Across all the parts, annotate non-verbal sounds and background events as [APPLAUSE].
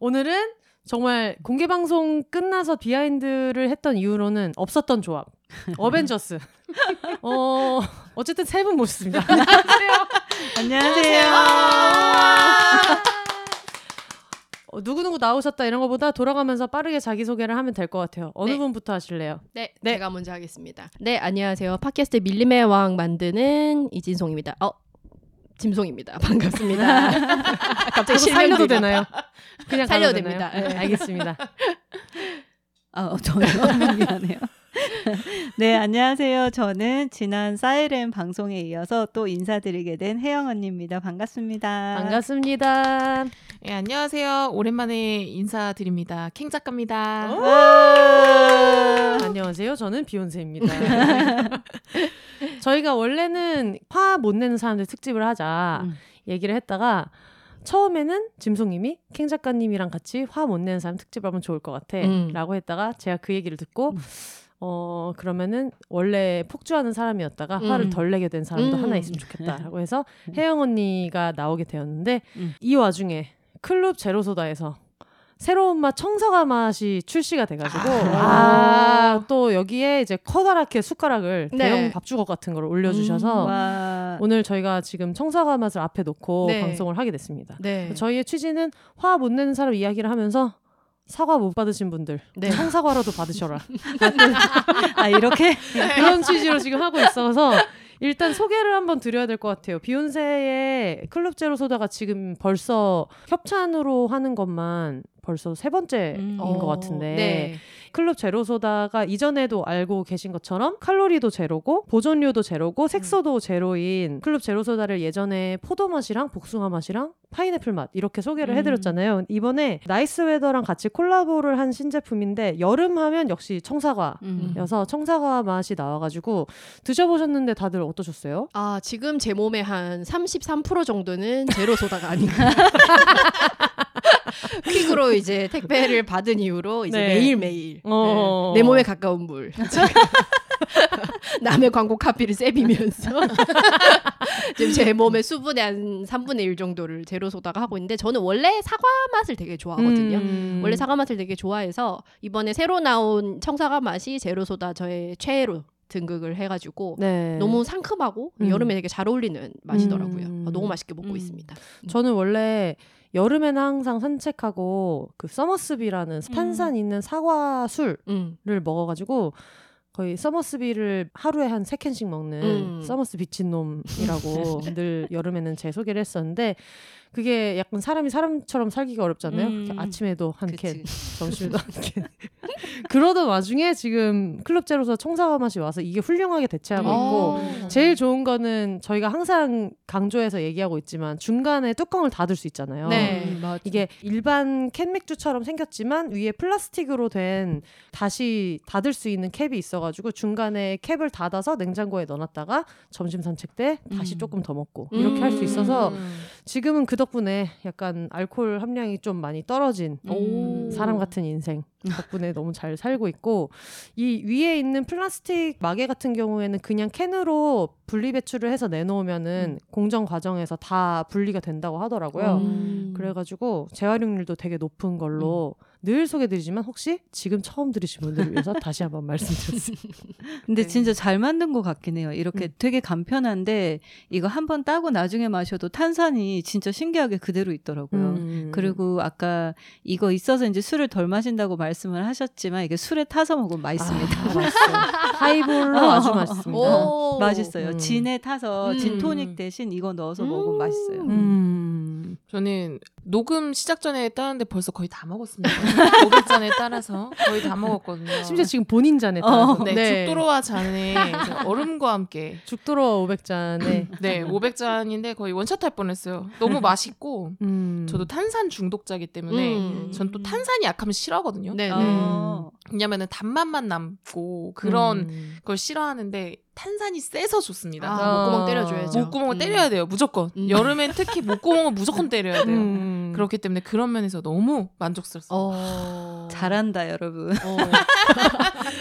오늘은 정말 공개 방송 끝나서 비하인드를 했던 이유로는 없었던 조합. 어벤져스. 어, 어쨌든 세 분 모셨습니다. [LAUGHS] 안녕하세요. 어, 누구누구 나오셨다 이런 것보다 돌아가면서 빠르게 자기소개를 하면 될 것 같아요. 어느 네. 분부터 하실래요? 네, 네. 제가 먼저 하겠습니다. 네, 안녕하세요. 팟캐스트 밀림의 왕 만드는 이진송입니다. 어, 짐송입니다. [LAUGHS] 반갑습니다. [LAUGHS] 갑자기 살려도 실명들이- 되나요? 그냥 살려도? 됩니다. 네. 알겠습니다. 아, [LAUGHS] 어, 저요? 미안해요. [LAUGHS] 네, 안녕하세요. 저는 지난 사이렌 방송에 이어서 또 인사드리게 된 혜영 언니입니다. 반갑습니다. 반갑습니다. 예, 안녕하세요. 오랜만에 인사드립니다. 캥 작가입니다. 와! 안녕하세요. 저는 비욘세입니다. [LAUGHS] 저희가 원래는 화 못 내는 사람들 특집을 하자 음. 얘기를 했다가 처음에는 짐송님이 캥 작가님이랑 같이 화 못 내는 사람 특집 하면 좋을 것 같아 음. 라고 했다가 제가 그 얘기를 듣고 음. 어 그러면은 원래 폭주하는 사람이었다가 음. 화를 덜 내게 된 사람도 음. 하나 있으면 좋겠다라고 해서 혜영 언니가 나오게 되었는데 음. 이 와중에 클럽 제로소다에서 새로운 맛 청사과 맛이 출시가 돼가지고 아또 여기에 이제 커다랗게 숟가락을 네. 대형 밥주걱 같은 걸 올려주셔서 음, 와. 오늘 저희가 지금 청사과 맛을 앞에 놓고 네. 방송을 하게 됐습니다. 네. 저희의 취지는 화 못 내는 사람 이야기를 하면서 사과 못 받으신 분들 네. 청사과라도 받으셔라 [LAUGHS] 아, 이렇게? 그런 취지로 지금 하고 있어서 일단 소개를 한번 드려야 될 것 같아요. 비욘세의 클룹 제로 소다가 지금 벌써 협찬으로 하는 것만 벌써 세 번째인 음. 것 같은데 네. 클룹 제로 소다가 이전에도 알고 계신 것처럼 칼로리도 제로고 보존료도 제로고 색소도 제로인 클룹 제로 소다를 예전에 포도 맛이랑 복숭아 맛이랑 파인애플 맛 이렇게 소개를 음. 해드렸잖아요. 이번에 나이스 웨더랑 같이 콜라보를 한 신제품인데 여름 하면 역시 청사과 음. 여서 청사과 맛이 나와가지고 드셔보셨는데 다들 어떠셨어요? 아, 지금 제 몸의 한33% 정도는 제로 소다가 아닌가. [LAUGHS] 퀵으로 이제 택배를 [LAUGHS] 받은 이후로 이제 네. 매일매일 어. 네, 내 몸에 가까운 물. [LAUGHS] 남의 광고 카피를 세비면서 [LAUGHS] 지금 제 몸의 수분의 한 3분의 1 정도를 제로 소다가 하고 있는데 저는 원래 사과 맛을 되게 좋아하거든요. 음. 원래 사과 맛을 되게 좋아해서 이번에 새로 나온 청사과 맛이 제로 소다 저의 최애로 등극을 해가지고 네. 너무 상큼하고 음. 여름에 되게 잘 어울리는 맛이더라고요. 음. 어, 너무 맛있게 먹고 음. 있습니다. 저는 원래 여름에는 항상 산책하고 그 Somersby라는 탄산 있는 사과 술을 음. 먹어가지고 거의 Somersby를 하루에 한 세 캔씩 먹는 음. Somersby 미친놈이라고 [LAUGHS] 늘 여름에는 제 소개를 했었는데 그게 약간 사람이 사람처럼 살기가 어렵잖아요. 음. 아침에도 한 캔. 점심에도 한 캔. [LAUGHS] 그러던 와중에 지금 클룹 제로소다 청사과 맛이 와서 이게 훌륭하게 대체하고 있고 어. 제일 좋은 거는 저희가 항상 강조해서 얘기하고 있지만 중간에 뚜껑을 닫을 수 있잖아요. 네. 음, 맞아. 이게 일반 캔 맥주처럼 생겼지만 위에 플라스틱으로 된 다시 닫을 수 있는 캡이 있어가지고 중간에 캡을 닫아서 냉장고에 넣어놨다가 점심 산책 때 다시 음. 조금 더 먹고 이렇게 할 수 있어서 음. 지금은 그 덕분에 약간 알코올 함량이 좀 많이 떨어진 오. 사람 같은 인생 덕분에 너무 잘 살고 있고 이 위에 있는 플라스틱 마개 같은 경우에는 그냥 캔으로 분리 배출을 해서 내놓으면은 공정 과정에서 다 분리가 된다고 하더라고요. 음. 그래가지고 재활용률도 되게 높은 걸로 늘 소개드리지만 혹시 지금 처음 들으신 분들을 위해서 다시 한번 말씀드렸습니다. [LAUGHS] 근데 네. 진짜 잘 만든 것 같긴 해요. 이렇게 음. 되게 간편한데 이거 한번 따고 나중에 마셔도 탄산이 진짜 신기하게 그대로 있더라고요. 음. 그리고 아까 이거 있어서 이제 술을 덜 마신다고 말씀을 하셨지만 이게 술에 타서 먹으면 맛있습니다. 아. 하이볼로 어. 아주 맛있습니다. 오. 맛있어요. 음. 진에 타서 음. 진토닉 대신 이거 넣어서 음. 먹으면 맛있어요. 음. 저는 녹음 시작 전에 따는데 벌써 거의 다 먹었습니다. [LAUGHS] 500잔에 따라서 거의 다 먹었거든요. 심지어 지금 본인 잔에 따라서 네, 네. 죽도로와 잔에 얼음과 함께 죽도록 500잔에 [CLEARS THROAT] 네 500잔인데 거의 원샷 할 뻔했어요. 너무 [LAUGHS] 맛있고 음. 저도 탄산 중독자기 때문에 음. 전또 탄산이 약하면 싫어하거든요. 네. 네. 어. 왜냐면은 단맛만 남고 그런 음. 걸 싫어하는데 탄산이 세서 좋습니다. 아, 목구멍 어. 때려줘야죠. 목구멍을 음. 때려야 돼요. 무조건. 음. 여름엔 특히 목구멍을 무조건 때려야 돼요. 음. 그렇기 때문에 그런 면에서 너무 만족스럽습니다. 어. 잘한다 여러분. 어.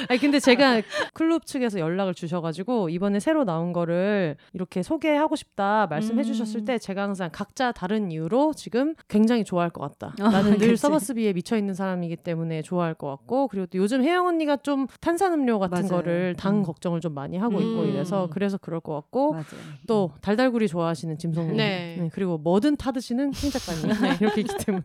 아니 근데 제가 클럽 측에서 연락을 주셔가지고 이번에 새로 나온 거를 이렇게 소개하고 싶다 말씀해 음. 주셨을 때 제가 항상 각자 다른 이유로 지금 굉장히 좋아할 것 같다. 어, 나는 늘 그치. 서버스비에 미쳐 있는 사람이기 때문에 좋아할 것 같고 그리고 또 요즘 혜영 언니가 좀 탄산음료 같은 맞아요. 거를 당 음. 걱정을 좀 많이 하고 있고 음. 이래서 그래서 그럴 것 같고 맞아요. 또 달달구리 좋아하시는 짐송님 네. 그리고 뭐든 타드시는 킹 작가님 네, [LAUGHS] 이렇게 있기 때문에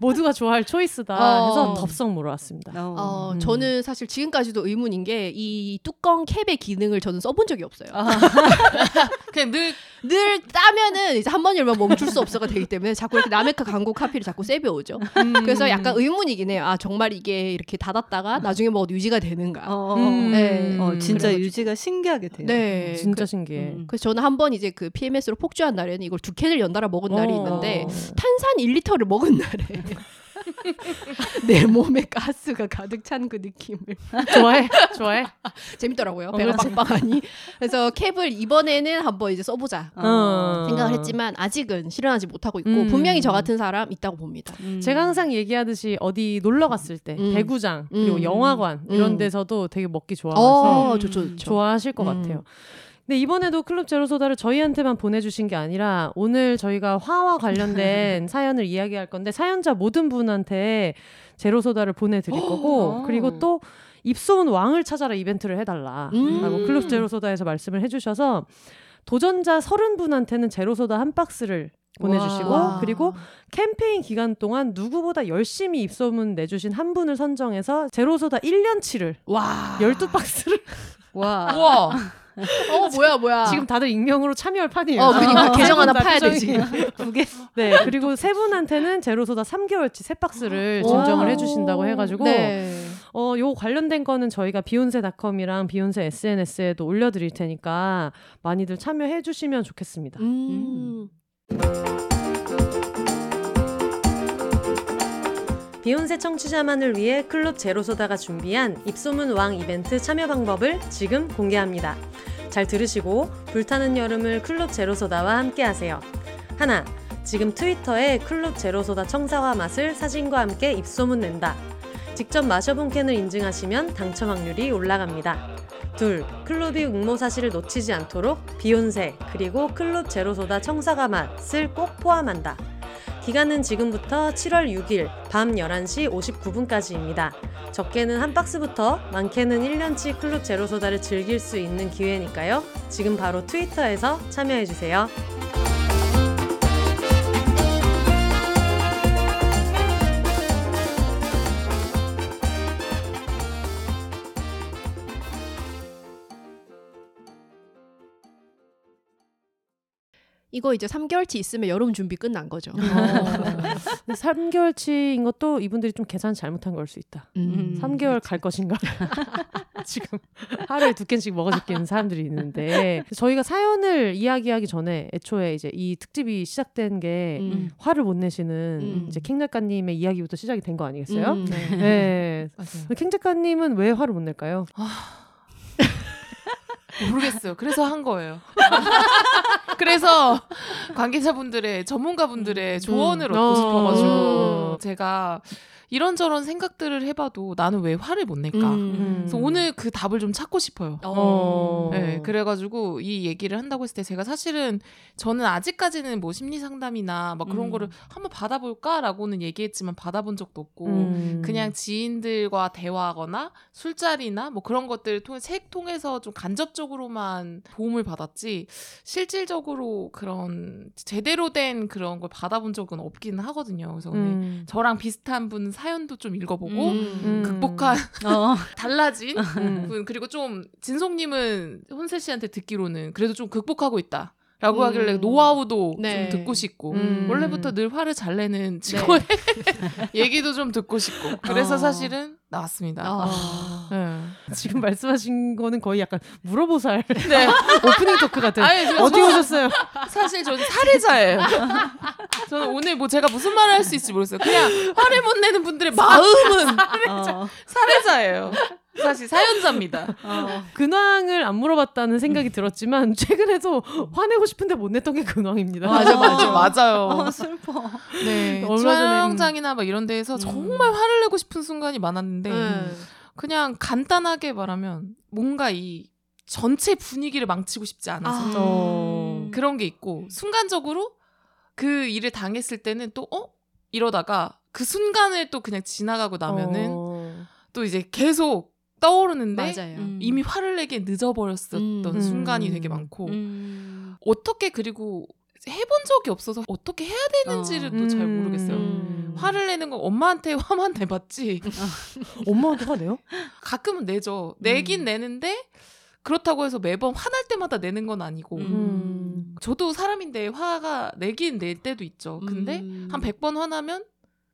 모두가 좋아할 초이스다 어. 해서 덥석 물어왔습니다. 어. 어, 음. 저는 사실 지금까지 도 의문인 게 이 뚜껑 캡의 기능을 저는 써본 적이 없어요. 아, [LAUGHS] 그냥 늘 늘 따면은 이제 한 번 열면 멈출 수 없어가 되기 때문에 자꾸 이렇게 남의 카 광고 카피를 자꾸 세벼 오죠. 음. 그래서 약간 의문이긴 해요. 아 정말 이게 이렇게 닫았다가 나중에 먹어도 유지가 되는가. 어, 어, 음. 네. 어, 진짜 그래가지고. 유지가 신기하게 돼요. 네. 진짜 그, 신기해. 음. 그래서 저는 한 번 이제 그 PMS로 폭주한 날에는 이걸 두 캔을 연달아 먹은 날이 어. 있는데 탄산 1리터를 먹은 날에 [LAUGHS] [LAUGHS] 내 몸에 가스가 가득 찬 그 느낌을 좋아해, 좋아해. [LAUGHS] 재밌더라고요. 어, 배가. 빵빵하니. 그래서 캡을 이번에는 한번 이제 써보자. 어. 생각을 했지만 아직은 실현하지 못하고 있고 음. 분명히 저 같은 사람 있다고 봅니다. 음. 제가 항상 얘기하듯이 어디 놀러 갔을 때 음. 배구장 그리고 음. 영화관 이런 음. 데서도 되게 먹기 좋아서 어, 좋죠, 좋죠. 좋아하실 것 음. 같아요. 근데 이번에도 클럽 제로소다를 저희한테만 보내주신 게 아니라 오늘 저희가 화와 관련된 [LAUGHS] 사연을 이야기할 건데 사연자 모든 분한테 제로소다를 보내드릴 거고 그리고 또 입소문 왕을 찾아라 이벤트를 해달라 음. 라고 클럽 제로소다에서 말씀을 해주셔서 도전자 30분한테는 제로소다 한 박스를 보내주시고 와. 그리고 캠페인 기간 동안 누구보다 열심히 입소문 내주신 한 분을 선정해서 제로소다 1년치를 와. 12박스를 와. 어 뭐야 뭐야. 지금 다들 익명으로 참여할 판이에요. 어 그러니까 계정 하나 다 파야 되지. [LAUGHS] 두 개. 네, 그리고 세 분한테는 제로소다 3개월치 세 박스를 와. 증정을 해주신다고 해가지고 네. 어, 요 관련된 거는 저희가 비욘세닷컴이랑 비욘세 SNS에도 올려드릴 테니까 많이들 참여해 주시면 좋겠습니다. 음. 비욘세 청취자만을 위해 클럽 제로소다가 준비한 입소문 왕 이벤트 참여 방법을 지금 공개합니다. 잘 들으시고 불타는 여름을 클럽 제로소다와 함께 하세요. 하나, 지금 트위터에 클럽 제로소다 청사와 맛을 사진과 함께 입소문 낸다. 직접 마셔본 캔을 인증하시면 당첨 확률이 올라갑니다. 둘, 클럽이 응모 사실을 놓치지 않도록 비욘세 그리고 클럽 제로소다 청사과 맛을 꼭 포함한다. 기간은 지금부터 7월 6일 밤 11시 59분까지입니다. 적게는 한 박스부터 많게는 1년치 클럽 제로소다를 즐길 수 있는 기회니까요. 지금 바로 트위터에서 참여해주세요. 이거 이제 3개월치 있으면 여름 준비 끝난 거죠. 어. 근데 3개월치인 것도 이분들이 좀 계산 잘못한 걸 수 있다. 음. 3개월 갈 것인가? [LAUGHS] 지금 하루에 두 캔씩 먹어줄게 는 사람들이 있는데 저희가 사연을 이야기하기 전에 애초에 이제 이 특집이 시작된 게 음. 화를 못 내시는 음. 이제 캥 작가님의 이야기부터 시작이 된 거 아니겠어요? 음, 네. 네. 캥 작가님은 왜 화를 못 낼까요? 모르겠어요. 그래서 한 거예요. [LAUGHS] 그래서 관계자분들의 전문가분들의 조언을 얻고 어. 싶어가지고 제가 이런저런 생각들을 해봐도 나는 왜 화를 못 낼까? 음. 그래서 오늘 그 답을 좀 찾고 싶어요. 어. 네, 그래가지고 이 얘기를 한다고 했을 때 제가 사실은 저는 아직까지는 뭐 심리 상담이나 막 그런 음. 거를 한번 받아볼까라고는 얘기했지만 받아본 적도 없고 음. 그냥 지인들과 대화하거나 술자리나 뭐 그런 것들을 통해 책 통해서 좀 간접적으로만 도움을 받았지 실질적으로 그런 제대로 된 그런 걸 받아본 적은 없기는 하거든요. 그래서 오늘 음. 저랑 비슷한 분 사연도 좀 읽어보고 음. 극복한 어. [LAUGHS] 달라진 음. 분 그리고 좀 진송님은 혼세 씨한테 듣기로는 그래도 좀 극복하고 있다. 라고 음. 하길래 노하우도 네. 좀 듣고 싶고 음. 원래부터 늘 화를 잘 내는 직원의 [LAUGHS] 얘기도 좀 듣고 싶고 그래서 어. 사실은 나왔습니다. 아. 네. 지금 말씀하신 거는 거의 약간 물어보살 [LAUGHS] 네. 오프닝 토크 같은. 아니, 저- 어디 저- 오셨어요? 사실 저는 사례자예요. 저는 오늘 뭐 제가 무슨 말을 할 수 있을지 모르겠어요. 그냥 화를 못 내는 분들의 마음은 어, 사례자예요. 사실 사연자입니다. 어. 근황을 안 물어봤다는 생각이 들었지만 최근에도 화내고 싶은데 못 냈던 게 근황입니다. 맞아, 맞아, 어. 맞아요. 어, 슬퍼. 네, 촬영장이나 막 이런 데에서 정말 화를 내고 싶은 순간이 많았는데 네. 그냥 간단하게 말하면 뭔가 이 전체 분위기를 망치고 싶지 않아서 아. 어. 그런 게 있고 순간적으로 그 일을 당했을 때는 또 어? 이러다가 그 순간을 또 그냥 지나가고 나면은 어. 또 이제 계속 떠오르는데 맞아요. 음. 이미 화를 내게 늦어버렸었던 음. 순간이 음. 되게 많고 음. 어떻게 그리고 해본 적이 없어서 어떻게 해야 되는지를 또잘 음. 모르겠어요. 음. 화를 내는 건 엄마한테 화만 내봤지 엄마한테 화 내요? 가끔은 내죠. 내긴 음. 내는데 그렇다고 해서 매번 화날 때마다 내는 건 아니고 음. 저도 사람인데 화가 내긴 낼 때도 있죠. 근데 음. 한 100번 화나면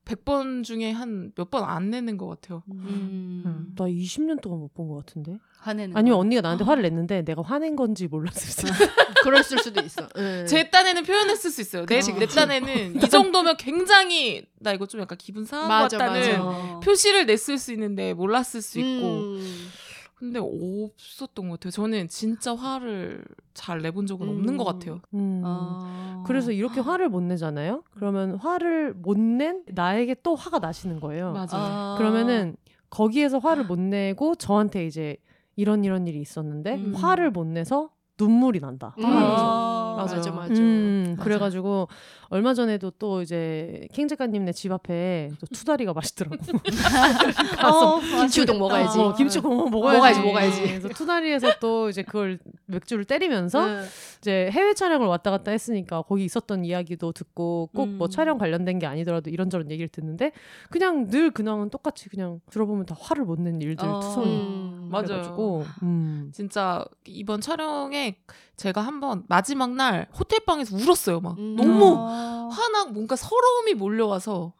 100번 중에 한 몇 번 안 내는 것 같아요. 음. 나 20년 동안 못 본 것 같은데. 화내는 아니면 거. 언니가 나한테 화를 냈는데 내가 화낸 건지 몰랐을 때. 그랬을 수도 있어. [LAUGHS] 네. 제 딴에는 표현했을 수 있어요. 내, 그치, 내. 딴에는 이 정도면 굉장히 나 이거 좀 약간 기분 상한 맞아, 것 같다는 맞아. 어. 표시를 냈을 수 있는데 몰랐을 수 있고 음. 근데 없었던 것 같아요. 저는 진짜 화를 잘 내본 적은 없는 음. 것 같아요. 음. 어. 그래서 이렇게 화를 못 내잖아요. 그러면 화를 못 낸 나에게 또 화가 나시는 거예요. 맞아요. 어. 그러면은 거기에서 화를 못 내고 저한테 이제 이런 이런 일이 있었는데 음. 화를 못 내서 눈물이 난다. 음. 아. 맞아요. 맞아, 맞아. 음, 맞아. 그래가지고 얼마 전에도 또 이제 킹 작가님네 집 앞에 또 투다리가 [LAUGHS] 맛있더라고. [LAUGHS] 어, [LAUGHS] 김치 우동 먹어야지. 어, 김치 고모 먹어야지. 먹어야지, 먹어야지. 그래서 투다리에서 또 이제 그걸 맥주를 때리면서 네. 이제 해외 촬영을 왔다 갔다 했으니까 거기 있었던 이야기도 듣고 꼭뭐 음. 촬영 관련된 게 아니더라도 이런저런 얘기를 듣는데 그냥 늘 근황은 똑같이 그냥 들어보면 다 화를 못 낸 일들 어. 투성이. 음. 맞아요. 그래가지고 음. 진짜 이번 촬영에 제가 한번 마지막 날 호텔 방에서 울었어요. 막 음. 너무 어. 화나 뭔가 서러움이 몰려와서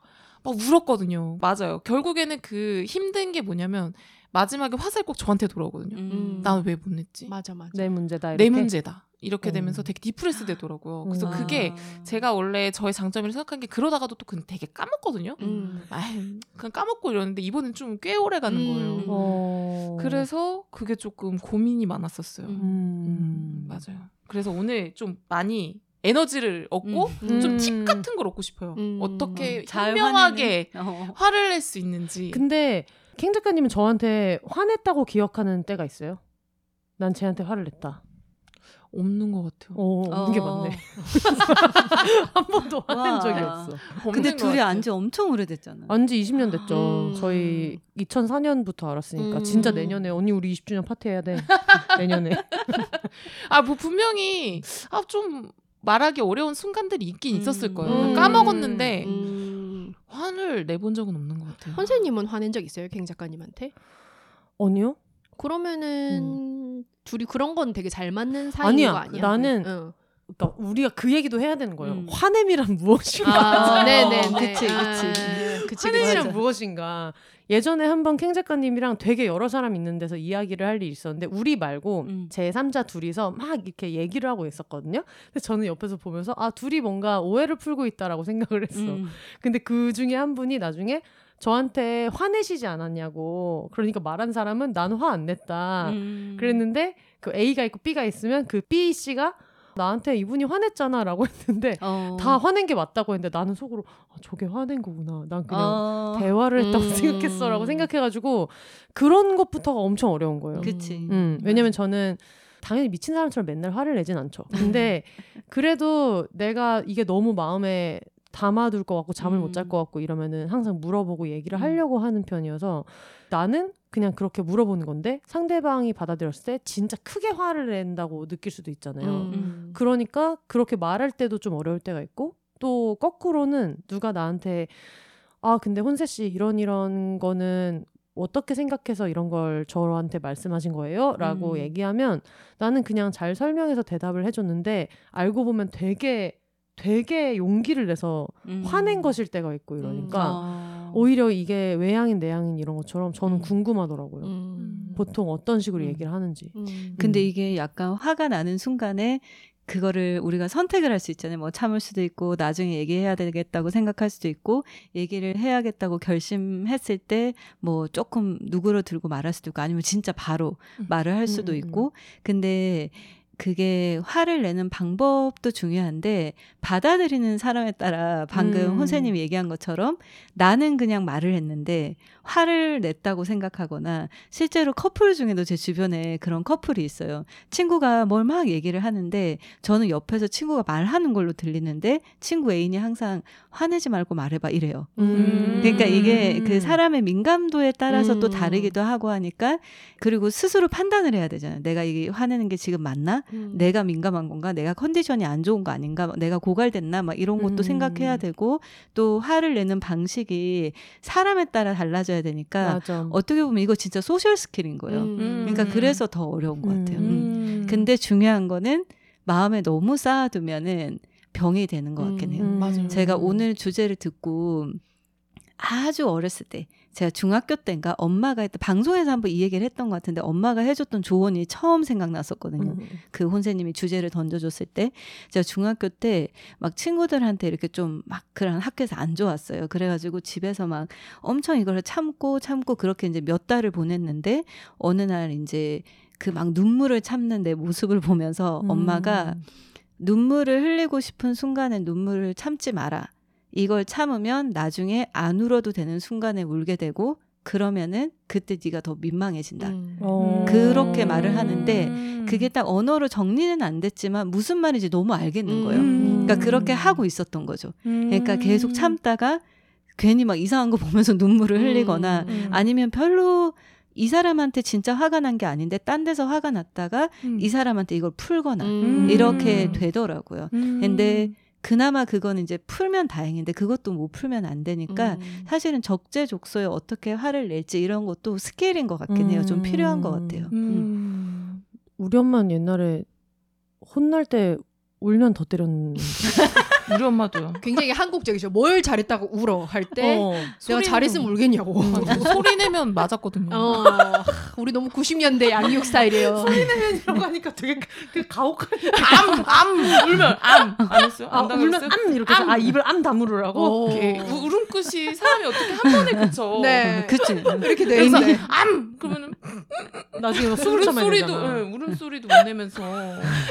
막 울었거든요. 맞아요. 결국에는 그 힘든 게 뭐냐면 마지막에 화살 꼭 저한테 돌아오거든요. 음. 난왜못 냈지? 맞아, 맞아. 내 문제다. 내 이렇게. 문제다. 이렇게 음. 되면서 되게 디프레스 되더라고요. 그래서 음. 그게 아. 제가 원래 저의 장점이라 생각한 게 그러다가도 또 그냥 되게 까먹거든요. 음. 아이, 그냥 까먹고 이러는데 이번엔 좀 꽤 오래 가는 음. 거예요. 어. 그래서 그게 조금 고민이 많았었어요. 음. 음, 음. 맞아요. 그래서 오늘 좀 많이 에너지를 얻고 음. 좀 음. 팁 같은 걸 얻고 싶어요. 음. 어떻게 잘 현명하게? 어. 화를 낼 수 있는지. 근데 킹 작가님은 저한테 화냈다고 기억하는 때가 있어요? 난 쟤한테 화를 냈다. 없는 것 같아요. 어, 없는 게 어. 많네. [LAUGHS] 한 번도 화낸 와. 적이 없어. 근데 것 둘이. 안지 엄청 오래됐잖아. 안지 20년 됐죠. 음. 저희 2004년부터 알았으니까 음. 진짜 내년에 언니 우리 20주년 파티 해야 돼. [LAUGHS] 내년에. 아, 뭐 분명히 아, 좀 말하기 어려운 순간들이 있긴 음. 있었을 거예요. 음. 까먹었는데 음. 화를 내본 적은 없는 것 같아요. 선생님은 화낸 적 있어요? 갱 작가님한테? 아니요? 그러면은 둘이 그런 건 되게 잘 맞는 사이인 아니야. 거 아니야? 나는 응. 그러니까 우리가 그 얘기도 해야 되는 거예요. 음. 화냄이란 [LAUGHS] 무엇인가? 아, 네네. 그치, 그치. 그치, 화냄이란. 무엇인가? 예전에 한번 캥 작가님이랑 되게 여러 사람 있는 데서 이야기를 할 일이 있었는데 우리 말고 음. 제 3자 둘이서 막 이렇게 얘기를 하고 있었거든요. 그래서 저는 옆에서 보면서 아 둘이 뭔가 오해를 풀고 있다라고 생각을 했어. 음. 근데 그 중에 한 분이 나중에 저한테 화내시지 않았냐고. 그러니까 말한 사람은 난 화 안 냈다. 음. 그랬는데 그 A가 있고 B가 있으면 그 B 씨가 나한테 이분이 화냈잖아 라고 했는데 어. 다 화낸 게 맞다고 했는데 나는 속으로 아, 저게 화낸 거구나. 난 그냥 어. 대화를 했다고 음. 생각했어 라고 생각해가지고 그런 것부터가 엄청 어려운 거예요. 그치. 음, 왜냐면 저는 당연히 미친 사람처럼 맨날 화를 내진 않죠. 근데 그래도 내가 이게 너무 마음에 담아둘 것 같고 잠을 못잘 음. 것 같고 이러면은 항상 물어보고 얘기를 음. 하려고 하는 편이어서 나는 그냥 그렇게 물어보는 건데 상대방이 받아들였을 때 진짜 크게 화를 낸다고 느낄 수도 있잖아요. 음. 그러니까 그렇게 말할 때도 좀 어려울 때가 있고 또 거꾸로는 누가 나한테 아 근데 혼세 씨 이런 이런 거는 어떻게 생각해서 이런 걸 저한테 말씀하신 거예요? 라고 음. 얘기하면 나는 그냥 잘 설명해서 대답을 해줬는데 알고 보면 되게 되게 용기를 내서 음. 화낸 것일 때가 있고 이러니까 어. 오히려 이게 외향인 내향인 이런 것처럼 저는 음. 궁금하더라고요. 음. 보통 어떤 식으로 음. 얘기를 하는지. 음. 근데 음. 이게 약간 화가 나는 순간에 그거를 우리가 선택을 할 수 있잖아요. 뭐 참을 수도 있고 나중에 얘기해야 되겠다고 생각할 수도 있고 얘기를 해야겠다고 결심했을 때 뭐 조금 누구로 들고 말할 수도 있고 아니면 진짜 바로 음. 말을 할 수도 음, 음, 있고 근데 그게 화를 내는 방법도 중요한데 받아들이는 사람에 따라 방금 음. 혼세님이 얘기한 것처럼 나는 그냥 말을 했는데 화를 냈다고 생각하거나 실제로 커플 중에도 제 주변에 그런 커플이 있어요. 친구가 뭘 막 얘기를 하는데 저는 옆에서 친구가 말하는 걸로 들리는데 친구 애인이 항상 화내지 말고 말해봐 이래요. 음. 그러니까 이게 그 사람의 민감도에 따라서 또 음. 다르기도 하고 하니까 그리고 스스로 판단을 해야 되잖아요. 내가 이게 화내는 게 지금 맞나? 음. 내가 민감한 건가? 내가 컨디션이 안 좋은 거 아닌가? 내가 고갈됐나? 막 이런 것도 음. 생각해야 되고 또 화를 내는 방식이 사람에 따라 달라져야 되니까 맞아. 어떻게 보면 이거 진짜 social skill인 거예요. 음. 그러니까 그래서 더 어려운 것 같아요. 음. 음. 근데 중요한 거는 마음에 너무 쌓아두면은 병이 되는 것 같긴 해요. 음. 맞아요. 제가 오늘 주제를 듣고 아주 어렸을 때 제가 중학교 때인가 엄마가 했던 방송에서 한번 이 얘기를 했던 것 같은데 엄마가 해줬던 조언이 처음 생각났었거든요. 음. 그 혼세님이 주제를 던져줬을 때 제가 중학교 때 막 친구들한테 이렇게 좀 막 그런 학교에서 안 좋았어요. 그래가지고 집에서 막 엄청 이걸 참고 참고 그렇게 이제 몇 달을 보냈는데 어느 날 이제 그 막 눈물을 참는 내 모습을 보면서 음. 엄마가 눈물을 흘리고 싶은 순간에 눈물을 참지 마라. 이걸 참으면 나중에 안 울어도 되는 순간에 울게 되고 그러면은 그때 네가 더 민망해진다. 음. 어. 그렇게 말을 하는데 음. 그게 딱 언어로 정리는 안 됐지만 무슨 말인지 너무 알겠는 거예요. 음. 그러니까 그렇게 하고 있었던 거죠. 그러니까 음. 계속 참다가 괜히 막 이상한 거 보면서 [LAUGHS] 눈물을 음. 흘리거나 음. 아니면 별로 이 사람한테 진짜 화가 난 게 아닌데 딴 데서 화가 났다가 음. 이 사람한테 이걸 풀거나 음. 이렇게 음. 되더라고요. 음. 근데 그나마 그건 이제 풀면 다행인데 그것도 못 풀면 안 되니까 음. 사실은 적재적소에 어떻게 화를 낼지 이런 것도 스킬인 것 같긴 해요. 좀 음. 필요한 것 같아요. 음. 음. 우리 엄마는 옛날에 혼날 때 울면 더 때렸는데. [LAUGHS] 우리 엄마도요. 굉장히 한국적이죠. 뭘 잘했다고 울어 할때 어. 내가 소리는- 잘했으면 울겠냐고. 소리 내면 맞았거든요. 어, 우리 너무 90년대 양육 스타일이에요. 이런 거 하니까 되게 그 가혹한. 암, 암 울면 암. 안 했어요? 아, 안 울면 당했어요? 암 이렇게 해서 아 입을 암 다물으라고. 어. 울음끝이 사람이 어떻게 한 번에 그쳐. 네. 그치? 이렇게 돼 그래서 있는데 암 그러면은 나중에 막 숨을 참아야 울음소리도 되잖아. 예, 울음 소리도 못 내면서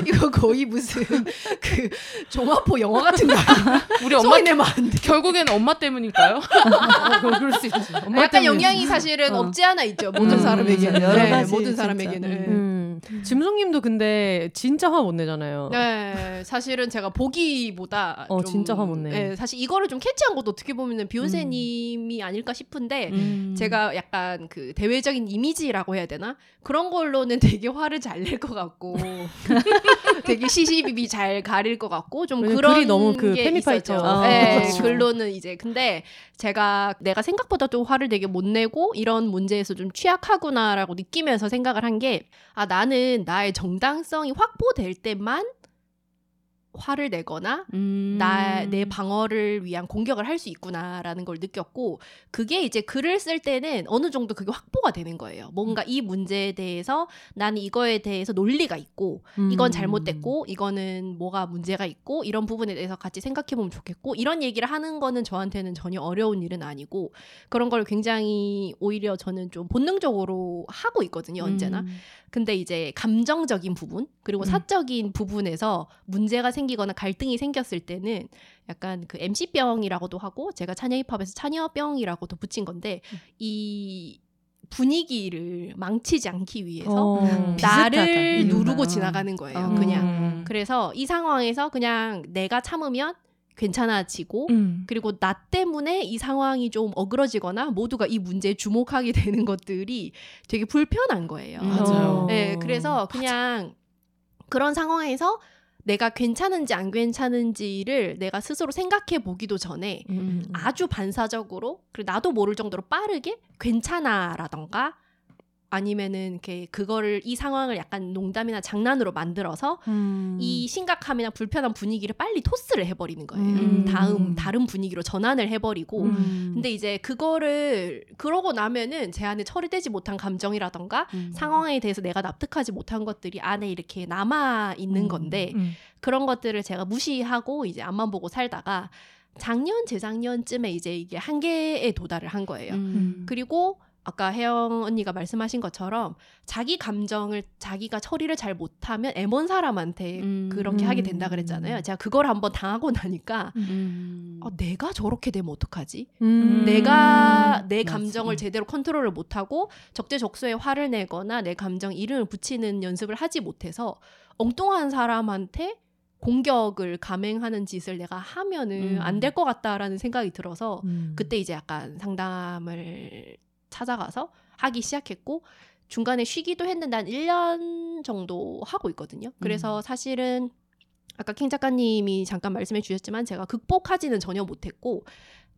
이거 거의 무슨 그 종합포 영화 같은 거 아니야? [LAUGHS] 우리 엄마 내면 안 돼. 결국에는 엄마 때문일까요? [LAUGHS] 어, 그럴- 수 있지. 엄마 약간 때문에. 영향이 사실은 어. 없지 않아 있죠. 모든 음, 사람에게는. 네, 모든. 사람에게는. 음. 음. 짐송님도 근데 진짜 화 못 내잖아요. 네, 사실은 제가 보기보다 어, 좀, 진짜 화 못 내. 네, 사실 이거를 좀 캐치한 것도 어떻게 보면은 비욘세님이 아닐까 싶은데 음. 제가 약간 그 대외적인 이미지라고 해야 되나 그런 걸로는 [LAUGHS] 되게 화를 잘 낼 것 같고 [LAUGHS] 되게 시시비비 잘 가릴 것 같고 좀 그런 글이 너무 그. 있었죠. 아, 네, 그렇죠. 글로는 이제 근데 제가 내가 생각보다 좀 화를 되게 못 내고 이런 문제에서 좀 취약하구나라고 느끼면서 생각을 한 게 아 나는 나의 정당성이 확보될 때만 화를 내거나 음. 나내 방어를 위한 공격을 할 수 있구나라는 걸 느꼈고 그게 이제 글을 쓸 때는 어느 정도 그게 확보가 되는 거예요. 뭔가 이 문제에 대해서 나는 이거에 대해서 논리가 있고 이건 음. 잘못됐고 이거는 뭐가 문제가 있고 이런 부분에 대해서 같이 생각해 보면 좋겠고 이런 얘기를 하는 거는 저한테는 전혀 어려운 일은 아니고 그런 걸 굉장히 오히려 저는 좀 본능적으로 하고 있거든요 언제나 음. 근데 이제 감정적인 부분 그리고 음. 사적인 부분에서 문제가 생 기거나 갈등이 생겼을 때는 약간 그 MC병이라고도 하고 제가 차녀 힙합에서 차녀병이라고도 붙인 건데 음. 이 분위기를 망치지 않기 위해서 어. 음. 비슷하다, 나를 이유가. 누르고 지나가는 거예요. 어. 그냥 음. 그래서 이 상황에서 그냥 내가 참으면 괜찮아지고 음. 그리고 나 때문에 이 상황이 좀 어그러지거나 모두가 이 문제에 주목하게 [LAUGHS] 되는 것들이 되게 불편한 거예요. 음. 맞아요. 어. 네, 그래서 그냥 그런 상황에서 내가 괜찮은지 안 괜찮은지를 내가 스스로 생각해 보기도 전에 음. 아주 반사적으로 그리고 나도 모를 정도로 빠르게 괜찮아라던가 아니면은 이렇게 그거를 이 상황을 약간 농담이나 장난으로 만들어서 음. 이 심각함이나 불편한 분위기를 빨리 토스를 해버리는 거예요. 음. 다음 다른 분위기로 전환을 해버리고. 음. 근데 이제 그거를 그러고 나면은 제 안에 처리되지 못한 감정이라던가 음. 상황에 대해서 내가 납득하지 못한 것들이 안에 이렇게 남아 있는 음. 건데 음. 그런 것들을 제가 무시하고 이제 앞만 보고 살다가 작년 재작년쯤에 이제 이게 한계에 도달을 한 거예요. 음. 그리고 아까 혜영 언니가 말씀하신 것처럼 자기 감정을 자기가 처리를 잘 못하면 애먼 사람한테 음. 그렇게 하게 된다 그랬잖아요. 제가 그걸 한번 당하고 나니까 음. 어, 내가 저렇게 되면 어떡하지? 음. 내가 내 맞아. 감정을 제대로 컨트롤을 못하고 적재적소에 화를 내거나 내 감정 이름을 붙이는 연습을 하지 못해서 엉뚱한 사람한테 공격을 감행하는 짓을 내가 하면은 음. 안될 것 같다라는 생각이 들어서 음. 그때 이제 약간 상담을 찾아가서 하기 시작했고 중간에 쉬기도 했는데 한 1년 정도 하고 있거든요. 그래서 사실은 아까 킹 작가님이 잠깐 말씀해 주셨지만 제가 극복하지는 전혀 못했고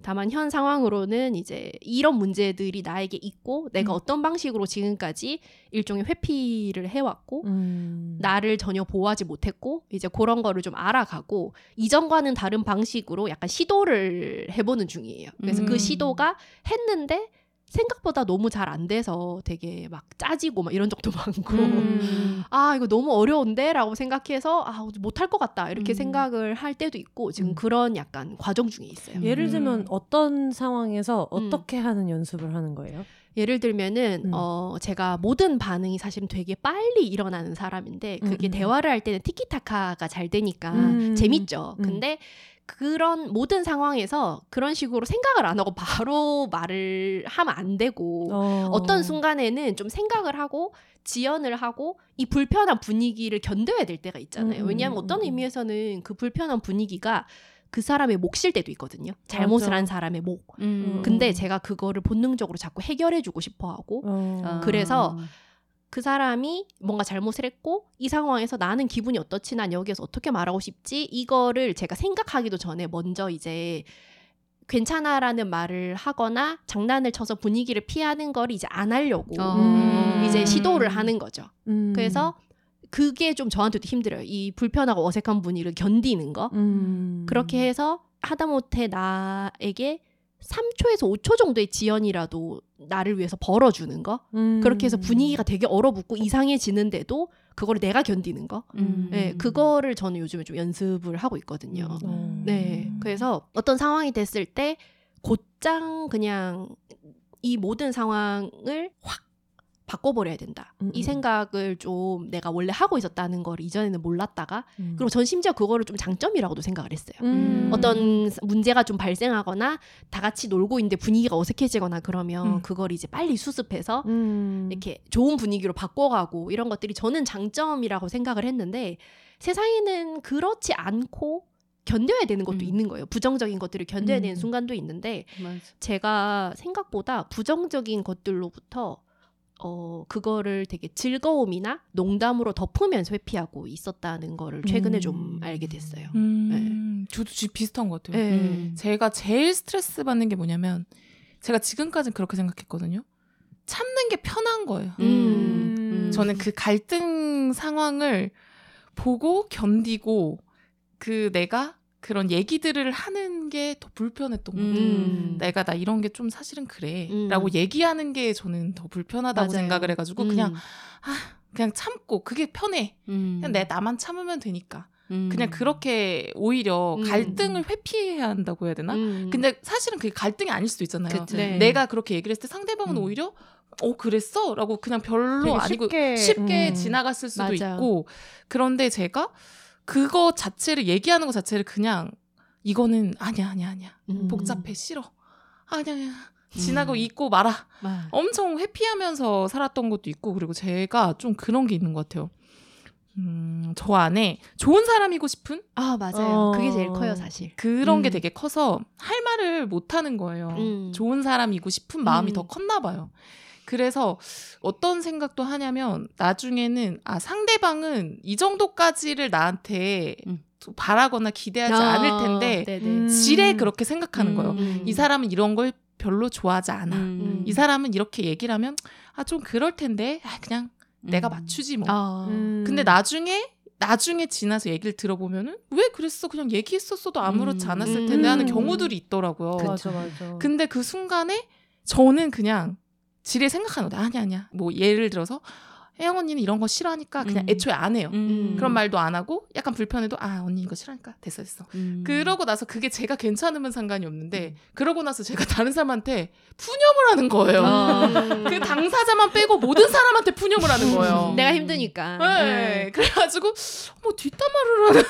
다만 현 상황으로는 이제 이런 문제들이 나에게 있고 내가 음. 어떤 방식으로 지금까지 일종의 회피를 해왔고 음. 나를 전혀 보호하지 못했고 이제 그런 거를 좀 알아가고 이전과는 다른 방식으로 약간 시도를 해보는 중이에요. 그래서 음. 그 시도가 했는데 생각보다 너무 잘 안 돼서 되게 막 짜지고 막 이런 적도 [LAUGHS] 많고 음. 아 이거 너무 어려운데라고 생각해서 아 못할 것 같다 이렇게 음. 생각을 할 때도 있고 지금 음. 그런 약간 과정 중에 있어요. 예를 음. 들면 어떤 상황에서 음. 어떻게 하는 연습을 하는 거예요? 예를 들면은 음. 어 제가 모든 반응이 사실은 되게 빨리 일어나는 사람인데 그게 음, 음. 대화를 할 때는 티키타카가 잘 되니까 음. 재밌죠. 음. 근데 그런 모든 상황에서 그런 식으로 생각을 안 하고 바로 말을 하면 안 되고 어. 어떤 순간에는 좀 생각을 하고 지연을 하고 이 불편한 분위기를 견뎌야 될 때가 있잖아요. 음, 왜냐하면 음, 어떤 음. 의미에서는 그 불편한 분위기가 그 사람의 몫일 때도 있거든요. 잘못을 맞아. 한 사람의 몫. 음. 근데 제가 그거를 본능적으로 자꾸 해결해주고 싶어 하고 어. 아. 그래서 그 사람이 뭔가 잘못을 했고 이 상황에서 나는 기분이 어떻지 난 여기에서 어떻게 말하고 싶지 이거를 제가 생각하기도 전에 먼저 이제 괜찮아라는 말을 하거나 장난을 쳐서 분위기를 피하는 걸 이제 안 하려고 어. 음. 이제 시도를 하는 거죠. 음. 그래서 그게 좀 저한테도 힘들어요. 이 불편하고 어색한 분위기를 견디는 거. 음. 그렇게 해서 하다못해 나에게 3초에서 5초 정도의 지연이라도 나를 위해서 벌어주는 거. 음. 그렇게 해서 분위기가 되게 얼어붙고 이상해지는데도 그거를 내가 견디는 거. 음. 네, 그거를 저는 요즘에 좀 연습을 하고 있거든요. 어. 네, 그래서 어떤 상황이 됐을 때 곧장 그냥 이 모든 상황을 확 바꿔버려야 된다. 음, 이 음. 생각을 좀 내가 원래 하고 있었다는 걸 이전에는 몰랐다가 음. 그리고 전 심지어 그거를 좀 장점이라고도 생각을 했어요. 음. 어떤 문제가 좀 발생하거나 다 같이 놀고 있는데 분위기가 어색해지거나 그러면 음. 그걸 이제 빨리 수습해서 음. 이렇게 좋은 분위기로 바꿔가고 이런 것들이 저는 장점이라고 생각을 했는데 세상에는 그렇지 않고 견뎌야 되는 것도 음. 있는 거예요. 부정적인 것들을 견뎌야 되는 음. 순간도 있는데 맞아. 제가 생각보다 부정적인 것들로부터 어 그거를 되게 즐거움이나 농담으로 덮으면서 회피하고 있었다는 거를 최근에 음. 좀 알게 됐어요. 음, 저도 지 비슷한 것 같아요. 네. 음. 제가 제일 스트레스 받는 게 뭐냐면 제가 지금까지는 그렇게 생각했거든요. 참는 게 편한 거예요. 음. 음. 저는 그 갈등 상황을 보고 견디고 그 내가 그런 얘기들을 하는 게 더 불편했던 거예요. 음. 내가 나 이런 게 좀 사실은 그래. 음. 라고 얘기하는 게 저는 더 불편하다고 맞아요. 생각을 해가지고 그냥 아 그냥 참고 그게 편해. 음. 그냥 내 나만 참으면 되니까. 음. 그냥 그렇게 오히려 음. 갈등을 회피해야 한다고 해야 되나? 음. 근데 사실은 그게 갈등이 아닐 수도 있잖아요. 그치. 네. 내가 그렇게 얘기를 했을 때 상대방은 음. 오히려 어 그랬어? 라고 그냥 별로 되게 아니고 쉽게, 쉽게 음. 지나갔을 수도 맞아요. 있고 그런데 제가 그거 자체를 얘기하는 것 자체를 그냥 이거는 아니야 아니야 아니야 음. 복잡해 싫어 아니야 아니야 지나고 음. 잊고 말아 아. 엄청 회피하면서 살았던 것도 있고 그리고 제가 좀 그런 게 있는 것 같아요 음, 저 안에 좋은 사람이고 싶은 아 맞아요. 어. 그게 제일 커요 사실. 그런 게 음. 되게 커서 할 말을 못 하는 거예요. 음. 좋은 사람이고 싶은 마음이 음. 더 컸나 봐요. 그래서 어떤 생각도 하냐면 나중에는 아 상대방은 이 정도까지를 나한테 음. 바라거나 기대하지 아, 않을 텐데 네네. 음. 지레 그렇게 생각하는 음. 거예요. 음. 이 사람은 이런 걸 별로 좋아하지 않아. 음. 이 사람은 이렇게 얘기를 하면 아 좀 그럴 텐데 아 그냥 내가 음. 맞추지 뭐. 아. 음. 근데 나중에 나중에 지나서 얘기를 들어보면은 왜 그랬어 그냥 얘기했었어도 아무렇지 음. 않았을 텐데 하는 음. 경우들이 있더라고요. 맞아 맞아. 근데 그 순간에 저는 그냥 지레 생각하는 거다. 아니 아니야. 뭐 예를 들어서 혜영 언니는 이런 거 싫어하니까 그냥 음. 애초에 안 해요. 음. 그런 말도 안 하고 약간 불편해도 아 언니 이거 싫어하니까 됐어 됐어. 음. 그러고 나서 그게 제가 괜찮으면 상관이 없는데 음. 그러고 나서 제가 [LAUGHS] 다른 사람한테 푸념을 하는 거예요. 어. [LAUGHS] 그 당사자만 빼고 모든 사람한테 푸념을 하는 거예요. 음. [LAUGHS] 내가 힘드니까. 네. 그래가지고 뭐 뒷담화를 하는.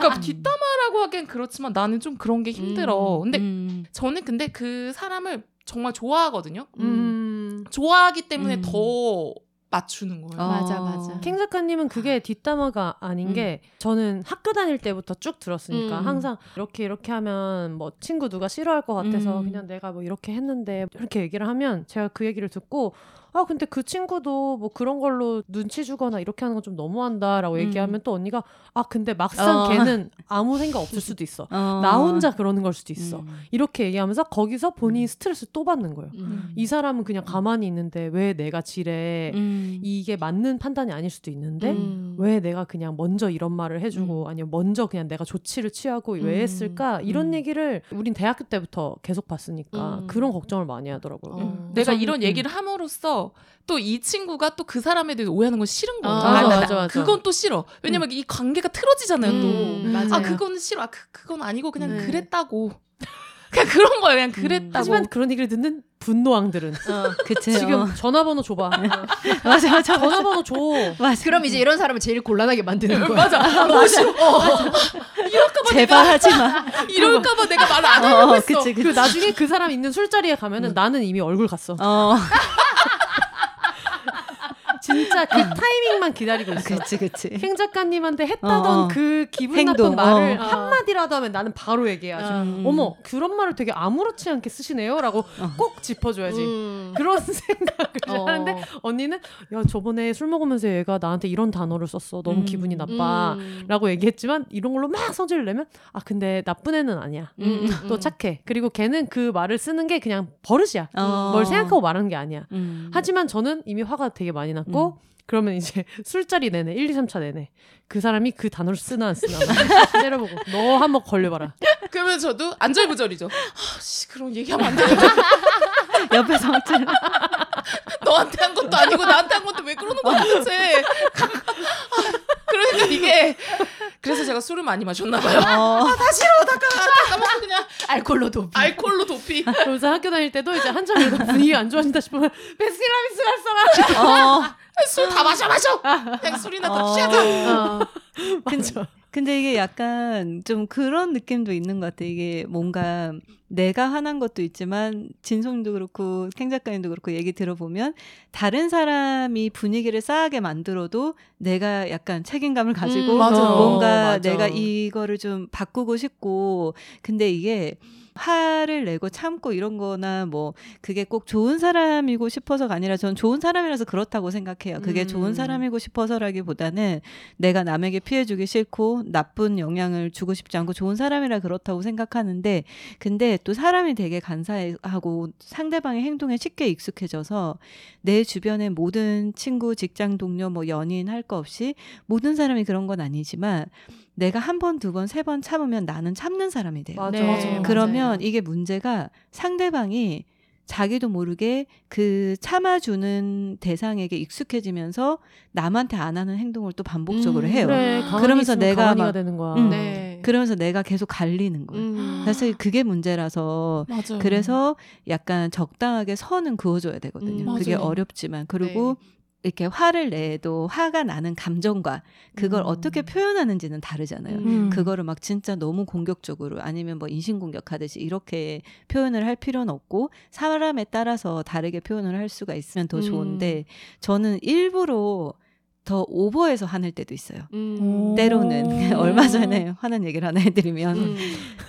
그러니까 뒷담화라고 하기엔 그렇지만 나는 좀 그런 게 힘들어. 근데 음. 저는 근데 그 사람을 정말 좋아하거든요. 음. 좋아하기 때문에 음. 더 맞추는 거예요. 어. 맞아, 맞아. 캥 작가님은 그게 뒷담화가 아닌 음. 게 저는 학교 다닐 때부터 쭉 들었으니까 음. 항상 이렇게 이렇게 하면 뭐 친구 누가 싫어할 것 같아서 음. 그냥 내가 뭐 이렇게 했는데 이렇게 얘기를 하면 제가 그 얘기를 듣고 아 근데 그 친구도 뭐 그런 걸로 눈치 주거나 이렇게 하는 건 좀 너무한다라고 음. 얘기하면 또 언니가 아 근데 막상 어. 걔는 아무 생각 없을 [LAUGHS] 수도 있어 어. 나 혼자 그러는 걸 수도 있어 음. 이렇게 얘기하면서 거기서 본인이 음. 스트레스 또 받는 거예요 음. 이 사람은 그냥 가만히 있는데 왜 내가 지레 음. 이게 맞는 판단이 아닐 수도 있는데 음. 왜 내가 그냥 먼저 이런 말을 해주고 음. 아니면 먼저 그냥 내가 조치를 취하고 왜 음. 했을까 이런 음. 얘기를 우린 대학교 때부터 계속 봤으니까 음. 그런 걱정을 많이 하더라고요. 어. 내가 우선, 이런 음. 얘기를 함으로써 또 이 친구가 또 그 사람에 대해서 오해하는 건 싫은 거죠. 아, 아, 나- 맞아, 맞아. 그건 또 싫어. 왜냐면 이 관계가 틀어지잖아요, 또. 음, 맞아요. 아, 그거는 싫어. 아, 그, 그건 아니고 그냥 네. 그랬다고. [LAUGHS] 그냥 그런 거예요. 그냥 음. 그랬다고. 하지만 그런 얘기를 듣는 분노왕들은 어. 그치. 지금 어. 전화번호 줘봐. [LAUGHS] 맞아 맞아 전화번호 줘. 맞아. 그럼 이제 이런 사람을 제일 곤란하게 만드는 [LAUGHS] 거야. 맞아. 너무 싫어. 어. 이럴까봐 제발 하지 마. 이럴까봐 내가 말을 안 하려고 어, 했어. 그치 그 그치. 나중에 그 사람 있는 술자리에 가면은 나는 이미 얼굴 갔어. 어, 진짜 그 타이밍만 기다리고 있어. 그치 그치. 캥 작가님한테 했다던 어, 어. 그 기분 행동, 나쁜 말을 어. 한마디라도 하면 나는 바로 얘기해야지. 음. 어머, 그런 말을 되게 아무렇지 않게 쓰시네요. 라고 어. 꼭 짚어줘야지. 음. 그런 [LAUGHS] 생각을 어. 하는데 언니는 야 저번에 술 먹으면서 얘가 나한테 이런 단어를 썼어. 너무 음. 기분이 나빠. 음. 라고 얘기했지만 이런 걸로 막 성질을 내면 아 근데 나쁜 애는 아니야. 음, 또 음. 착해. 그리고 걔는 그 말을 쓰는 게 그냥 버릇이야. 어. 뭘 생각하고 말하는 게 아니야. 음. 하지만 저는 이미 화가 되게 많이 났고 그러면 이제 [LAUGHS] 술자리 내내 1, 2, 3차 내내 그 사람이 그 단어를 쓰나 안 쓰나 때려보고 너 한번 걸려봐라. 그러면 저도 안절부절이죠. 아, 씨, 그런 얘기하면 안 돼. 옆에서 찔러. 너한테 한 것도 아니고 나한테 한 것도 왜 그러는 거야 도대체. 그러니까 이게 그래서 제가 술을 많이 마셨나 봐요. 어. 다 싫어다가 다 까먹고 그냥 알콜로 도피. 알코올로 도피. 그러면서 학교 다닐 때도 이제 한참 분위기가 안 좋아진다 싶으면 베스킨라빈스 갈 사람. 어. 술다 마셔 마셔. 그냥 술이나 더 어. 취하자. 어. 맞아. 근데 이게 약간 좀 그런 느낌도 있는 것 같아. 이게 뭔가 내가 화난 것도 있지만 진송도 그렇고 캥 작가님도 그렇고 얘기 들어보면 다른 사람이 분위기를 싸하게 만들어도 내가 약간 책임감을 가지고 음. 뭔가 맞아. 내가 이거를 좀 바꾸고 싶고 근데 이게 화를 내고 참고 이런 거나 뭐 그게 꼭 좋은 사람이고 싶어서가 아니라 전 좋은 사람이라서 그렇다고 생각해요. 그게 음. 좋은 사람이고 싶어서라기보다는 내가 남에게 피해 주기 싫고 나쁜 영향을 주고 싶지 않고 좋은 사람이라 그렇다고 생각하는데 근데 또 사람이 되게 간사하고 상대방의 행동에 쉽게 익숙해져서 내 주변의 모든 친구, 직장 동료, 뭐 연인 할 거 없이 모든 사람이 그런 건 아니지만 내가 한 번, 두 번, 세 번 참으면 나는 참는 사람이 돼요. 맞아. 네, 맞아. 그러면 맞아요. 이게 문제가 상대방이 자기도 모르게 그 참아주는 대상에게 익숙해지면서 남한테 안 하는 행동을 또 반복적으로 음, 해요. 그래. 가만히 그러면서 내가 막- 되는 거야. 음. 네. 그러면서 내가 계속 갈리는 거예요. 음. 사실 그게 문제라서 맞아요. 그래서 약간 적당하게 선은 그어줘야 되거든요. 음, 그게 맞아요. 어렵지만 그리고 이렇게 화를 내도 화가 나는 감정과 그걸 음. 어떻게 표현하는지는 다르잖아요. 음. 그거를 막 진짜 너무 공격적으로 아니면 뭐 인신공격하듯이 이렇게 표현을 할 필요는 없고 사람에 따라서 다르게 표현을 할 수가 있으면 더 음. 좋은데 저는 일부러 더 오버해서 화낼 때도 있어요. 음. 때로는 오. [LAUGHS] 얼마 전에 화난 얘기를 하나 해드리면 음.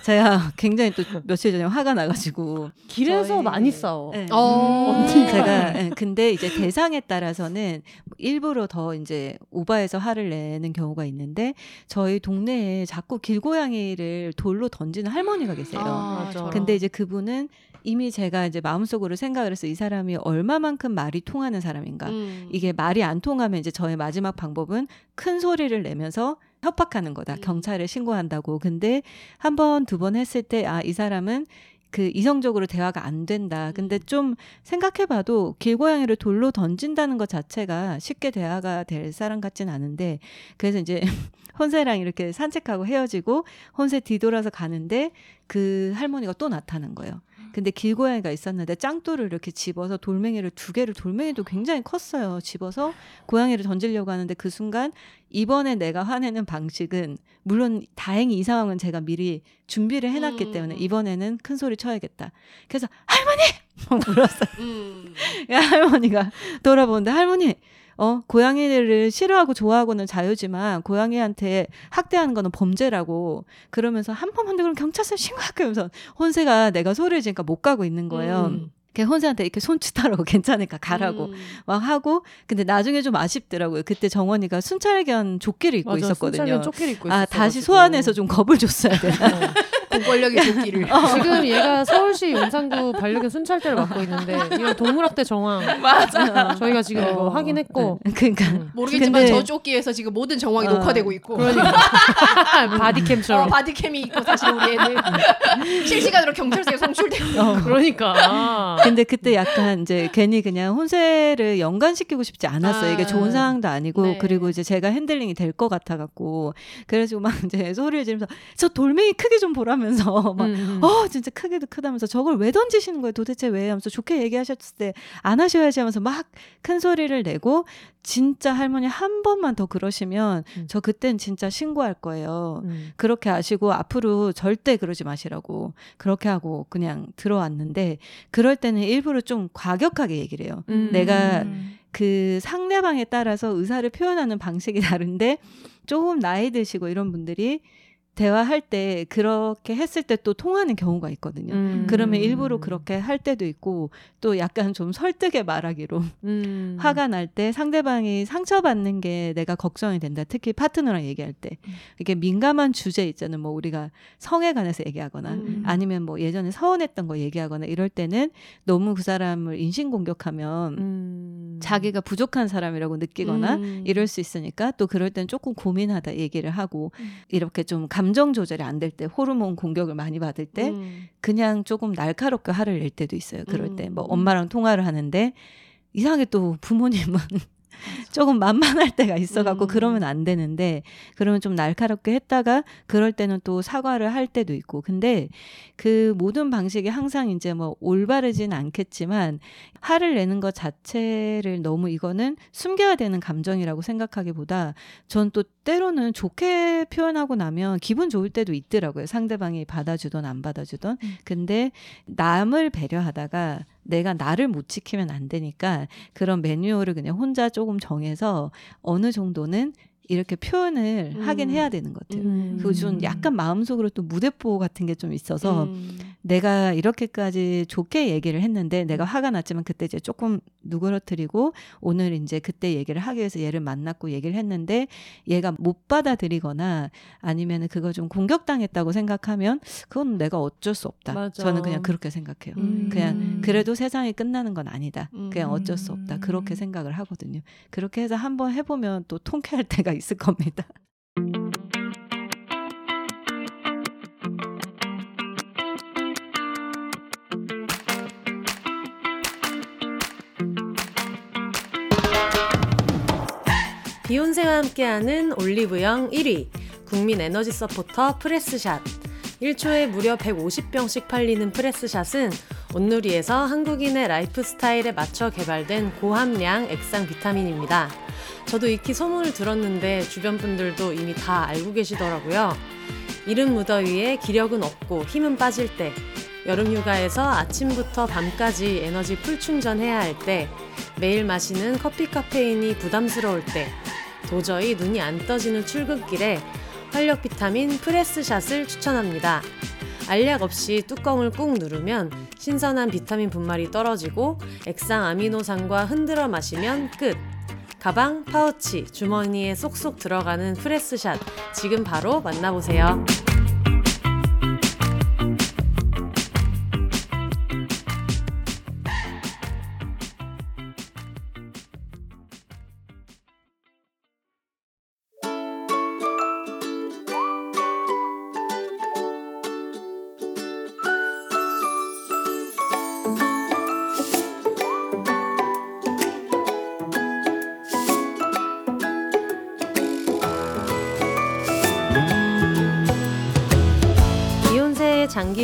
제가 굉장히 또 며칠 전에 화가 나가지고 길에서 저희- 많이 싸워. 네. 어. 제가 예, [LAUGHS] 근데 이제 대상에 따라서는 일부러 더 이제 오바해서 화를 내는 경우가 있는데 저희 동네에 자꾸 길고양이를 돌로 던지는 할머니가 계세요. 아. 근데 이제 그분은 이미 제가 이제 마음속으로 생각을 해서 이 사람이 얼마만큼 말이 통하는 사람인가. 음. 이게 말이 안 통하면 이제 저의 마지막 방법은 큰 소리를 내면서 협박하는 거다. 음. 경찰에 신고한다고. 근데 한 번, 두 번 했을 때, 아, 이 사람은 그 이성적으로 대화가 안 된다. 근데 음. 좀 생각해봐도 길고양이를 돌로 던진다는 것 자체가 쉽게 대화가 될 사람 같진 않은데 그래서 이제 [LAUGHS] 혼세랑 이렇게 산책하고 헤어지고 혼세 뒤돌아서 가는데 그 할머니가 또 나타난 거예요. 근데 길고양이가 있었는데 짱돌을 이렇게 집어서 돌멩이를 두 개를 돌멩이도 굉장히 컸어요. 집어서 고양이를 던지려고 하는데 그 순간 이번에 내가 화내는 방식은 물론 다행히 이 상황은 제가 미리 준비를 해놨기 음. 때문에 이번에는 큰 소리 쳐야겠다. 그래서 할머니 [LAUGHS] 막 불렀어요. 음. [LAUGHS] 야, 할머니가 돌아보는데 할머니 어 고양이를 싫어하고 좋아하고는 자유지만 고양이한테 학대하는 거는 범죄라고 그러면서 한 번만 더 그럼 경찰서 신고할게요 하면서 혼세가 내가 소리를 지니까 못 가고 있는 거예요. 음. 걔 혼세한테 이렇게 손짓하라고 [LAUGHS] 괜찮으니까 가라고 음. 막 하고 근데 나중에 좀 아쉽더라고요. 그때 정원이가 순찰견 조끼를 입고 맞아, 있었거든요. 순찰견 조끼를 입고 아 있었어가지고. 다시 소환해서 좀 겁을 줬어야 되나? 어. 공권력의 조끼를. [LAUGHS] 지금 얘가 서울시 용산구 반려견 순찰대를 맡고 있는데 이런 동물학대 정황 맞아. 저희가 지금 이거 어, 확인했고 네. 그러니까 음. 모르겠지만 근데- 저 조끼에서 지금 모든 정황이 어, 녹화되고 있고. 그러니까 [LAUGHS] 어, bodycam처럼 bodycam이 있고 사실 우리 애는 실시간으로 경찰서에 송출되고. 어. 그러니까 근데 그때 약간 이제 괜히 그냥 혼세를 연관시키고 싶지 않았어요. 이게 아. 좋은 상황도 아니고 네. 그리고 이제 제가 handling이 될 것 같아 갖고 그래가지고 막 이제 소리를 지르면서 저 돌멩이 크기 좀 보라 면서 [LAUGHS] 막 음, 음. 어, 진짜 크기도 크다면서 저걸 왜 던지시는 거예요? 도대체 왜? 하면서 좋게 얘기하셨을 때 안 하셔야지 하면서 막 큰 소리를 내고 진짜 할머니 한 번만 더 그러시면 음. 저 그땐 진짜 신고할 거예요. 음. 그렇게 아시고 앞으로 절대 그러지 마시라고 그렇게 하고 그냥 들어왔는데 그럴 때는 일부러 좀 과격하게 얘기를 해요. 음. 내가 그 상대방에 따라서 의사를 표현하는 방식이 [LAUGHS] 다른데 조금 나이 드시고 이런 분들이 대화할 때 그렇게 했을 때 또 통하는 경우가 있거든요. 음. 그러면 일부러 그렇게 할 때도 있고 또 약간 좀 설득에 말하기로 음. 화가 날 때 상대방이 상처받는 게 내가 걱정이 된다. 특히 파트너랑 얘기할 때 음. 이게 민감한 주제 있잖아요. 뭐 우리가 성에 관해서 얘기하거나 음. 아니면 뭐 예전에 서운했던 거 얘기하거나 이럴 때는 너무 그 사람을 인신 공격하면 음. 자기가 부족한 사람이라고 느끼거나 음. 이럴 수 있으니까 또 그럴 땐 조금 고민하다 얘기를 하고 음. 이렇게 좀 감정 조절이 안 될 때 호르몬 공격을 많이 받을 때 음. 그냥 조금 날카롭게 화를 낼 때도 있어요. 그럴 때뭐 음. 엄마랑 통화를 하는데 이상하게 또 부모님은 조금 만만할 때가 있어갖고 음. 그러면 안 되는데 그러면 좀 날카롭게 했다가 그럴 때는 또 사과를 할 때도 있고. 근데 그 모든 방식이 항상 이제 뭐 올바르진 않겠지만 화를 내는 것 자체를 너무 이거는 숨겨야 되는 감정이라고 생각하기보다 전 또 때로는 좋게 표현하고 나면 기분 좋을 때도 있더라고요. 상대방이 받아주던 안 받아주던 근데 남을 배려하다가 내가 나를 못 지키면 안 되니까 그런 매뉴얼을 그냥 혼자 조금 정해서 어느 정도는 이렇게 표현을 음. 하긴 해야 되는 것 같아요. 음. 그리고 좀 약간 마음속으로 또 무대포 같은 게 좀 있어서 음. 내가 이렇게까지 좋게 얘기를 했는데 내가 화가 났지만 그때 이제 조금 누그러뜨리고 오늘 이제 그때 얘기를 하기 위해서 얘를 만났고 얘기를 했는데 얘가 못 받아들이거나 아니면은 그거 좀 공격당했다고 생각하면 그건 내가 어쩔 수 없다. 맞아. 저는 그냥 그렇게 생각해요. 음. 그냥 그래도 세상이 끝나는 건 아니다. 그냥 음. 어쩔 수 없다. 그렇게 생각을 하거든요. 그렇게 해서 한번 해보면 또 통쾌할 [LAUGHS] 때가 있을 겁니다. 비혼세와 함께하는 올리브영 1위 국민 에너지 서포터 프레스샷 1초에 무려 150병씩 팔리는 프레스샷은 온누리에서 한국인의 라이프 스타일에 맞춰 개발된 고함량 액상 비타민입니다. 저도 익히 소문을 들었는데 주변 분들도 이미 다 알고 계시더라고요. 이른 무더위에 기력은 없고 힘은 빠질 때, 여름 휴가에서 아침부터 밤까지 에너지 full 충전해야 할 때, 매일 마시는 커피 카페인이 부담스러울 때, 도저히 눈이 안 떠지는 출근길에 활력 비타민 프레스샷을 추천합니다. 알약 없이 뚜껑을 꾹 누르면 신선한 비타민 분말이 떨어지고 액상 아미노산과 흔들어 마시면 끝. 가방, 파우치, 주머니에 쏙쏙 들어가는 프레스샷 지금 바로 만나보세요.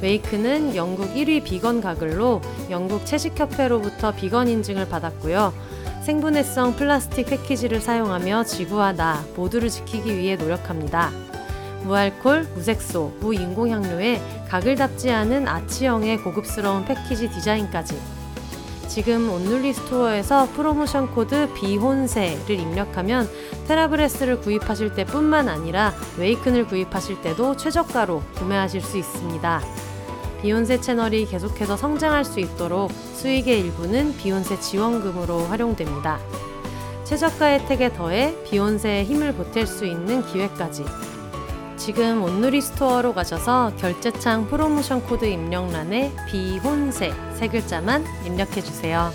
Waken은 영국 1위 비건 가글로 영국 채식협회로부터 비건 인증을 받았고요. 생분해성 플라스틱 패키지를 사용하며 지구와 나 모두를 지키기 위해 노력합니다. 무알콜, 무색소, 무인공향료에 가글답지 않은 아치형의 고급스러운 패키지 디자인까지. 지금 온누리 스토어에서 프로모션 코드 비혼세를 입력하면 TheraBreath를 구입하실 때뿐만 아니라 Waken을 구입하실 때도 최저가로 구매하실 수 있습니다. 비혼세 채널이 계속해서 성장할 수 있도록 수익의 일부는 비혼세 지원금으로 활용됩니다. 최저가 혜택에 더해 비혼세에 힘을 보탤 수 있는 기회까지. 지금 온누리 스토어로 가셔서 결제창 프로모션 코드 입력란에 비혼세 세 글자만 입력해 주세요.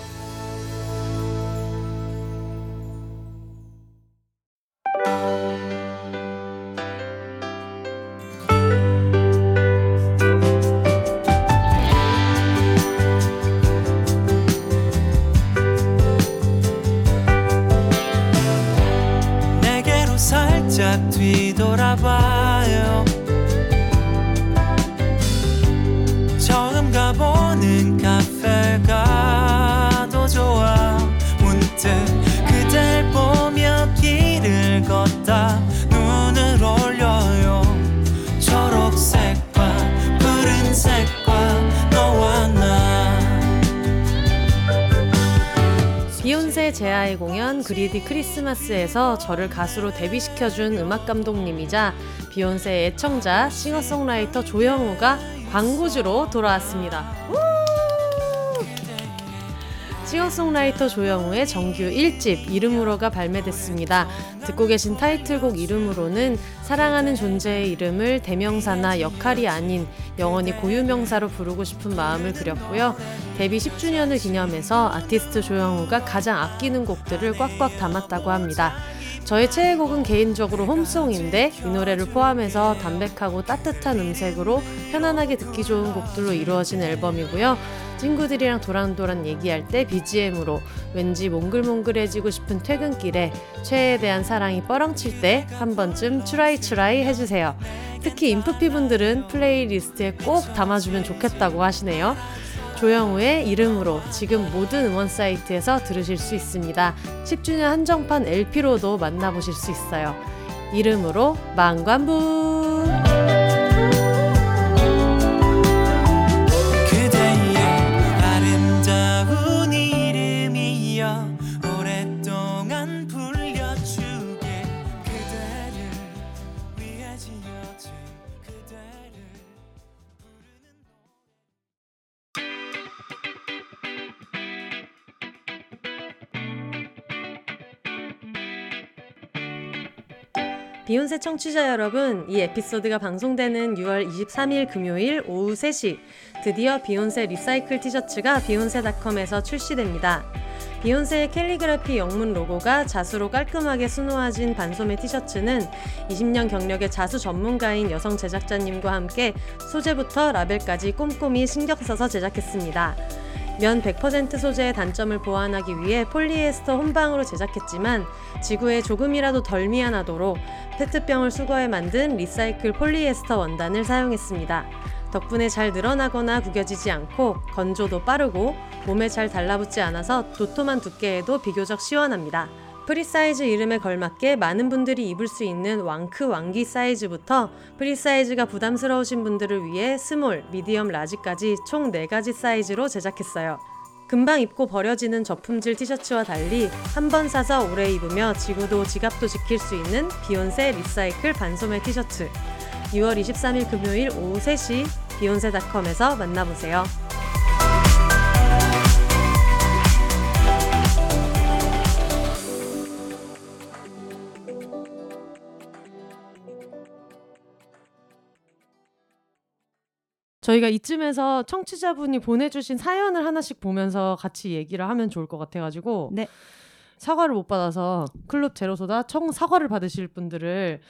크리스마스에서 저를 가수로 데뷔시켜준 음악 감독님이자 비욘세의 애청자 싱어송라이터 조영우가 광고주로 돌아왔습니다. 우! 싱어송라이터 조영우의 정규 1집 이름으로가 발매됐습니다. 듣고 계신 타이틀곡 이름으로는 사랑하는 존재의 이름을 대명사나 역할이 아닌 영원히 고유명사로 부르고 싶은 마음을 그렸고요. 데뷔 10주년을 기념해서 아티스트 조영우가 가장 아끼는 곡들을 꽉꽉 담았다고 합니다. 저의 최애곡은 개인적으로 홈송인데 이 노래를 포함해서 담백하고 따뜻한 음색으로 편안하게 듣기 좋은 곡들로 이루어진 앨범이고요. 친구들이랑 도란도란 얘기할 때 BGM으로 왠지 몽글몽글해지고 싶은 퇴근길에 최애에 대한 사랑이 뻐렁칠 때 한 번쯤 try try 해주세요. 특히 인프피 분들은 playlist에 꼭 담아주면 좋겠다고 하시네요. 조영우의 이름으로 지금 모든 음원 사이트에서 들으실 수 있습니다. 10주년 한정판 LP로도 만나보실 수 있어요. 이름으로 망관부. 비혼세 청취자 여러분, 이 에피소드가 방송되는 6월 23일 금요일 오후 3시 드디어 비혼세 recycle 티셔츠가 비혼세닷컴에서 출시됩니다. 비혼세의 캘리그라피 영문 로고가 자수로 깔끔하게 수놓아진 반소매 티셔츠는 20년 경력의 자수 전문가인 여성 제작자님과 함께 소재부터 라벨까지 꼼꼼히 신경 써서 제작했습니다. 면 100% 소재의 단점을 보완하기 위해 폴리에스터 혼방으로 제작했지만 지구에 조금이라도 덜 미안하도록 페트병을 수거해 만든 recycle 폴리에스터 원단을 사용했습니다. 덕분에 잘 늘어나거나 구겨지지 않고 건조도 빠르고 몸에 잘 달라붙지 않아서 도톰한 두께에도 비교적 시원합니다. 프리사이즈 이름에 걸맞게 많은 분들이 입을 수 있는 왕크 왕귀 사이즈부터 프리사이즈가 부담스러우신 분들을 위해 small, medium, large까지 총 4가지 사이즈로 제작했어요. 금방 입고 버려지는 저품질 티셔츠와 달리 한 번 사서 오래 입으며 지구도 지갑도 지킬 수 있는 비욘세 리사이클 반소매 티셔츠. 6월 23일 금요일 오후 3시 비욘세닷컴에서 만나보세요. 저희가 이쯤에서 청취자분이 보내주신 사연을 하나씩 보면서 같이 얘기를 하면 좋을 것 같아가지고 네. 사과를 못 받아서 클럽 제로소다 청 사과를 받으실 분들을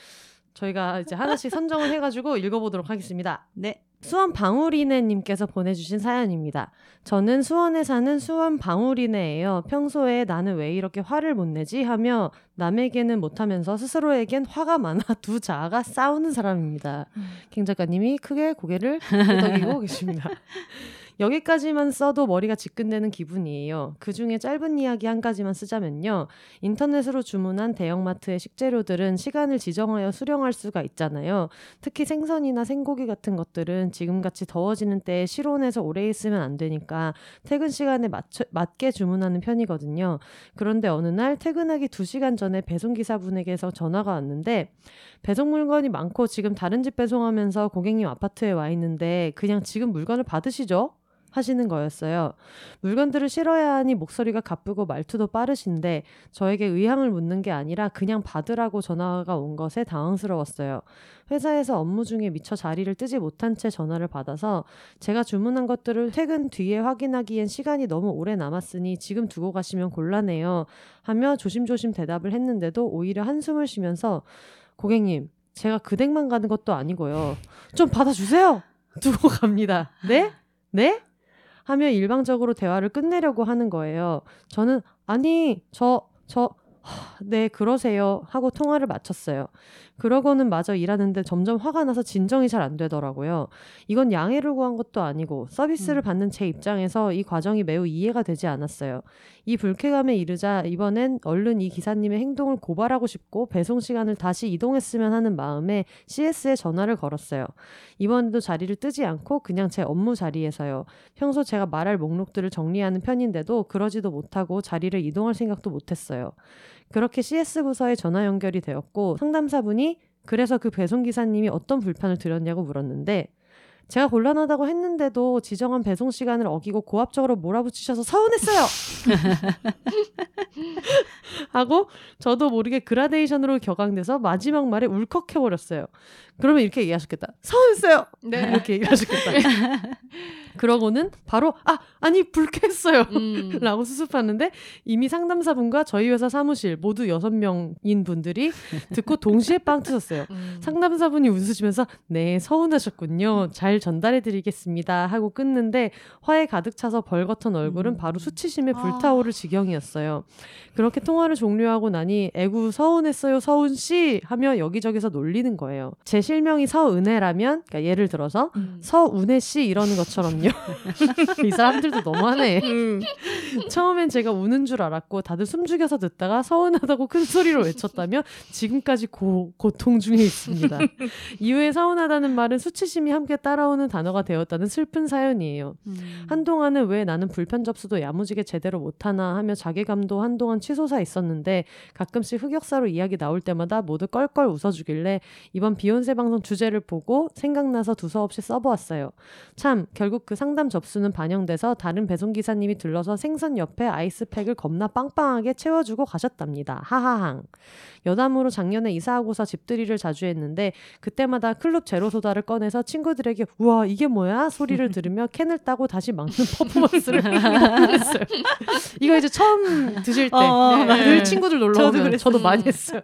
저희가 이제 하나씩 선정을 해가지고 읽어보도록 하겠습니다. 네. 수원 방울이네님께서 보내주신 사연입니다. 저는 수원에 사는 수원 방울이네예요. 평소에 나는 왜 이렇게 화를 못 내지 하며 남에게는 못하면서 스스로에겐 화가 많아 [LAUGHS] 두 자아가 싸우는 사람입니다. 갱 작가님이 크게 고개를 끄덕이고 [LAUGHS] 계십니다. 여기까지만 써도 머리가 지끈대는 기분이에요. 그 중에 짧은 이야기 한 가지만 쓰자면요. 인터넷으로 주문한 대형마트의 식재료들은 시간을 지정하여 수령할 수가 있잖아요. 특히 생선이나 생고기 같은 것들은 지금같이 더워지는 때에 실온에서 오래 있으면 안 되니까 퇴근 시간에 맞춰, 맞게 주문하는 편이거든요. 그런데 어느 날 퇴근하기 2시간 전에 배송기사분에게서 전화가 왔는데 배송 물건이 많고 지금 다른 집 배송하면서 고객님 아파트에 와 있는데 그냥 지금 물건을 받으시죠? 하시는 거였어요. 물건들을 실어야 하니 목소리가 가쁘고 말투도 빠르신데 저에게 의향을 묻는 게 아니라 그냥 받으라고 전화가 온 것에 당황스러웠어요. 회사에서 업무 중에 미처 자리를 뜨지 못한 채 전화를 받아서 제가 주문한 것들을 퇴근 뒤에 확인하기엔 시간이 너무 오래 남았으니 지금 두고 가시면 곤란해요. 하며 조심조심 대답을 했는데도 오히려 한숨을 쉬면서 고객님, 제가 그 댁만 가는 것도 아니고요. 좀 받아주세요! 두고 갑니다. 네? 네? 하며 일방적으로 대화를 끝내려고 하는 거예요. 저는 아니 저 저 네, 그러세요. 하고 통화를 마쳤어요. 그러고는 마저 일하는데 점점 화가 나서 진정이 잘 안 되더라고요. 이건 양해를 구한 것도 아니고 서비스를 받는 제 입장에서 이 과정이 매우 이해가 되지 않았어요. 이 불쾌감에 이르자 이번엔 얼른 이 기사님의 행동을 고발하고 싶고 배송 시간을 다시 이동했으면 하는 마음에 CS에 전화를 걸었어요. 이번에도 자리를 뜨지 않고 그냥 제 업무 자리에서요. 평소 제가 말할 목록들을 정리하는 편인데도 그러지도 못하고 자리를 이동할 생각도 못했어요. 그렇게 CS 부서에 전화 연결이 되었고 상담사분이 그래서 그 배송 기사님이 어떤 불편을 드렸냐고 물었는데 제가 곤란하다고 했는데도 지정한 배송 시간을 어기고 고압적으로 몰아붙이셔서 서운했어요. [LAUGHS] 하고 저도 모르게 그라데이션으로 격앙돼서 마지막 말에 울컥해 버렸어요. 그러면 이렇게 얘기하셨겠다. 서운했어요. 네. 이렇게 얘기하셨겠다. [LAUGHS] 그러고는 바로 아 아니 불쾌했어요. 음. [LAUGHS] 라고 수습하는데 이미 상담사분과 저희 회사 사무실 모두 여섯 명인 분들이 듣고 동시에 빵 터졌어요. 음. 상담사분이 웃으시면서 네 서운하셨군요. 잘 전달해드리겠습니다 하고 끊는데 화에 가득 차서 벌거턴 얼굴은 음. 바로 수치심에 불타오를 지경이었어요. 그렇게 통화를 종료하고 나니 애구 서운했어요 서운 씨 하며 여기저기서 놀리는 거예요. 제 실명이 서은혜라면 그러니까 예를 들어서 음. 서운혜 씨 이러는 것처럼 요. [LAUGHS] 이 사람들도 너무하네. 음. 처음엔 제가 우는 줄 알았고 다들 숨죽여서 듣다가 서운하다고 큰 소리로 외쳤다며 지금까지 고, 고통 중에 있습니다. 이후에 서운하다는 말은 수치심이 함께 따라오는 단어가 되었다는 슬픈 사연이에요. 음. 한동안은 왜 나는 불편 접수도 야무지게 제대로 못하나 하며 자괴감도 한동안 치솟아 있었는데 가끔씩 흑역사로 이야기 나올 때마다 모두 껄껄 웃어주길래 이번 비욘세 방송 주제를 보고 생각나서 두서없이 써보았어요. 참 결국 그 상담 접수는 반영돼서 다른 배송기사님이 들러서 생선 옆에 아이스팩을 겁나 빵빵하게 채워주고 가셨답니다. 하하항. 여담으로 작년에 이사하고서 집들이를 자주 했는데 그때마다 클럽 제로소다를 꺼내서 친구들에게 우와 이게 뭐야 소리를 들으며 캔을 따고 다시 막는 [LAUGHS] 퍼포먼스를 했어요. 이거 이제 처음 드실 때 어, 늘 네. 친구들 놀러 저도 오면 그랬어요. 저도 많이 했어요.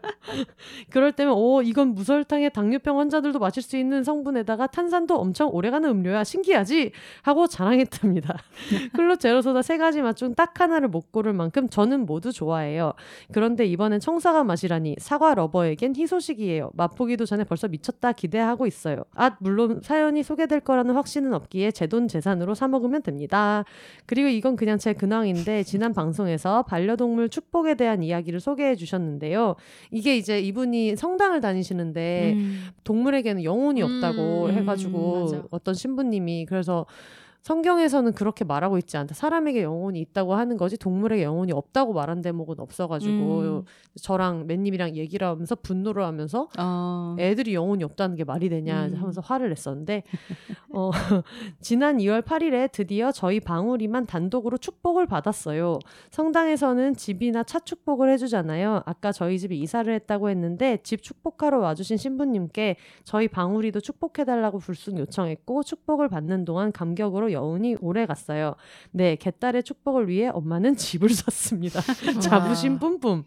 그럴 때면 오 이건 무설탕에 당뇨병 환자들도 마실 수 있는 성분에다가 탄산도 엄청 오래가는 음료야 신기하지 하고 자랑했답니다. [LAUGHS] 클럽 제로소다 세 가지 맛 중 딱 하나를 못 고를 만큼 저는 모두 좋아해요. 그런데 이번엔 청사과 맛이라니 사과 러버에겐 희소식이에요. 맛보기도 전에 벌써 미쳤다 기대하고 있어요. 아 물론 사연이 소개될 거라는 확신은 없기에 제 돈 재산으로 사 먹으면 됩니다. 그리고 이건 그냥 제 근황인데 지난 방송에서 반려동물 축복에 대한 이야기를 소개해 주셨는데요. 이게 이제 이분이 성당을 다니시는데 음. 동물에게는 영혼이 없다고 음, 해가지고 맞아. 어떤 신부님이 그래서 성경에서는 그렇게 말하고 있지 않다. 사람에게 영혼이 있다고 하는 거지 동물에게 영혼이 없다고 말한 대목은 없어가지고 음. 저랑 맨님이랑 얘기를 하면서 분노를 하면서 어. 애들이 영혼이 없다는 게 말이 되냐 음. 하면서 화를 냈었는데 어, [LAUGHS] 지난 2월 8일에 드디어 저희 방울이만 단독으로 축복을 받았어요. 성당에서는 집이나 차 축복을 해주잖아요. 아까 저희 집에 이사를 했다고 했는데 집 축복하러 와주신 신부님께 저희 방울이도 축복해달라고 불쑥 요청했고 축복을 받는 동안 감격으로 여운이 오래 갔어요. 네, 개딸의 축복을 위해 엄마는 [LAUGHS] 집을 샀습니다. [LAUGHS] 자부심 뿜뿜.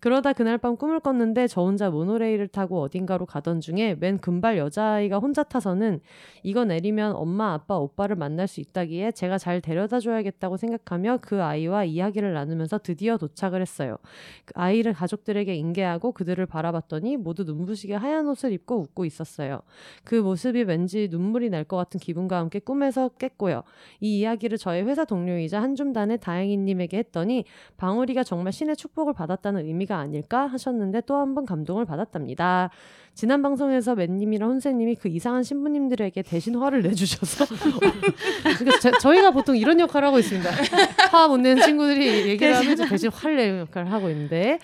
그러다 그날 밤 꿈을 꿨는데 저 혼자 모노레일을 타고 어딘가로 가던 중에 웬 금발 여자아이가 혼자 타서는 이거 내리면 엄마, 아빠, 오빠를 만날 수 있다기에 제가 잘 데려다 줘야겠다고 생각하며 그 아이와 이야기를 나누면서 드디어 도착을 했어요. 그 아이를 가족들에게 인계하고 그들을 바라봤더니 모두 눈부시게 하얀 옷을 입고 웃고 있었어요. 그 모습이 왠지 눈물이 날 것 같은 기분과 함께 꿈에서 깼고요. 이 이야기를 저의 회사 동료이자 한줌단의 다행이님에게 했더니 방울이가 정말 신의 축복을 받았다는 의미가 아닐까 하셨는데 또 한 번 감동을 받았답니다. 지난 방송에서 맨님이랑 혼세님이 그 이상한 신부님들에게 대신 화를 내주셔서 [LAUGHS] 그러니까 저- 저희가 보통 이런 역할을 하고 있습니다. 화 못 내는 친구들이 얘기를 하면 이제 대신 화를 내는 역할을 하고 있는데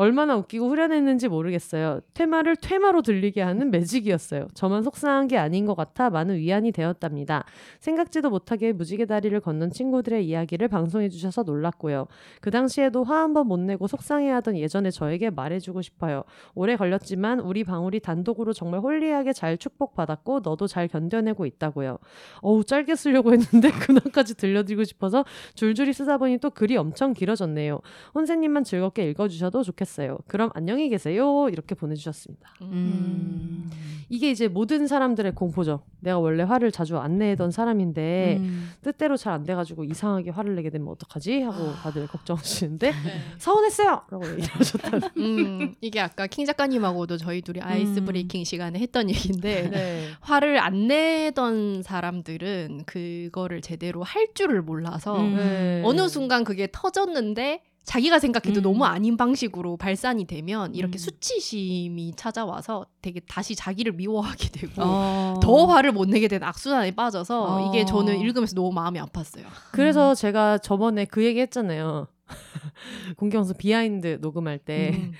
얼마나 웃기고 후련했는지 모르겠어요. 퇴마를 퇴마로 들리게 하는 매직이었어요. 저만 속상한 게 아닌 것 같아 많은 위안이 되었답니다. 생각지도 못하게 무지개 다리를 건넌 친구들의 이야기를 방송해 주셔서 놀랐고요. 그 당시에도 화 한 번 못 내고 속상해하던 예전에 저에게 말해주고 싶어요. 오래 걸렸지만 우리 방울이 단독으로 정말 홀리하게 잘 축복받았고 너도 잘 견뎌내고 있다고요. 어우 짧게 쓰려고 했는데 [LAUGHS] 근황까지 들려드리고 싶어서 줄줄이 쓰다 보니 또 글이 엄청 길어졌네요. 혼세님만 즐겁게 읽어주셔도 좋겠 어요. 그럼 안녕히 계세요. 이렇게 보내주셨습니다. 음. 이게 이제 모든 사람들의 공포죠. 내가 원래 화를 자주 안 내던 사람인데 음. 뜻대로 잘 안 돼가지고 이상하게 화를 내게 되면 어떡하지 하고 다들 걱정하시는데 [LAUGHS] 네. 서운했어요. 라고 얘기하셨다. 음, 이게 아까 킹 작가님하고도 저희 둘이 아이스 음. 브레이킹 시간에 했던 얘기인데 네. [LAUGHS] 화를 안 내던 사람들은 그거를 제대로 할 줄을 몰라서 음. 네. 어느 순간 그게 터졌는데 자기가 생각해도 음. 너무 아닌 방식으로 발산이 되면 이렇게 음. 수치심이 찾아와서 되게 다시 자기를 미워하게 되고 어. 더 화를 못 내게 된 악순환에 빠져서 어. 이게 저는 읽으면서 너무 마음이 아팠어요. 그래서 제가 저번에 그 얘기 했잖아요. [LAUGHS] 공개방송 비하인드 녹음할 때 음.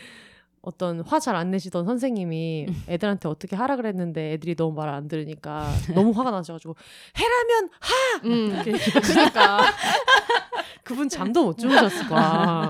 어떤 화 잘 안 내시던 선생님이 애들한테 어떻게 하라 그랬는데 애들이 너무 말을 안 들으니까 너무 화가 나셔가지고 해라면 음. 이렇게 그러니까 [LAUGHS] 그분 잠도 못 주무셨을 거야.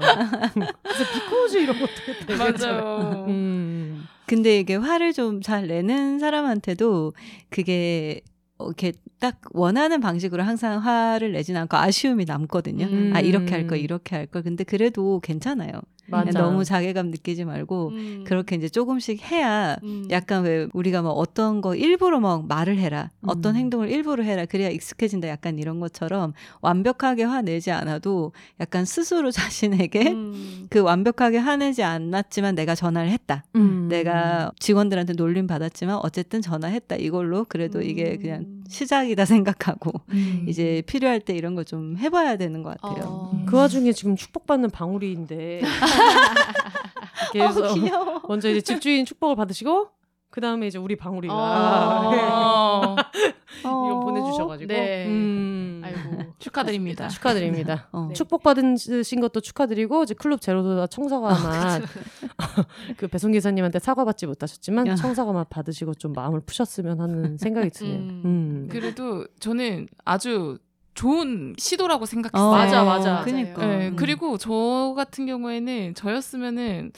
그래서 because 이런 것도 되게 맞아요. 음. 근데 이게 화를 좀 잘 내는 사람한테도 그게 어, 이렇게 딱 원하는 방식으로 항상 화를 내진 않고 아쉬움이 남거든요. 음. 아 이렇게 할 거, 이렇게 할 거. 근데 그래도 괜찮아요. 맞아. 너무 자괴감 느끼지 말고 음. 그렇게 이제 조금씩 해야 음. 약간 왜 우리가 막 어떤 거 일부러 막 말을 해라 어떤 음. 행동을 일부러 해라 그래야 익숙해진다 약간 이런 것처럼 완벽하게 화내지 않아도 약간 스스로 [LAUGHS] 자신에게 음. 그 완벽하게 화내지 않았지만 내가 전화를 했다 음. 내가 직원들한테 놀림 받았지만 어쨌든 전화했다 이걸로 그래도 이게 음. 그냥 시작이다 생각하고 음. 이제 필요할 때 이런 거 좀 해봐야 되는 것 같아요. 어. 그 와중에 지금 축복받는 방울이인데 [LAUGHS] [LAUGHS] 그래서 어, 귀여워. 먼저 이제 집주인 축복을 받으시고 그 다음에 이제 우리 방울이가 어, [LAUGHS] 이거 보내주셔가지고 네. 음. 아이고 축하드립니다. [LAUGHS] 축하드립니다. 어. 네. 축복 받으신 것도 축하드리고 이제 클럽 제로소다 청사과 맛그 배송 기사님한테 사과받지 못하셨지만 야. 청사과 맛 받으시고 좀 마음을 푸셨으면 하는 생각이 드네요. 음. 음. 그래도 저는 아주 좋은 시도라고 어, 생각했어요. 맞아, 맞아. 그니까. 네, 음. 그리고 저 같은 경우에는 저였으면은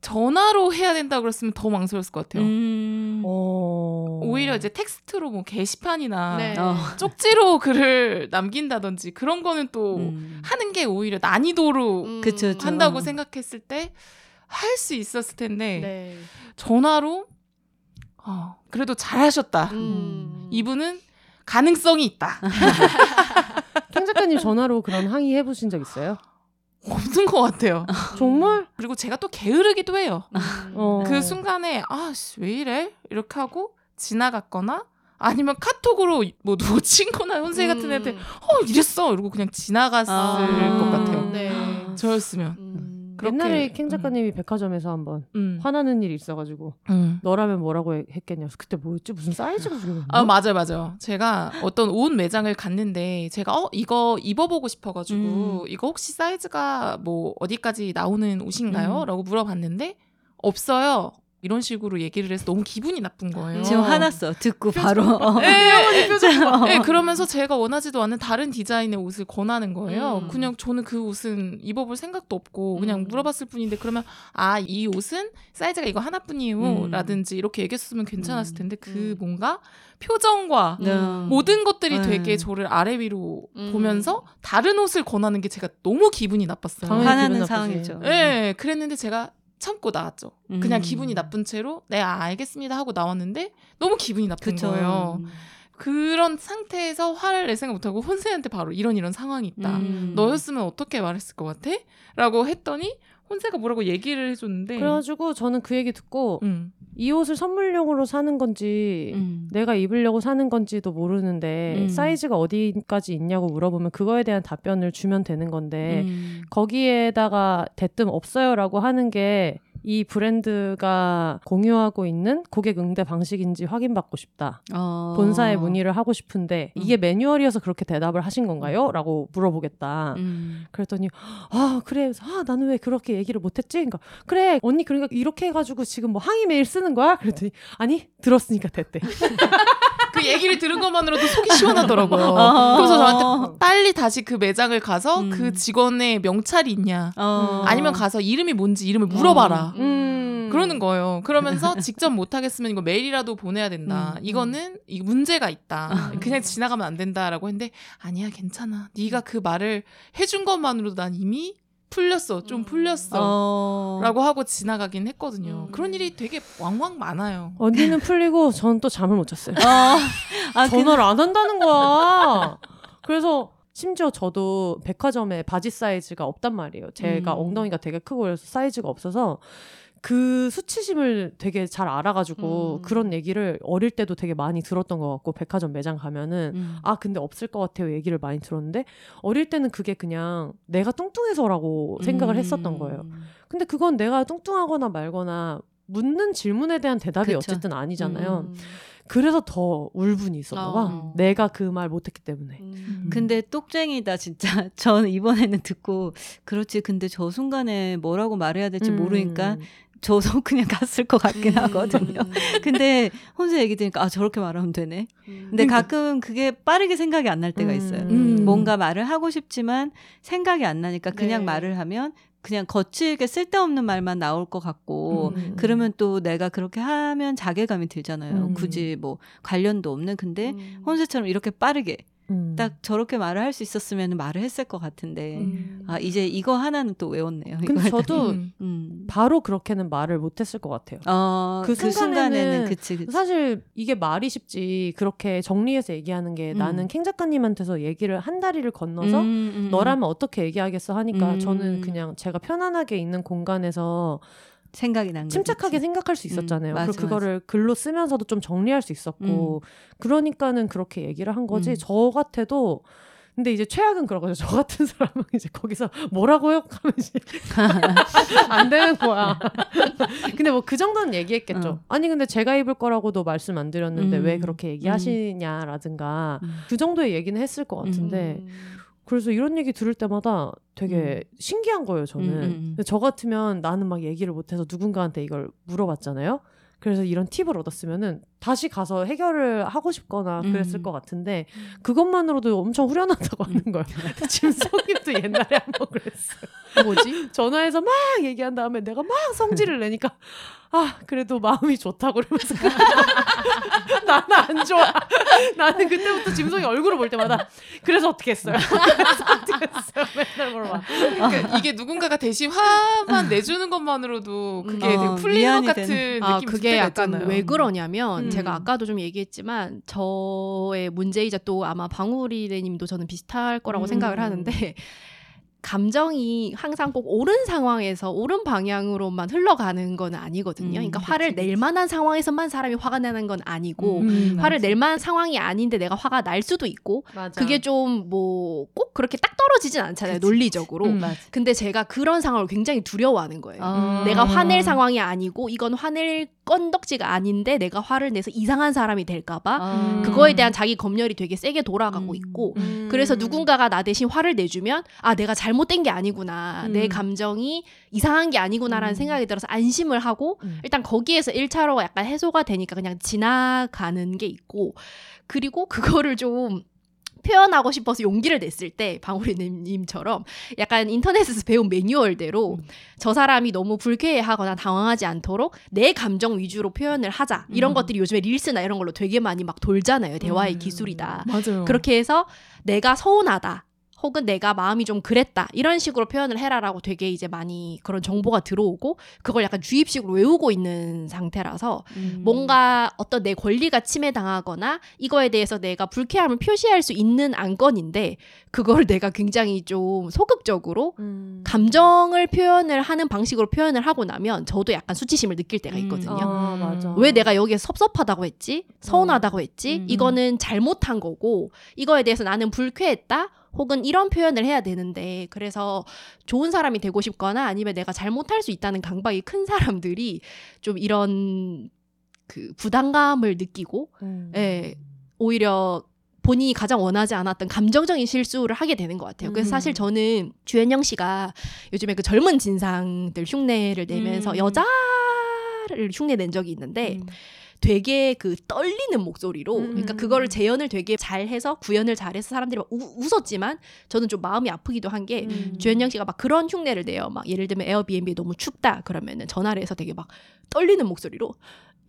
전화로 해야 된다고 그랬으면 더 망설였을 것 같아요. 음. 어. 오히려 이제 텍스트로 뭐 게시판이나 네. 어. 쪽지로 [LAUGHS] 글을 남긴다든지 그런 거는 또 음. 하는 게 오히려 난이도로 음. 한다고 어. 생각했을 때 할 수 있었을 텐데 네. 전화로 어, 그래도 잘하셨다. 음. 이분은 가능성이 있다. [LAUGHS] 캥 작가님 전화로 그런 항의 해보신 적 있어요? 없는 것 같아요. [LAUGHS] 정말? 그리고 제가 또 게으르기도 해요. 어. 그 순간에 아씨 왜 이래 이렇게 하고 지나갔거나 아니면 카톡으로 뭐 누구 친구나 혼세 같은 음. 애한테 어 이랬어 이러고 그냥 지나갔을 아. 것 같아요. 네. 저였으면 음. 그렇게, 옛날에 캥 음. 작가님이 백화점에서 한번 음. 화나는 일이 있어가지고 음. 너라면 뭐라고 해- 했겠냐. 그때 뭐였지? 무슨 사이즈가 중요했나? 아 맞아요 맞아요. 제가 어떤 옷 매장을 갔는데 제가 어 이거 입어보고 싶어가지고 이거 혹시 사이즈가 뭐 어디까지 나오는 옷인가요? 음. 라고 물어봤는데 없어요. 이런 식으로 얘기를 해서 너무 기분이 나쁜 거예요. 지금 화났어. 듣고 바로. [LAUGHS] 어. 네, 어. 네, 그러면서 제가 원하지도 않는 다른 디자인의 옷을 권하는 거예요. 음. 그냥 저는 그 옷은 입어볼 생각도 없고 그냥 음. 물어봤을 뿐인데 그러면 아 이 옷은 사이즈가 이거 하나뿐이에요 음. 라든지 이렇게 얘기했으면 괜찮았을 텐데 그 음. 뭔가 표정과 네. 모든 것들이 네. 되게 저를 아래 위로 음. 보면서 다른 옷을 권하는 게 제가 너무 기분이 나빴어요. 화나는 기분 상황이죠. 네, 그랬는데 제가 참고 나왔죠. 그냥 음. 기분이 나쁜 채로 네 아, 알겠습니다 하고 나왔는데 너무 기분이 나쁜 그쵸. 거예요. 그런 상태에서 화를 낼 생각 못하고 혼세한테 바로 이런 이런 상황이 있다. 음. 너였으면 어떻게 말했을 것 같아? 라고 했더니 혼세가 뭐라고 얘기를 해줬는데 그래가지고 저는 그 얘기 듣고 음. 이 옷을 선물용으로 사는 건지 음. 내가 입으려고 사는 건지도 모르는데 음. 사이즈가 어디까지 있냐고 물어보면 그거에 대한 답변을 주면 되는 건데 음. 거기에다가 대뜸 없어요라고 하는 게 이 브랜드가 공유하고 있는 고객 응대 방식인지 확인받고 싶다. 어. 본사에 문의를 하고 싶은데 이게 음. 매뉴얼이어서 그렇게 대답을 하신 건가요? 라고 물어보겠다. 음. 그랬더니 아 그래 아 나는 왜 그렇게 얘기를 못했지? 그러니까 그래 언니 그러니까 이렇게 해가지고 지금 뭐 항의 메일 쓰는 거야? 그랬더니 아니 들었으니까 됐대. [LAUGHS] 그 얘기를 들은 것만으로도 속이 시원하더라고요. [LAUGHS] 어. 그래서 저한테 빨리 다시 그 매장을 가서 음. 그 직원의 명찰이 있냐 어. 아니면 가서 이름이 뭔지 이름을 물어봐라. 음. 그러는 거예요. 그러면서 [LAUGHS] 직접 못 하겠으면 이거 메일이라도 보내야 된다. 음, 음. 이거는 이 문제가 있다. 그냥 지나가면 안 된다라고 했는데 아니야 괜찮아. 네가 그 말을 해준 것만으로도 난 이미 풀렸어. 좀 음. 풀렸어. 어. 라고 하고 지나가긴 했거든요. 음. 그런 일이 되게 왕왕 많아요. 언니는 풀리고 전 또 잠을 못 잤어요. 어. [LAUGHS] 아, 전화를 안 한다는 거야. 그래서 심지어 저도 백화점에 바지 사이즈가 없단 말이에요. 제가 음. 엉덩이가 되게 크고 그래서 사이즈가 없어서 그 수치심을 되게 잘 알아가지고 음. 그런 얘기를 어릴 때도 되게 많이 들었던 것 같고 백화점 매장 가면은 음. 아 근데 없을 것 같아요 얘기를 많이 들었는데 어릴 때는 그게 그냥 내가 뚱뚱해서라고 생각을 음. 했었던 거예요. 근데 그건 내가 뚱뚱하거나 말거나 묻는 질문에 대한 대답이 그쵸. 어쨌든 아니잖아요. 음. 그래서 더 울분이 있었나 봐. 어. 내가 그 말 못했기 때문에. 음. 근데 똑쟁이다 진짜. [LAUGHS] 저는 이번에는 듣고 그렇지. 근데 저 순간에 뭐라고 말해야 될지 음. 모르니까 저도 [LAUGHS] 그냥 갔을 것 같긴 하거든요. 음. [LAUGHS] 근데 혼자 얘기 들으니까 아 저렇게 말하면 되네. 음. 근데 가끔 그게 빠르게 생각이 안 날 때가 있어요. 음. 뭔가 말을 하고 싶지만 생각이 안 나니까 그냥 네. 말을 하면 그냥 거칠게 쓸데없는 말만 나올 것 같고 음. 그러면 또 내가 그렇게 하면 자괴감이 들잖아요. 음. 굳이 뭐 관련도 없는 근데 음. 혼세처럼 이렇게 빠르게 음. 딱 저렇게 말을 할 수 있었으면 말을 했을 것 같은데 음. 아 이제 이거 하나는 또 외웠네요. 근데 저도 음. 음. 바로 그렇게는 말을 못했을 것 같아요. 어, 그 그, 순간에는 그치 그치. 사실 이게 말이 쉽지 그렇게 정리해서 얘기하는 게 음. 나는 캥 작가님한테서 얘기를 한 다리를 건너서 음, 음, 음. 너라면 어떻게 얘기하겠어 하니까 음. 저는 그냥 제가 편안하게 있는 공간에서 생각이 난. 침착하게 생각할 수 있었잖아요. 음, 맞아, 그리고 그거를 글로 쓰면서도 좀 정리할 수 있었고 그러니까는 그렇게 얘기를 한 거지. 음. 저 같아도 근데 이제 최악은 그런 거죠. 저 같은 사람은 이제 거기서 뭐라고요? 하면 이제 안 되는 거야. [LAUGHS] 근데 뭐 그 정도는 얘기했겠죠. 어. 아니 근데 제가 입을 거라고도 말씀 안 드렸는데 음. 왜 그렇게 얘기하시냐라든가 음. 그 정도의 얘기는 했을 것 같은데 음. 그래서 이런 얘기 들을 때마다 되게 신기한 거예요, 저는. 음, 음, 음. 저 같으면 나는 막 얘기를 못해서 누군가한테 이걸 물어봤잖아요. 그래서 이런 팁을 얻었으면은 다시 가서 해결을 하고 싶거나 그랬을 음. 것 같은데 그것만으로도 엄청 후련하다고 하는 거예요. [LAUGHS] 짐송님도 옛날에 한번 그랬어요. 뭐지? [LAUGHS] 전화해서 막 얘기한 다음에 내가 막 성질을 내니까 아 그래도 마음이 좋다고 그러면서 [LAUGHS] 나는 안 좋아. 나는 그때부터 짐송이 얼굴을 볼 때마다 그래서 어떻게 했어요? [LAUGHS] 그래서 어떻게 했어요? 맨날 물어봐. 그러니까 이게 누군가가 대신 화만 내주는 것만으로도 그게 음, 어, 되게 풀리는 미안이 것 같은 아, 느낌이 들 그게 약간 있잖아요. 왜 그러냐면 음. 제가 아까도 좀 얘기했지만 저의 문제이자 또 아마 방울이네님도 저는 비슷할 거라고 음. 생각을 하는데 감정이 항상 꼭 옳은 상황에서 옳은 방향으로만 흘러가는 건 아니거든요. 음, 그러니까 화를 낼 그치. 만한 상황에서만 사람이 화가 나는 건 아니고 음, 화를 맞아. 낼 만한 상황이 아닌데 내가 화가 날 수도 있고 맞아. 그게 좀 뭐 꼭 그렇게 딱 떨어지진 않잖아요. 그치, 논리적으로. 음. 근데 제가 그런 상황을 굉장히 두려워하는 거예요. 아. 내가 화낼 상황이 아니고 이건 화낼 건덕지가 아닌데 내가 화를 내서 이상한 사람이 될까봐 아. 그거에 대한 자기 검열이 되게 세게 돌아가고 음. 있고 음. 그래서 누군가가 나 대신 화를 내주면 아 내가 잘못된 게 아니구나 음. 내 감정이 이상한 게 아니구나라는 음. 생각이 들어서 안심을 하고 음. 일단 거기에서 1차로가 약간 해소가 되니까 그냥 지나가는 게 있고 그리고 그거를 좀 표현하고 싶어서 용기를 냈을 때 방울이님처럼 약간 인터넷에서 배운 매뉴얼대로 음. 저 사람이 너무 불쾌해하거나 당황하지 않도록 내 감정 위주로 표현을 하자 이런 음. 것들이 요즘에 릴스나 이런 걸로 되게 많이 막 돌잖아요 대화의 음. 기술이다 맞아요. 그렇게 해서 내가 서운하다 혹은 내가 마음이 좀 그랬다 이런 식으로 표현을 해라라고 되게 이제 많이 그런 정보가 들어오고 그걸 약간 주입식으로 외우고 있는 상태라서 음. 뭔가 어떤 내 권리가 침해당하거나 이거에 대해서 내가 불쾌함을 표시할 수 있는 안건인데 그걸 내가 굉장히 좀 소극적으로 음. 감정을 표현을 하는 방식으로 표현을 하고 나면 저도 약간 수치심을 느낄 때가 음. 있거든요. 아, 맞아. 왜 내가 여기에 섭섭하다고 했지? 서운하다고 했지? 음. 이거는 잘못한 거고 이거에 대해서 나는 불쾌했다? 혹은 이런 표현을 해야 되는데 그래서 좋은 사람이 되고 싶거나 아니면 내가 잘못할 수 있다는 강박이 큰 사람들이 좀 이런 그 부담감을 느끼고 음. 예, 오히려 본인이 가장 원하지 않았던 감정적인 실수를 하게 되는 것 같아요. 그래서 음. 사실 저는 주현영 씨가 요즘에 그 젊은 진상들 흉내를 내면서 음. 여자를 흉내 낸 적이 있는데 음. 되게 그 떨리는 목소리로 음. 그러니까 그거를 재현을 되게 잘해서 구현을 잘해서 사람들이 막 우- 웃었지만 저는 좀 마음이 아프기도 한게 음. 주현영 씨가 막 그런 흉내를 내요. 막 예를 들면 에어비앤비 너무 춥다 그러면은 전화를 해서 되게 막 떨리는 목소리로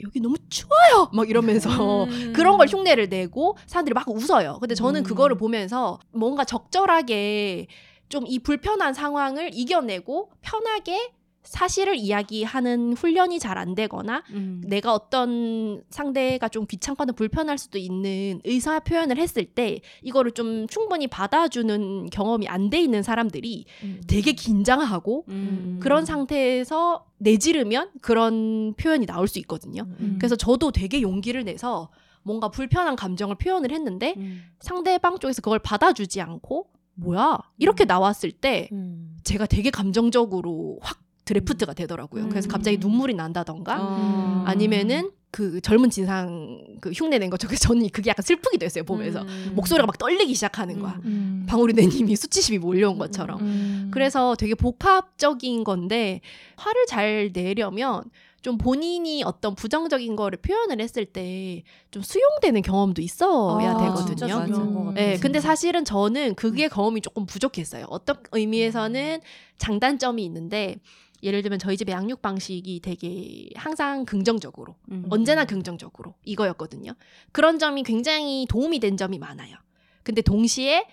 여기 너무 추워요 막 이러면서 음. [LAUGHS] 그런 걸 흉내를 내고 사람들이 막 웃어요. 근데 저는 음. 그거를 보면서 뭔가 적절하게 좀 이 불편한 상황을 이겨내고 편하게 사실을 이야기하는 훈련이 잘 안 되거나 음. 내가 어떤 상대가 좀 귀찮거나 불편할 수도 있는 의사 표현을 했을 때 이거를 좀 충분히 받아주는 경험이 안 돼 있는 사람들이 음. 되게 긴장하고 음. 그런 상태에서 내지르면 그런 표현이 나올 수 있거든요. 음. 그래서 저도 되게 용기를 내서 뭔가 불편한 감정을 표현을 했는데 음. 상대방 쪽에서 그걸 받아주지 않고 뭐야 이렇게 나왔을 때 음. 제가 되게 감정적으로 확 드래프트가 되더라고요. 그래서 음. 갑자기 눈물이 난다던가 어. 아니면은 그 젊은 진상 그 흉내 낸 것처럼 저는 그게 약간 슬프기도 했어요 보면서 음. 목소리가 막 떨리기 시작하는 거야. 음. 방울이네님이 수치심이 몰려온 것처럼. 음. 그래서 되게 복합적인 건데 화를 잘 내려면 좀 본인이 어떤 부정적인 거를 표현을 했을 때 좀 수용되는 경험도 있어야 아, 되거든요. 같아요. 네, 근데. 사실은 저는 그게 경험이 조금 부족했어요. 어떤 의미에서는 장단점이 있는데 예를 들면 저희 집의 양육 방식이 되게 항상 긍정적으로 음. 언제나 긍정적으로 이거였거든요. 그런 점이 굉장히 도움이 된 점이 많아요. 근데 동시에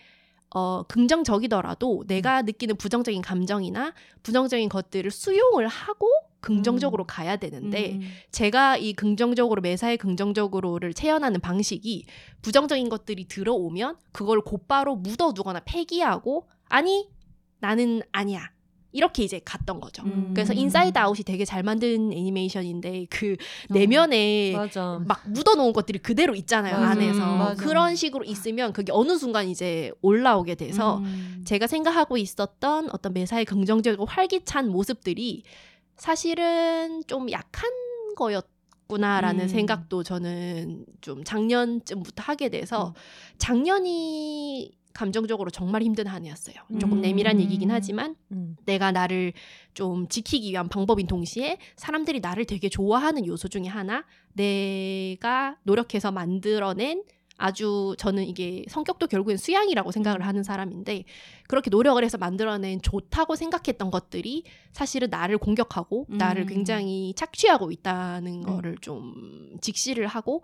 어, 긍정적이더라도 내가 느끼는 부정적인 감정이나 부정적인 것들을 수용을 하고 긍정적으로 음. 가야 되는데 음. 제가 이 긍정적으로 매사에 긍정적으로를 체현하는 방식이 부정적인 것들이 들어오면 그걸 곧바로 묻어두거나 폐기하고 아니 나는 아니야 이렇게 이제 갔던 거죠. 음. 그래서 인사이드 아웃이 되게 잘 만든 애니메이션인데 그 어. 내면에 맞아. 막 묻어놓은 것들이 그대로 있잖아요 맞아. 안에서 음, 맞아. 그런 식으로 있으면 그게 어느 순간 이제 올라오게 돼서 음. 제가 생각하고 있었던 어떤 매사에 긍정적이고 활기찬 모습들이 사실은 좀 약한 거였 구나라는 음. 생각도 저는 좀 작년쯤부터 하게 돼서 음. 작년이 감정적으로 정말 힘든 한 해였어요. 조금 음. 내밀한 얘기긴 하지만 음. 내가 나를 좀 지키기 위한 방법인 동시에 사람들이 나를 되게 좋아하는 요소 중에 하나 내가 노력해서 만들어낸 아주 저는 이게 성격도 결국엔 수양이라고 생각을 하는 사람인데 그렇게 노력을 해서 만들어낸 좋다고 생각했던 것들이 사실은 나를 공격하고 나를 음. 굉장히 착취하고 있다는 거를 좀 직시를 하고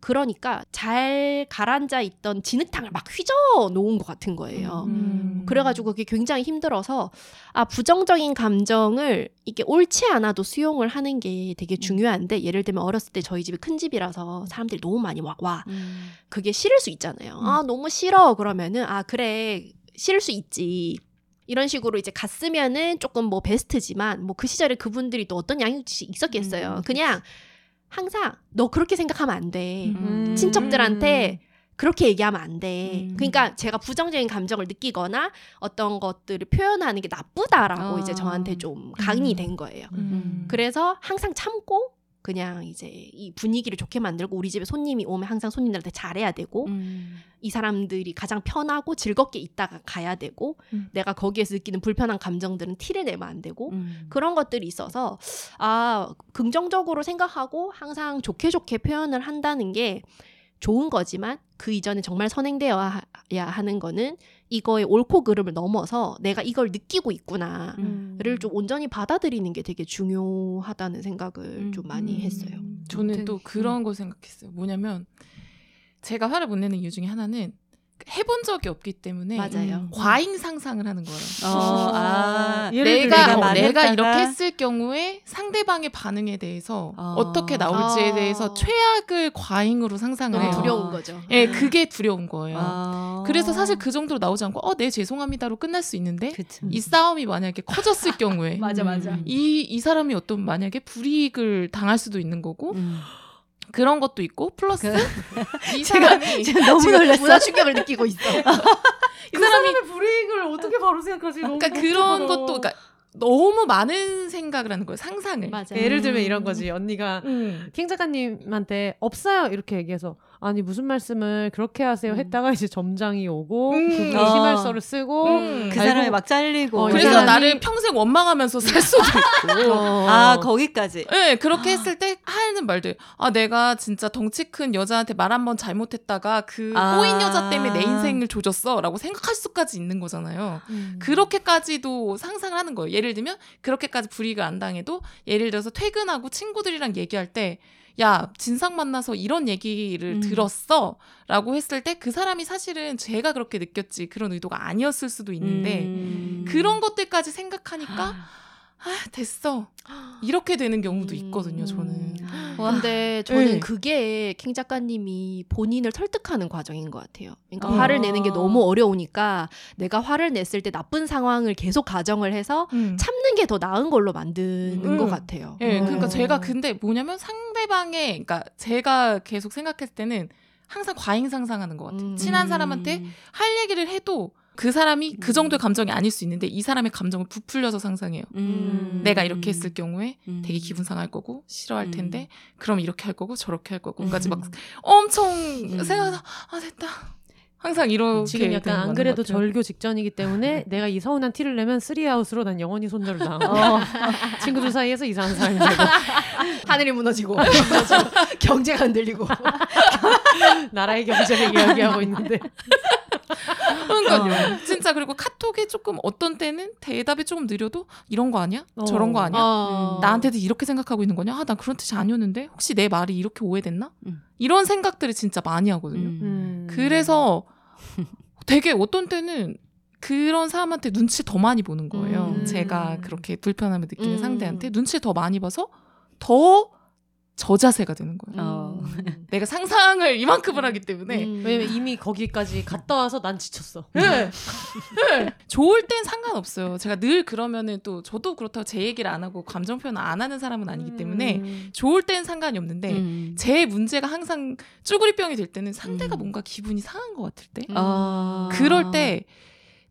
그러니까 잘 가라앉아 있던 진흙탕을 막 휘저 놓은 것 같은 거예요. 음. 그래가지고 그게 굉장히 힘들어서 아 부정적인 감정을 이게 옳지 않아도 수용을 하는 게 되게 중요한데 예를 들면 어렸을 때 저희 집이 큰 집이라서 사람들이 너무 많이 막와 음. 그게 싫을 수 있잖아요. 아 너무 싫어 그러면은 아 그래 싫을 수 있지. 이런 식으로 이제 갔으면은 조금 뭐 베스트지만 뭐 그 시절에 그분들이 또 어떤 양육이 있었겠어요. 음, 그냥 항상 너 그렇게 생각하면 안 돼. 음. 친척들한테 그렇게 얘기하면 안 돼. 음. 그러니까 제가 부정적인 감정을 느끼거나 어떤 것들을 표현하는 게 나쁘다라고 아. 이제 저한테 좀 강인이 된 거예요. 음. 그래서 항상 참고 그냥 이제 이 분위기를 좋게 만들고 우리 집에 손님이 오면 항상 손님들한테 잘해야 되고 음. 이 사람들이 가장 편하고 즐겁게 있다가 가야 되고 음. 내가 거기에서 느끼는 불편한 감정들은 티를 내면 안 되고 음. 그런 것들이 있어서 아 긍정적으로 생각하고 항상 좋게 좋게 표현을 한다는 게 좋은 거지만 그 이전에 정말 선행되어야 하는 거는 이거의 옳고 그름을 넘어서 내가 이걸 느끼고 있구나를 음. 좀 온전히 받아들이는 게 되게 중요하다는 생각을 음. 좀 많이 했어요. 저는 또 그런 거 생각했어요. 뭐냐면 제가 화를 못 내는 이유 중에 하나는 해본 적이 없기 때문에 맞아요. 과잉 상상을 하는 거예요. 어, 아, 들면 내가 내가 어, 내가 이렇게 했을 경우에 상대방의 반응에 대해서 어. 어. 떻게 나올지에 아. 대해서 최악을 과잉으로 상상을 너무 해요. 두려운 거죠. 예, 그게 두려운 거예요. 아. 그래서 사실 그 정도로 나오지 않고 어, 네 죄송합니다로 끝날 수 있는데 그쵸. 이 싸움이 만약에 커졌을 경우에 [LAUGHS] 맞아 맞아. 음. 이, 이 사람이 어떤 만약에 불이익을 당할 수도 있는 거고 음. 그런 것도 있고 플러스 그- [LAUGHS] [LAUGHS] 이 사람이 지금 너무 놀랐어. 문화 충격을 느끼고 있어. 이 사람이 불이익을 어떻게 바로 생각하지? 그러니까 그런. 것도 그러니까 너무 많은 생각을 하는 거예요 상상을 맞아요. 예를 들면 이런 거지. 언니가 음. 킹 작가님한테 없어요 이렇게 얘기해서 아니 무슨 말씀을 그렇게 하세요 음. 했다가 이제 점장이 오고 음. 그분이 어. 휘말서를 쓰고 음. 그 사람이 막 잘리고. 어, 이 그래서 사람이- 나를 평생 원망하면서 살 수도 있고 어. 아 거기까지. 네, 그렇게 했을 때 하는 말들. 아, 내가 진짜 덩치 큰 여자한테 말 한 번 잘못했다가 그 아. 꼬인 여자 때문에 내 인생을 조졌어. 라고 생각할 수까지 있는 거잖아요. 음. 그렇게까지도 상상을 하는 거예요. 예를 들면, 그렇게까지 불이익을 안 당해도, 예를 들어서 퇴근하고 친구들이랑 얘기할 때, 야, 진상 만나서 이런 얘기를 음. 들었어. 라고 했을 때, 그 사람이 사실은 제가 그렇게 느꼈지. 그런 의도가 아니었을 수도 있는데, 음. 그런 것들까지 생각하니까, 아, 됐어. 이렇게 되는 경우도 음. 있거든요, 저는. 와. 근데 저는 네. 그게 킹 작가님이 본인을 설득하는 과정인 것 같아요. 그러니까 어. 화를 내는 게 너무 어려우니까 내가 화를 냈을 때 나쁜 상황을 계속 가정을 해서 음. 참는 게 더 나은 걸로 만드는 음. 것 같아요. 예, 음. 그러니까 제가 근데 뭐냐면 상대방의, 그러니까 제가 계속 생각했을 때는 항상 과잉 상상하는 것 같아요. 음. 친한 사람한테 할 얘기를 해도 그 사람이 그 정도의 감정이 아닐 수 있는데 이 사람의 감정을 부풀려서 상상해요. 음. 내가 이렇게 했을 경우에 음. 되게 기분 상할 거고 싫어할 음. 텐데 그럼 이렇게 할 거고 저렇게 할 거고 까지 막 음. 엄청 음. 생각해서 아 됐다. 항상 이렇게 지금 약간 안것 그래도. 절교 직전이기 때문에 내가 이 서운한 티를 내면 쓰리아웃으로 난 영원히 손절을 당하고 [LAUGHS] 친구들 사이에서 이상한 사람이 되고 [LAUGHS] 하늘이 무너지고 [LAUGHS] 경제가 흔들리고 나라의 경제를 이야기하고 있는데 그러니까요. 진짜 그리고 카톡에 조금 어떤 때는 대답이 조금 느려도 이런 거 아니야? 어. 저런 거 아니야? 어. 나한테도 이렇게 생각하고 있는 거냐? 아, 난 그런 뜻이 아니었는데 혹시 내 말이 이렇게 오해됐나? 음. 이런 생각들을 진짜 많이 하거든요. 음. 그래서 되게 어떤 때는 그런 사람한테 눈치 더 많이 보는 거예요. 음. 제가 그렇게 불편함을 느끼는 음. 상대한테 눈치 더 많이 봐서 더 저자세가 되는 거예요. 어. 내가 상상을 이만큼을 하기 때문에 음. 왜냐면 이미 거기까지 갔다 와서 난 지쳤어. 네. 네. 좋을 땐 상관없어요. 제가 늘 그러면은 또 저도 그렇다고 제 얘기를 안 하고 감정 표현 안 하는 사람은 아니기 때문에 음. 좋을 땐 상관이 없는데 음. 제 문제가 항상 쭈구리병이 될 때는 상대가 음. 뭔가 기분이 상한 것 같을 때 아. 그럴 때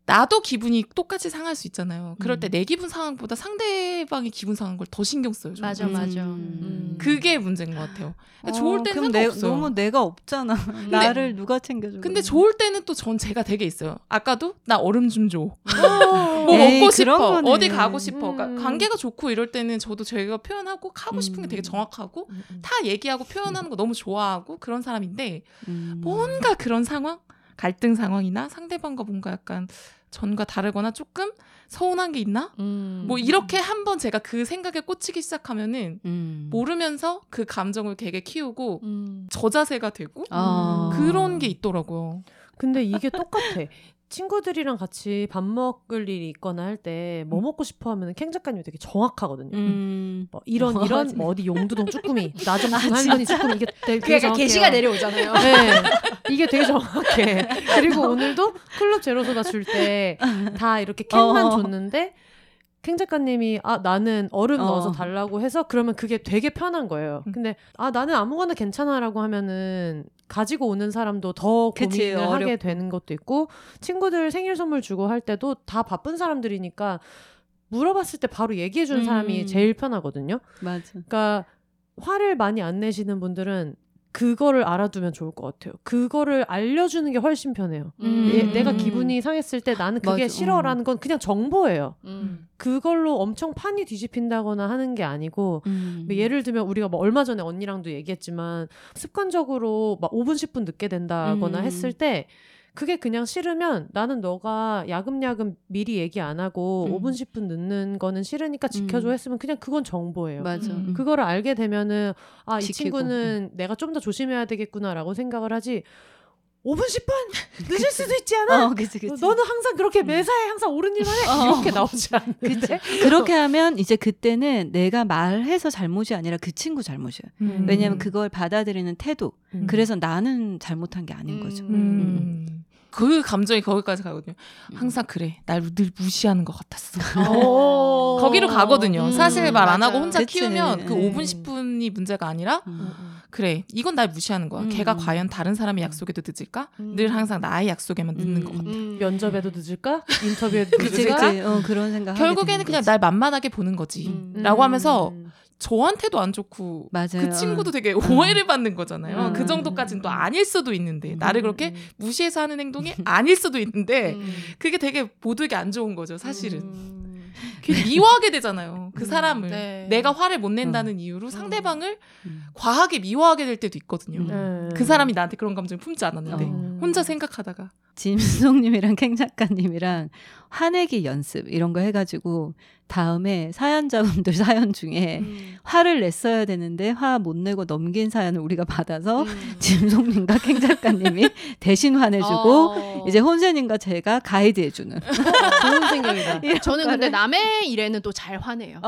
나도 기분이 똑같이 상할 수 있잖아요. 그럴 음. 때내 기분 상한보다 상대방의 기분 상한 걸 더 신경 써요. 저는. 맞아 맞아. 음. 음. 그게 문제인 것 같아요. 어, 좋을 때는 그럼 내. 너무 내가 없잖아. [LAUGHS] 나를 누가 챙겨줘? 근데 좋을 때는 또 전 제가 되게 있어요. 아까도 나 얼음 좀 줘. [LAUGHS] 뭐 에이, 먹고 싶어. 거는. 어디 가고 싶어. 음. 그러니까 관계가 좋고 이럴 때는 저도 제가 표현하고 하고 싶은 게 음. 되게 정확하고 음, 음. 다 얘기하고 표현하는 거 너무 좋아하고 그런 사람인데 음. 뭔가 그런 상황, 갈등 상황이나 상대방과 뭔가 약간 전과 다르거나 조금 서운한 게 있나? 음. 뭐 이렇게 한번 제가 그 생각에 꽂히기 시작하면은 음. 모르면서 그 감정을 되게 키우고 음. 저자세가 되고 아. 그런 게 있더라고요. 근데 이게 똑같아. 친구들이랑 같이 밥 먹을 일이 있거나 할 때 뭐 먹고 싶어 하면 캥 작가님이 되게 정확하거든요. 음. 뭐 이런 이런 [LAUGHS] 뭐 어디 용두동 쭈꾸미 [LAUGHS] 나좀 할머니 쭈꾸미 이게 되게, 되게 그러니까. 게시가 내려오잖아요. 네, 이게 되게 정확해. 그리고 오늘도 클럽 제로소다 줄 때 다 이렇게 캔만 [LAUGHS] 어. 줬는데 캥 작가님이 아 나는 얼음 어. 넣어서 달라고 해서 그러면 그게 되게 편한 거예요. 음. 근데 아 나는 아무거나 괜찮아라고 하면은 가지고 오는 사람도 더 그치, 고민을 하게 어렵고. 되는 것도 있고 친구들 생일 선물 주고 할 때도 다 바쁜 사람들이니까 물어봤을 때 바로 얘기해 주는 음. 사람이 제일 편하거든요. 맞아. 그러니까 화를 많이 안 내시는 분들은 그거를 알아두면 좋을 것 같아요. 그거를 알려주는 게 훨씬 편해요. 음. 얘- 내가 기분이 상했을 때 나는 그게 맞아. 싫어라는 건 그냥 정보예요. 음. 그걸로 엄청 판이 뒤집힌다거나 하는 게 아니고 음. 뭐 예를 들면 우리가 뭐 얼마 전에 언니랑도 얘기했지만 습관적으로 막 5분 10분 늦게 된다거나 음. 했을 때 그게 그냥 싫으면 나는 너가 야금야금 미리 얘기 안 하고 음. 5분 10분 늦는 거는 싫으니까 지켜줘 음. 했으면 그냥 그건 정보예요. 맞아. 음. 음. 그거를 알게 되면은 아 이. 친구는 내가 좀 더 조심해야 되겠구나라고 생각을 하지 5분 10분 [LAUGHS] 늦을 수도 있지 않아? 어, 그치, 그치. 너는 항상 그렇게 매사에 항상 옳은 일만 해 어. 이렇게 나오지 않는데 [LAUGHS] [LAUGHS] 그렇게 하면 이제 그때는 내가 말해서 잘못이 아니라 그 친구 잘못이에요. 음. 왜냐하면 그걸 받아들이는 태도. 음. 그래서 나는 잘못한 게 아닌 거죠. 음. 그 감정이 거기까지 가거든요. 항상 그래. 날 늘 무시하는 것 같았어. 어. 거기로 가거든요. 음, 사실 말 안 하고 맞아요. 혼자 그치. 키우면 그 음. 5분 10분이 문제가 아니라 음. 그래 이건 날 무시하는 거야. 음. 걔가 과연 다른 사람의 약속에도 늦을까? 음. 늘 항상 나의 약속에만 늦는 음. 것 같아. 음. 면접에도 늦을까? 인터뷰에도 [LAUGHS] 늦을까? 그치. 어, 그런 생각. 결국에는 그냥 날 만만하게 보는 거지. 음. 라고 하면서 음. 저한테도 안 좋고 맞아요. 그 친구도 되게 오해를 받는 거잖아요. 음. 그 정도까지는 또 아닐 수도 있는데 나를 그렇게 음. 무시해서 하는 행동이 아닐 수도 있는데 음. 그게 되게 모두에게 안 좋은 거죠, 사실은. 음. 괜히 미워하게 되잖아요. 그 사람을. 네. 내가 화를 못 낸다는 이유로 상대방을 음. 과하게 미워하게 될 때도 있거든요. 음. 네. 그 사람이 나한테 그런 감정을 품지 않았는데 어. 혼자 생각하다가 짐송님이랑 [LAUGHS] 캥 작가님이랑 화내기 연습 이런 거 해가지고 다음에 사연자분들 [LAUGHS] 사연 중에 음. 화를 냈어야 되는데 화 못 내고 넘긴 사연을 우리가 받아서 음. 짐송님과 캥 작가님이 대신 화내주고 어. 이제 혼세님과 제가 가이드 해주는 좋은 생각이다. [LAUGHS] 저는 근데. 남의 일에는 또 잘 화내요.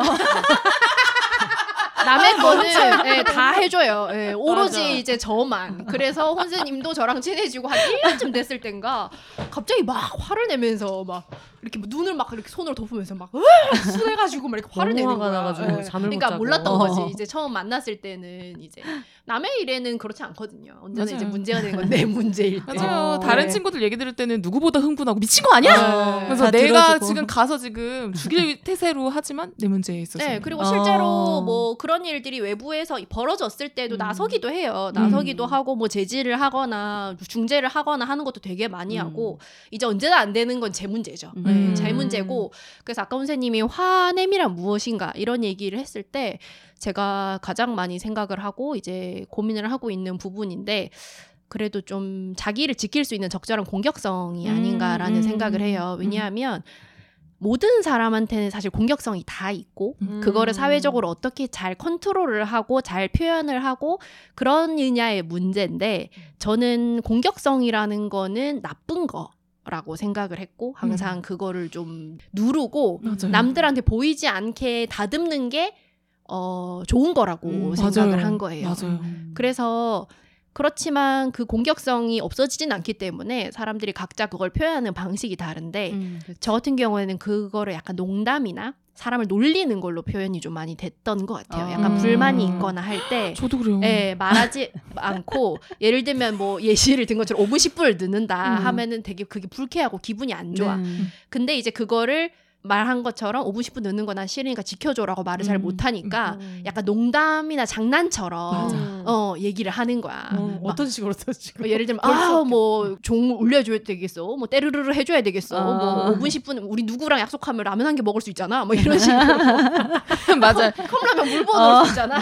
남의 거는 예, 다 해줘요. 예, 오로지 맞아. 이제 저만. 그래서 혼세님도 저랑 친해지고 한 1년쯤 됐을 땐가 갑자기 막 화를 내면서 막 이렇게 뭐 눈을 막 이렇게 손으로 덮으면서 막 으아! 순해가지고 막 이렇게 화를 너무 내는 화가 거야. 나가지고 예. 잠을 못 그러니까 자고. 몰랐던 어. 거지. 이제 처음 만났을 때는 이제 남의 일에는 그렇지 않거든요. 언제나 맞아요. 이제 문제가 되는 건 내 [LAUGHS] 문제일 때. 맞아요. 어. 다른 네. 친구들 얘기 들을 때는 누구보다 흥분하고 미친 거 아니야? 네. 그래서 다 내가 들어주고. 지금 가서 지금 죽일 태세로 하지만 내 문제에 있어서. 네, 그리고 어. 실제로 뭐 그런 일들이 외부에서 벌어졌을 때도 음. 나서기도 해요. 나서기도 음. 하고 뭐 제지를 하거나 중재를 하거나 하는 것도 되게 많이 음. 하고 이제 언제나 안 되는 건 제 문제죠. 음. 네, 제 문제고 그래서 아까 선생님이 화냄이란 무엇인가 이런 얘기를 했을 때 제가 가장 많이 생각을 하고 이제 고민을 하고 있는 부분인데 그래도 좀 자기를 지킬 수 있는 적절한 공격성이 아닌가라는 음, 생각을 해요. 왜냐하면 모든 사람한테는 사실 공격성이 다 있고 음. 그거를 사회적으로 어떻게 잘 컨트롤을 하고 잘 표현을 하고 그러느냐의 문제인데 저는 공격성이라는 거는 나쁜 거 라고 생각을 했고 항상 그거를 좀 누르고 맞아요. 남들한테 보이지 않게 다듬는 게 어, 좋은 거라고 음, 생각을 맞아요. 한 거예요. 맞아요. 그래서 그렇지만 그 공격성이 없어지진 않기 때문에 사람들이 각자 그걸 표현하는 방식이 다른데 음, 그치. 저 같은 경우에는 그거를 약간 농담이나 사람을 놀리는 걸로 표현이 좀 많이 됐던 것 같아요. 약간 음. 불만이 있거나 할 때. [LAUGHS] 저도 그래요. 예, 말하지 않고 예를 들면 뭐 예시를 든 것처럼 5분 10분을 늦는다 음. 하면은 되게 그게 불쾌하고 기분이 안 좋아. 네. 근데 이제 그거를 말한 것처럼 5분 10분 늦는 건난 싫으니까 지켜줘라고 말을 잘 음. 못하니까 음. 약간 농담이나 장난처럼 맞아. 어 얘기를 하는 거야. 어, 막 어떤 식으로 어떤 식으로 뭐 예를 들면 그럴 수 아뭐 종 울려줘야 되겠어 뭐 때르르르 해줘야 되겠어 아. 뭐 5분 10분 우리 누구랑 약속하면 라면 한 개 먹을 수 있잖아 뭐 이런 식으로 [LAUGHS] 맞아. 컵라면 물 부어 넣을 수 있잖아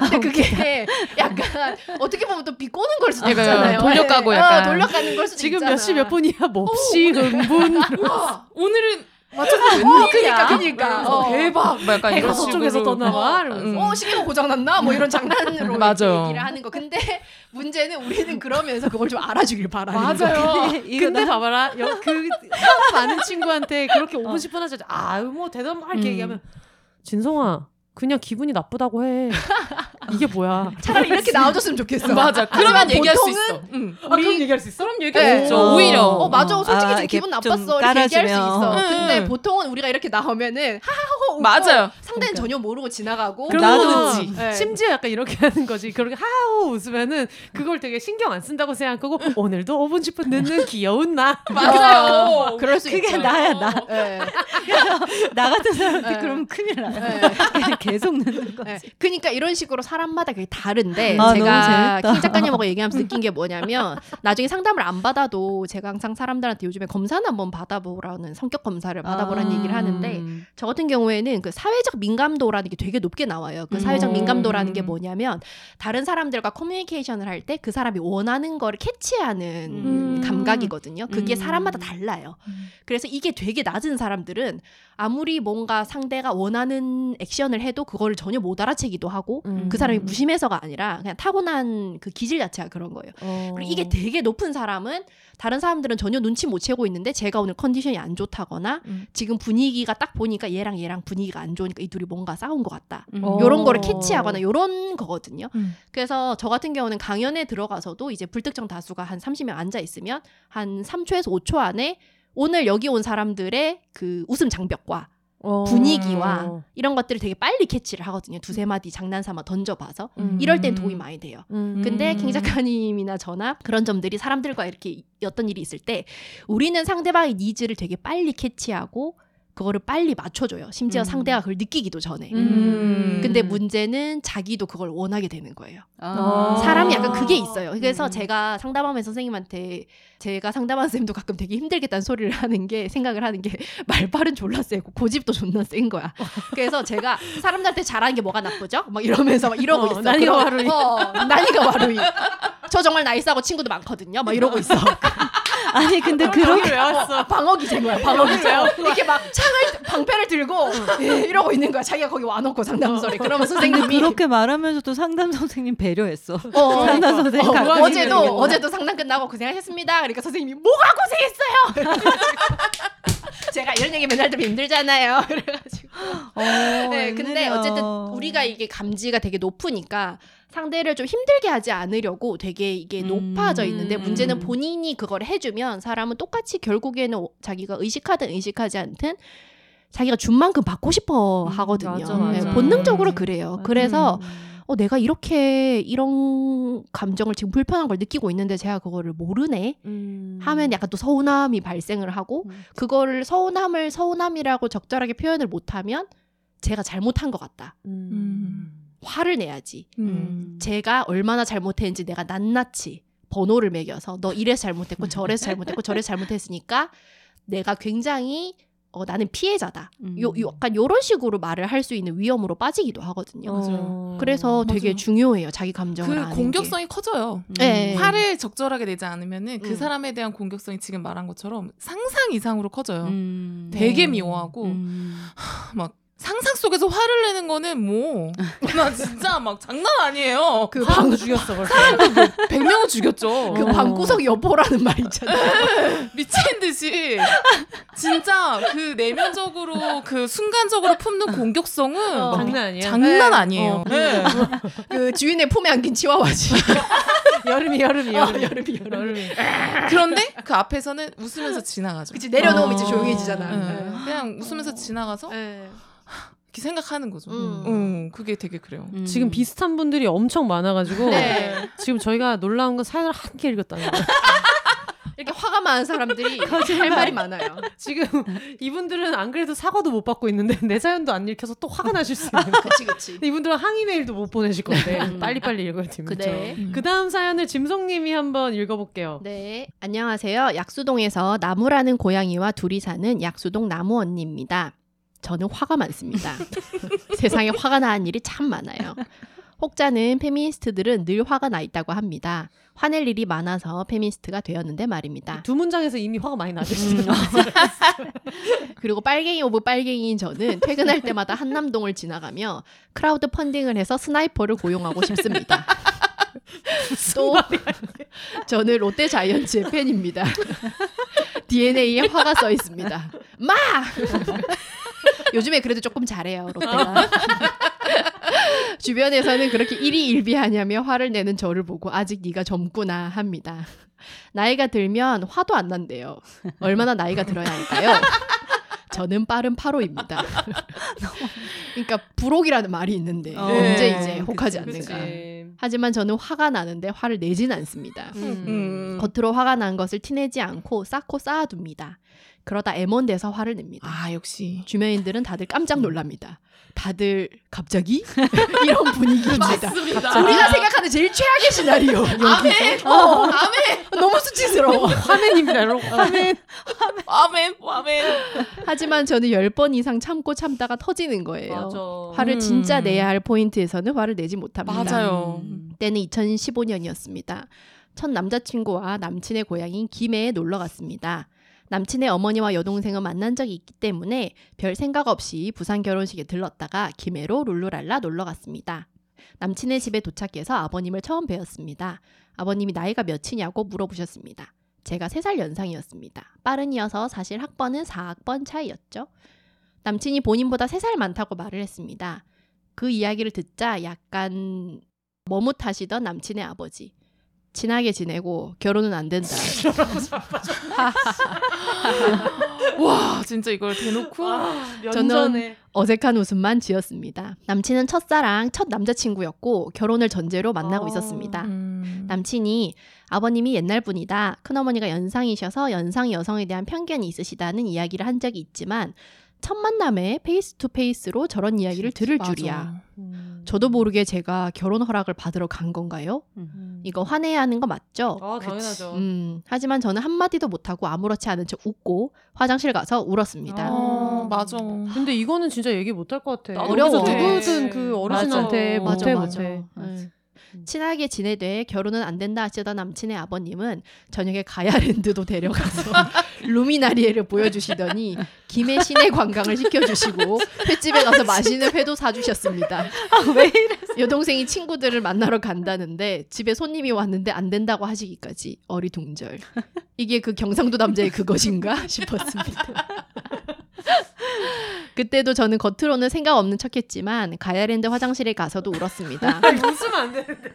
근데 그게 약간 어떻게 보면 또 비꼬는 걸 수도 있잖아요 돌려가고 예. 약간. 어, 돌려가는 걸 수도 지금 있잖아 몇시 몇 분이야 몹시 흥분 와, 오늘은 맞춰서 어, 그니까 그니까 어. 대박. 막 약간 해가 이런 서쪽에서 식으로. 떠나와 음. 어 시계가 고장났나 뭐 이런 장난으로 [LAUGHS] 맞아요. 얘기를 하는 거 근데 문제는 우리는 그러면서 그걸 좀 알아주길 바라는 맞아요. 근데 [LAUGHS] 근데 나- 봐봐라 여, 그 많은 친구한테 그렇게 5분 10분 하자 뭐막 이렇게 음. 얘기하면 진성아 그냥 기분이 나쁘다고 해 이게 뭐야 차라리 이렇게 나와줬으면 좋겠어 맞아. 그러면 얘기할 수 보통은 있어. 응. 아, 그럼 얘기할 수 있어? 그럼 얘기할 수 있죠. 어. 오히려. 어 맞아 어. 솔직히 아, 좀 기분 좀 나빴어 이렇게 얘기할 수 있어. 근데 응. 보통은 우리가 이렇게 나오면은 하하호 웃고 맞아요. 상대는 전혀 모르고 지나가고 나도 네. 심지어 약간 이렇게 [LAUGHS] 하는 거지 그렇게 하우 웃으면은 그걸 되게 신경 안 쓴다고 생각하고 오늘도 5분 10분 늦는 귀여운 나 [LAUGHS] 맞아요. 그럴 수 그게 있죠 나야 나. 네. 나 같은 사람한테 네. 그러면 큰일 나요. 네. 계속 늦는 거지. 네. 그러니까 이런 식으로 사람마다 그게 다른데 아, 제가. 킹 작가님하고 얘기하면서 느낀 게 뭐냐면 나중에 상담을 안 받아도 제가 항상 사람들한테 요즘에 검사는 한번 받아보라는 성격 검사를 받아보라는 아. 얘기를 하는데 저 같은 경우에는 그 사회적 민감도라는 게 되게 높게 나와요. 그 사회적 음. 민감도라는 게 뭐냐면 다른 사람들과 커뮤니케이션을 할 때 그 사람이 원하는 거를 캐치하는 음. 감각이거든요. 그게 음. 사람마다 달라요. 그래서 이게 되게 낮은 사람들은 아무리 뭔가 상대가 원하는 액션을 해도 그거를 전혀 못 알아채기도 하고 음. 그 사람이 무심해서가 아니라 그냥 타고난 그 기질 자체가 그런 거예요. 어. 그리고 이게 되게 높은 사람은 다른 사람들은 전혀 눈치 못 채고 있는데 제가 오늘 컨디션이 안 좋다거나 음. 지금 분위기가 딱 보니까 얘랑 얘랑 분위기가 안 좋으니까 이 둘이 뭔가 싸운 것 같다. 음. 어. 요런 거를 캐치하거나 요런 거거든요. 음. 그래서 저 같은 경우는 강연에 들어가서도 이제 불특정 다수가 한 30명 앉아 있으면 한 3초에서 5초 안에 오늘 여기 온 사람들의 그 웃음 장벽과 어. 분위기와 이런 것들을 되게 빨리 캐치를 하거든요. 두세 마디 장난삼아 던져봐서 음. 이럴 땐 도움이 많이 돼요. 음. 근데 음. 캥 작가님이나 저나 그런 점들이 사람들과 이렇게 어떤 일이 있을 때 우리는 상대방의 needs를 되게 빨리 캐치하고 그거를 빨리 맞춰줘요. 심지어 음. 상대가 그걸 느끼기도 전에. 음. 근데 문제는 자기도 그걸 원하게 되는 거예요. 아. 사람이 약간 그게 있어요. 그래서 음. 제가 상담하면 선생님한테 제가 상담하는 쌤도 가끔 되게 힘들겠다는 소리를 하는 게 생각을 하는 게 [LAUGHS] 말발은 졸라 세고 고집도 존나 센 거야. 그래서 제가 사람들한테 잘하는 게 뭐가 나쁘죠? 막 이러면서 막 이러고 어, 있어. 난이가 와루이. 어, 난이가 와루이. 저 정말 nice하고 친구도 많거든요. 막 이러고 있어. [LAUGHS] 아니 근데 그렇게 왜 왔어? 방어 기제인 거야. 방어 기제. 이렇게 막 창을 방패를 들고 예, 이러고 있는 거야. 자기가 거기 와놓고 상담소리. 그러면 선생님이 그렇게 말하면서도 상담 선생님 배려했어. 어, 상담 선생님 어, 그거 어제도. 어제도 상담 끝나고 고생하셨습니다. 그러니까 선생님이 뭐가 고생했어요? [LAUGHS] 제가 이런 얘기 맨날 들으면 힘들잖아요. [LAUGHS] 그래가지고 어, 네, 근데 웬일이야. 어쨌든 우리가 이게 감지가 되게 높으니까 상대를 좀 힘들게 하지 않으려고 되게 이게 음. 높아져 있는데 음. 문제는 본인이 그걸 해주면 사람은 똑같이 결국에는 오- 자기가 의식하든 의식하지 않든 자기가 준 만큼 받고 싶어 음, 하거든요. 맞아, 네, 맞아. 본능적으로 음. 그래요. 맞아. 그래서 음. 어, 내가 이렇게 이런 감정을 지금 불편한 걸 느끼고 있는데 제가 그거를 모르네 음. 하면 약간 또 서운함이 발생을 하고 음. 그거를 서운함을 서운함이라고 적절하게 표현을 못하면 제가 잘못한 것 같다. 음. 화를 내야지. 음. 제가 얼마나 잘못했는지 내가 낱낱이 번호를 매겨서 너 이래서 잘못했고 저래서 잘못했고 저래서 잘못했으니까 내가 굉장히 어, 나는 피해자다. 음. 요, 요 약간 요런 식으로 말을 할 수 있는 위험으로 빠지기도 하거든요. 어. 그래서 되게 맞아요. 중요해요. 자기 감정을 그 아는 공격성이 커져요. 음. 네. 화를 적절하게 내지 않으면은 그 음. 사람에 대한 공격성이 지금 말한 것처럼 상상 이상으로 커져요. 음. 되게 음. 미워하고 음. 막 상상 속에서 화를 내는 거는 뭐 [LAUGHS] 나 진짜 막 장난 아니에요. 그 사람도 죽였어 벌써. 100명은 죽였죠. 그 어. 방구석 여보라는 말 있잖아요. [LAUGHS] 미친 듯이 진짜 그 내면적으로 그 순간적으로 품는 공격성은 어. 막 장난 아니야. 장난 네. 아니에요. 어. 네. [LAUGHS] 그 주인의 품에 안긴 치와와지. 여름이 여름이 어, 여름이 여름이 여름. 여름이. 그런데 그 앞에서는 웃으면서 지나가죠. 그치 내려놓으면 어. 이제 조용해지잖아. 네. 그냥 웃으면서 지나가서 네. 이렇게 생각하는 거죠. 음. 음, 그게 되게 그래요. 음. 지금 비슷한 분들이 엄청 많아가지고 네. 지금 저희가 놀라운 건 사연을 한 개 읽었다는 거예요. [LAUGHS] 이렇게 화가 많은 사람들이 [LAUGHS] 할 말이 많아요. 지금 이분들은 안 그래도 사과도 못 받고 있는데 내 사연도 안 읽혀서 또 화가 나실 수 있는 거. 그치 그치. 이분들은 항의 메일도 못 보내실 건데 음. 빨리 빨리 읽어야 됩니다. 그래. 그 다음 사연을 짐송님이 한번 읽어볼게요. 네, 안녕하세요. 약수동에서 나무라는 고양이와 둘이 사는 약수동 나무 언니입니다. 저는 화가 많습니다. [LAUGHS] 세상에 화가 나는 일이 참 많아요. 혹자는 페미니스트들은 늘 화가 나 있다고 합니다. 화낼 일이 많아서 페미니스트가 되었는데 말입니다. 두 문장에서 이미 화가 많이 나셨어요. [LAUGHS] 그리고 빨갱이 of 빨갱이인 저는 퇴근할 때마다 한남동을 지나가며 크라우드 펀딩을 해서 sniper를 고용하고 싶습니다. 또 저는 롯데 자이언츠의 팬입니다. [LAUGHS] DNA에 화가 써 있습니다. 마! 요즘에 그래도 조금 잘해요, 롯데가. [LAUGHS] 주변에서는 그렇게 일희일비하냐며 화를 내는 저를 보고 아직 네가 젊구나 합니다. 나이가 들면 화도 안 난대요. 얼마나 나이가 들어야 할까요? 저는 빠른 8호입니다. [LAUGHS] 그러니까 부록이라는 말이 있는데 어. 언제 네. 이제 혹하지 그치. 않는가. 하지만 저는 화가 나는데 화를 내진 않습니다. 음. 음. 겉으로 화가 난 것을 티내지 않고 쌓고 쌓아둡니다. 그러다 애먼 데서 화를 냅니다. 아 역시 주변인들은 다들 깜짝 놀랍니다. 다들 갑자기 [LAUGHS] 이런 분위기입니다. 맞습니다. 우리가 생각하는 제일 최악의 시나리오. 아멘. 어, 아멘. 너무 수치스러워. 화면입니다, 여러분. 화면. 아멘. 아멘. 하지만 저는 10번 이상 참고 참다가 터지는 거예요. 맞아. 화를 음. 진짜 내야 할 포인트에서는 화를 내지 못합니다. 맞아요. 음. 때는 2015년이었습니다. 첫 남자친구와 남친의 고향인 김해에 놀러 갔습니다. 남친의 어머니와 여동생은 만난 적이 있기 때문에 별 생각 없이 부산 결혼식에 들렀다가 김해로 룰루랄라 놀러 갔습니다. 남친의 집에 도착해서 아버님을 처음 뵈었습니다. 아버님이 나이가 몇이냐고 물어보셨습니다. 제가 3살 연상이었습니다. 빠른이어서 사실 학번은 4학번 차이였죠. 남친이 본인보다 3살 많다고 말을 했습니다. 그 이야기를 듣자 약간 머뭇하시던 남친의 아버지. 친하게 지내고 결혼은 안 된다. [LAUGHS] [LAUGHS] 와 진짜 이걸 대놓고 면전에. 어색한 웃음만 지었습니다. 남친은 첫사랑, 첫 남자친구였고 결혼을 전제로 만나고 어. 있었습니다. 음. 남친이 아버님이 옛날 분이다. 큰어머니가 연상이셔서 연상 여성에 대한 편견이 있으시다는 이야기를 한 적이 있지만 첫 만남에 face to face로 저런 이야기를 들을 맞아. 줄이야. 음. 저도 모르게 제가 결혼 허락을 받으러 간 건가요? 음. 이거 화내야 하는 거 맞죠? 아, 당연하죠. 음, 하지만 저는 한마디도 못하고 아무렇지 않은 척 웃고 화장실 가서 울었습니다. 어, 맞아. 근데 이거는 진짜 얘기 못할 것 같아. 어려워. 못해. 누구든 그 어르신한테 맞아. 못해 맞아, 못해. 맞아. 네. 친하게 지내되 결혼은 안 된다 하시던 남친의 아버님은 저녁에 가야랜드도 데려가서 [LAUGHS] 루미나리에를 보여주시더니 김해 시내 관광을 시켜주시고 횟집에 가서 맛있는 회도 사주셨습니다. 왜 이래? 여동생이 친구들을 만나러 간다는데 집에 손님이 왔는데 안 된다고 하시기까지 어리둥절. 이게 그 경상도 남자의 그것인가 싶었습니다. [LAUGHS] 그때도 저는 겉으로는 생각 없는 척했지만 가야랜드 화장실에 가서도 울었습니다. [LAUGHS] 웃으면 안 되는데.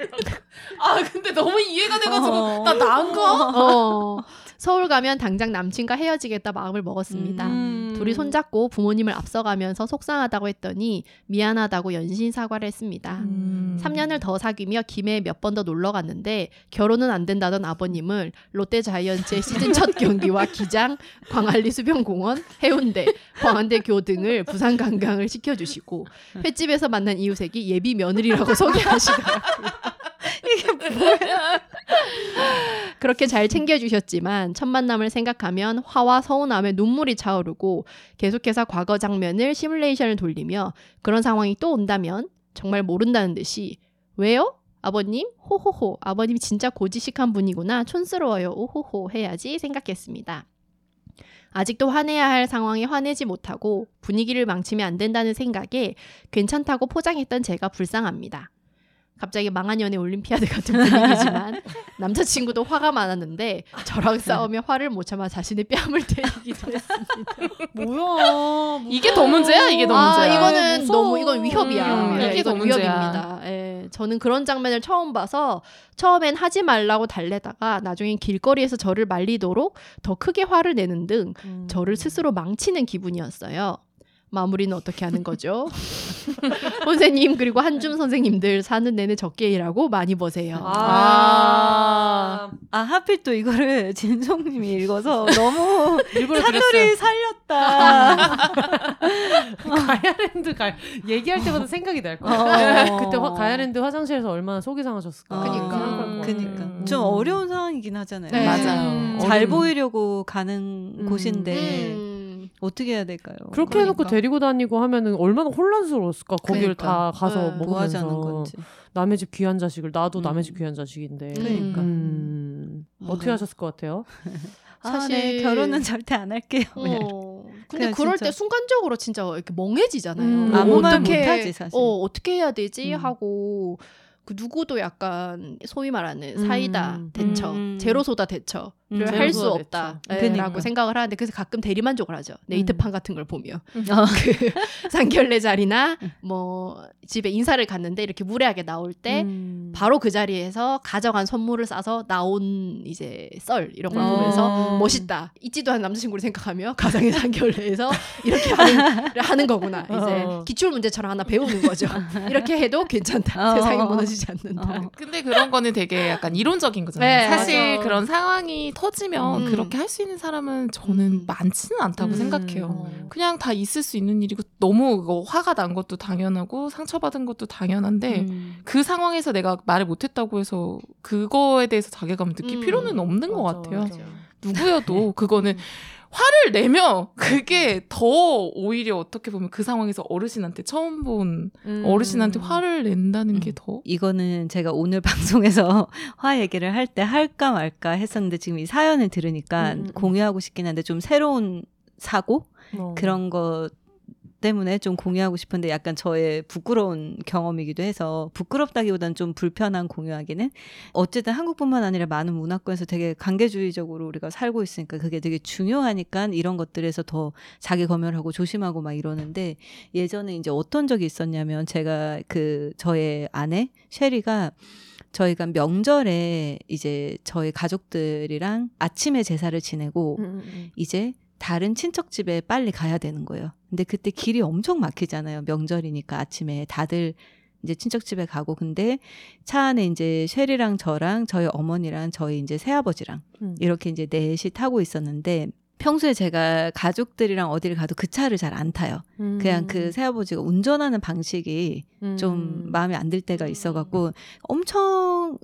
아 근데 너무 이해가 돼가지고 어. 나 나은가? 어, 서울 가면 당장 남친과 헤어지겠다 마음을 먹었습니다. 음. 둘이 손잡고 부모님을 앞서가면서 속상하다고 했더니 미안하다고 연신 사과를 했습니다. 음. 3년을 더 사귀며 김해에 몇 번 더 놀러 갔는데 결혼은 안 된다던 아버님을 롯데 자이언츠의 시즌 첫 [LAUGHS] 경기와 기장, 광안리 수변공원, 해운대, 광안대교 등을 부산 관광을 시켜주시고 횟집에서 만난 이웃에게 예비 며느리라고 소개하시더라고요. 뭐야? [LAUGHS] 그렇게 잘 챙겨주셨지만 첫 만남을 생각하면 화와 서운함에 눈물이 차오르고 계속해서 과거 장면을 시뮬레이션을 돌리며 그런 상황이 또 온다면 정말 모른다는 듯이 왜요? 아버님? 호호호. 아버님 진짜 고지식한 분이구나. 촌스러워요. 오호호. 해야지 생각했습니다. 아직도 화내야 할 상황에 화내지 못하고 분위기를 망치면 안 된다는 생각에 괜찮다고 포장했던 제가 불쌍합니다. 갑자기 망한 연애 올림피아드 같은 분위기지만 [LAUGHS] 남자친구도 화가 많았는데 저랑 싸우며 화를 못 참아 자신의 뺨을 때리기도 했습니다. [LAUGHS] 뭐야? 이게 더 문제야? 이게 더 아, 문제야? 이거는 무서워. 너무 이건 위협이야. 음, 예, 이게 더 문제야. 위협입니다. 예, 저는 그런 장면을 처음 봐서 처음엔 하지 말라고 달래다가 나중엔 길거리에서 저를 말리도록 더 크게 화를 내는 등 음. 저를 스스로 망치는 기분이었어요. 마무리는 어떻게 하는 거죠? [LAUGHS] 선생님 그리고 한줌 선생님들 사는 내내 적게 일하고 많이 버세요. 아, 아 하필 또 이거를 [LAUGHS] 진성님이 읽어서 너무. 사투리 살렸다. [LAUGHS] 가야랜드 가 얘기할 때마다 생각이 날 거야. 어. 그때 화, 가야랜드 화장실에서 얼마나 속이 상하셨을까. 그니까. 생각할 것 그니까. 좀 음. 어려운 상황이긴 하잖아요. 네. 맞아요. 음. 잘 보이려고 가는 음. 곳인데 음. 어떻게 해야 될까요? 그렇게 해놓고 그러니까. 데리고 다니고 하면은 얼마나 혼란스러웠을까. 거기를 그러니까. 다 가서 네. 먹으면서 뭐. 남의 집 귀한 자식을 나도 남의 음. 집 귀한 자식인데. 그러니까. 음, 어떻게 네. 하셨을 것 같아요? 아, 네, 사실- 결혼은 절대 안 할게요. 그냥. 어. 근데 그냥 그럴 진짜. 때 순간적으로 진짜 이렇게 멍해지잖아요. 음, 뭐 아무 말 어떻게- 못하지, 사실. 어, 어떻게 해야 되지 음. 하고 그 누구도 약간 소위 말하는 음. 사이다 대처, 음. 제로소다 대처를 음, 할수 제로소다 없다라고 그러니까. 생각을 하는데 그래서 가끔 대리만족을 하죠. 네이트판 같은 걸 보면 [LAUGHS] 어. 그 상견례 자리나 뭐 집에 인사를 갔는데 이렇게 무례하게 나올 때 음. 바로 그 자리에서 가져간 선물을 싸서 나온 이제 썰 이런 걸 어. 보면서 멋있다. 있지도 않은 남자친구를 생각하며 [LAUGHS] 가상의 상견례에서 이렇게 하는, [LAUGHS] 하는 거구나. 이제 어. 기출 문제처럼 하나 배우는 거죠. 이렇게 해도 괜찮다. 어. 세상이 무너지지 않는다. 어. 근데 그런 거는 되게 약간 이론적인 거잖아요. 네, 사실 맞아. 그런 상황이 터지면 음. 그렇게 할 수 있는 사람은 저는 음. 많지는 않다고 음. 생각해요. 어. 그냥 다 있을 수 있는 일이고 너무 그거 화가 난 것도 당연하고 상처받은 것도 당연한데 음. 그 상황에서 내가 말을 못했다고 해서 그거에 대해서 자괴감을 느낄 음. 필요는 없는 것 맞아, 같아요. 맞아. 누구여도 [LAUGHS] 그거는 화를 내면 그게 더 오히려 어떻게 보면 그 상황에서 어르신한테 처음 본 음. 어르신한테 화를 낸다는 음. 게더 이거는 제가 오늘 [LAUGHS] 방송에서 화 얘기를 할 때 할까 말까 했었는데 지금 이 사연을 들으니까 음, 음, 음. 공유하고 싶긴 한데 좀 새로운 사고 어. 그런 것 때문에 좀 공유하고 싶은데 약간 저의 부끄러운 경험이기도 해서 부끄럽다기보다는 좀 불편한 공유하기는 어쨌든 한국뿐만 아니라 많은 문화권에서 되게 관계주의적으로 우리가 살고 있으니까 그게 되게 중요하니까 이런 것들에서 더 자기 검열하고 조심하고 막 이러는데 예전에 이제 어떤 적이 있었냐면 제가 그 저의 아내 쉐리가 저희가 명절에 이제 저희 가족들이랑 아침에 제사를 지내고 음, 음, 음. 이제 다른 친척 집에 빨리 가야 되는 거예요. 근데 그때 길이 엄청 막히잖아요. 명절이니까 아침에 다들 이제 친척 집에 가고 근데 차 안에 이제 쉐리랑 저랑 저희 어머니랑 저희 이제 새아버지랑 음. 이렇게 이제 넷이 타고 있었는데 평소에 제가 가족들이랑 어디를 가도 그 차를 잘 안 타요. 그냥 그 새아버지가 운전하는 방식이 음. 좀 마음에 안 들 때가 있어갖고 엄청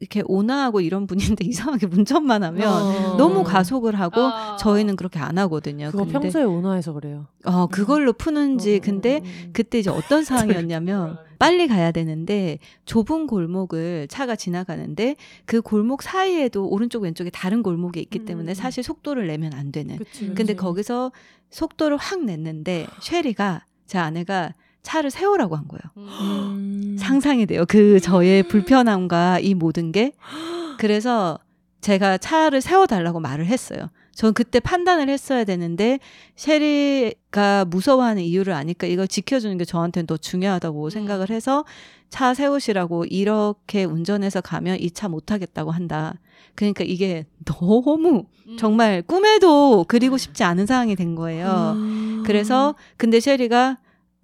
이렇게 온화하고 이런 분인데 [LAUGHS] 이상하게 운전만 하면 어. 너무 가속을 하고 아. 저희는 그렇게 안 하거든요. 그거 근데 평소에 온화해서 그래요. 어 그걸로 푸는지 음, 근데. 그때 이제 어떤 [LAUGHS] 상황이었냐면 빨리 가야 되는데 좁은 골목을 차가 지나가는데 그 골목 사이에도 오른쪽 왼쪽에 다른 골목이 있기 때문에 음. 사실 속도를 내면 안 되는. 그치, 그치. 근데 거기서 속도를 확 냈는데 쉐리가 제 아내가 차를 세우라고 한 거예요. 음. 상상이 돼요. 그 저의 불편함과 이 모든 게. [GASPS] 그래서 제가 차를 세워달라고 말을 했어요. 전 그때 판단을 했어야 되는데 셰리가 무서워하는 이유를 아니까 이걸 지켜주는 게 저한테는 더 중요하다고 생각을 해서 차 세우시라고 이렇게 운전해서 가면 이 차못 타겠다고 한다. 그러니까 이게 너무 음. 정말 꿈에도 그리고 싶지 않은 상황이 된 거예요. 음. 그래서 근데 셰리가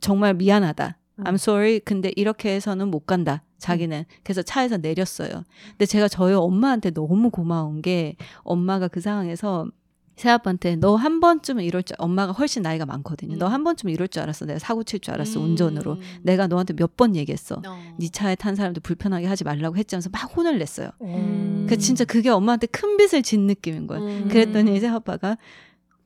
정말 미안하다. 음. I'm sorry. 근데 이렇게 해서는 못 간다. 자기는. 그래서 차에서 내렸어요. 근데 제가 저희 엄마한테 너무 고마운 게 엄마가 그 상황에서 새아빠한테 너 한 번쯤은 이럴 줄 엄마가 훨씬 나이가 많거든요. 음. 너한 번쯤은 이럴 줄 알았어. 내가 사고 칠 줄 알았어. 음. 운전으로. 내가 너한테 몇 번 얘기했어. 어. 네 차에 탄 사람들 불편하게 하지 말라고 했지면서 막 혼을 냈어요. 음. 그 진짜 그게 엄마한테 큰 빚을 진 느낌인 거예요. 음. 그랬더니 이제 아빠가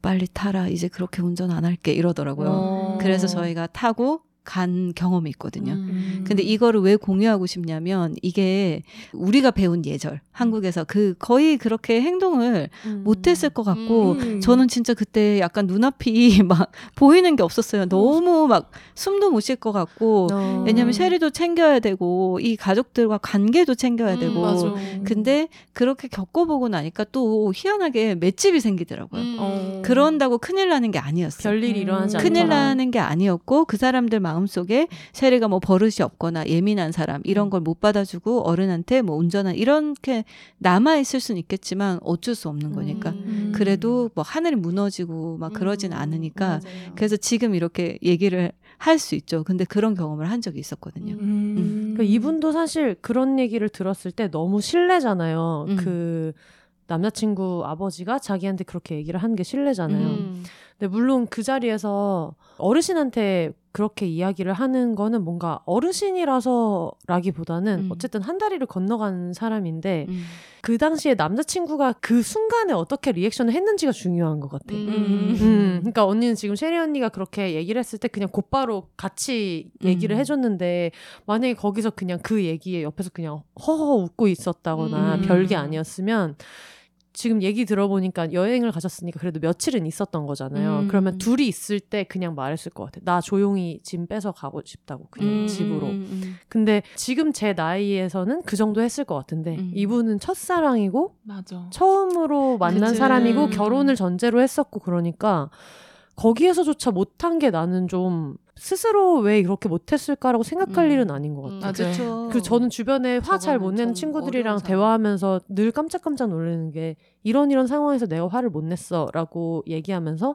빨리 타라. 이제 그렇게 운전 안 할게. 이러더라고요. 어. 그래서 저희가 타고 간 경험이 있거든요. 음. 근데 이거를 왜 공유하고 싶냐면 이게 우리가 배운 예절 한국에서 그 거의 그렇게 행동을 음. 못했을 것 같고 음. 저는 진짜 그때 약간 눈앞이 [LAUGHS] 막 보이는 게 없었어요. 너무 막 숨도 못 쉴 것 같고 어. 왜냐면 셰리도 챙겨야 되고 이 가족들과 관계도 챙겨야 음, 되고. 근데 그렇게 겪어보고 나니까 또 희한하게 맷집이 생기더라고요. 음. 어. 그런다고 큰일 나는 게 아니었어요. 별일이 일어나지 음. 않더라. 큰일 나는 게 아니었고 그 사람들 마음 속에 셰리가 뭐 버릇이 없거나 예민한 사람 이런 걸 못 받아주고 어른한테 뭐 운전한 이렇게 남아 있을 수는 있겠지만 어쩔 수 없는 거니까 음. 음. 그래도 뭐 하늘이 무너지고 막 그러진 음, 않으니까 맞아요. 그래서 지금 이렇게 얘기를 할 수 있죠. 근데 그런 경험을 한 적이 있었거든요. 음. 그러니까 이분도 사실 그런 얘기를 들었을 때 너무 신뢰잖아요. 음. 그 남자친구 아버지가 자기한테 그렇게 얘기를 한 게 신뢰잖아요. 음. 근데 물론 그 자리에서 어르신한테 그렇게 이야기를 하는 거는 뭔가 어르신이라서라기보다는 음. 어쨌든 한 다리를 건너간 사람인데 음. 그 당시에 남자친구가 그 순간에 어떻게 리액션을 했는지가 중요한 것 같아. 음. 음, 그러니까 언니는 지금 셰리 언니가 그렇게 얘기를 했을 때 그냥 곧바로 같이 얘기를 음. 해줬는데 만약에 거기서 그냥 그 얘기에 옆에서 그냥 허허 웃고 있었다거나 음. 별게 아니었으면 지금 얘기 들어보니까 여행을 가셨으니까 그래도 며칠은 있었던 거잖아요. 음. 그러면 둘이 있을 때 그냥 말했을 것 같아. 나 조용히 짐 빼서 가고 싶다고 그냥 음, 집으로. 음, 음. 근데 지금 제 나이에서는 그 정도 했을 것 같은데 음. 이분은 첫사랑이고 맞아. 처음으로 만난 그치. 사람이고 음. 결혼을 전제로 했었고 그러니까 거기에서조차 못한 게 나는 좀 스스로 왜 이렇게 못했을까라고 생각할 음. 일은 아닌 것 같아. 음. 맞아요. 그쵸. 그 저는 주변에 화 잘 못 내는 참 친구들이랑. 대화하면서 늘 깜짝깜짝 놀라는 게 이런 이런 상황에서 내가 화를 못 냈어라고 얘기하면서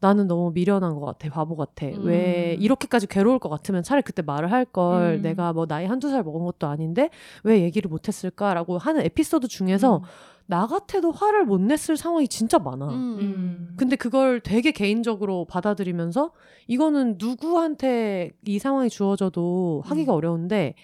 나는 너무 미련한 것 같아 바보 같아 음. 왜 이렇게까지 괴로울 것 같으면 차라리 그때 말을 할걸 음. 내가 뭐 나이 한두 살 먹은 것도 아닌데 왜 얘기를 못했을까라고 하는 에피소드 중에서 나 같아도 화를 못 냈을 상황이 진짜 많아 음. 음. 근데 그걸 되게 개인적으로 받아들이면서 이거는 누구한테 이 상황이 주어져도 하기가 어려운데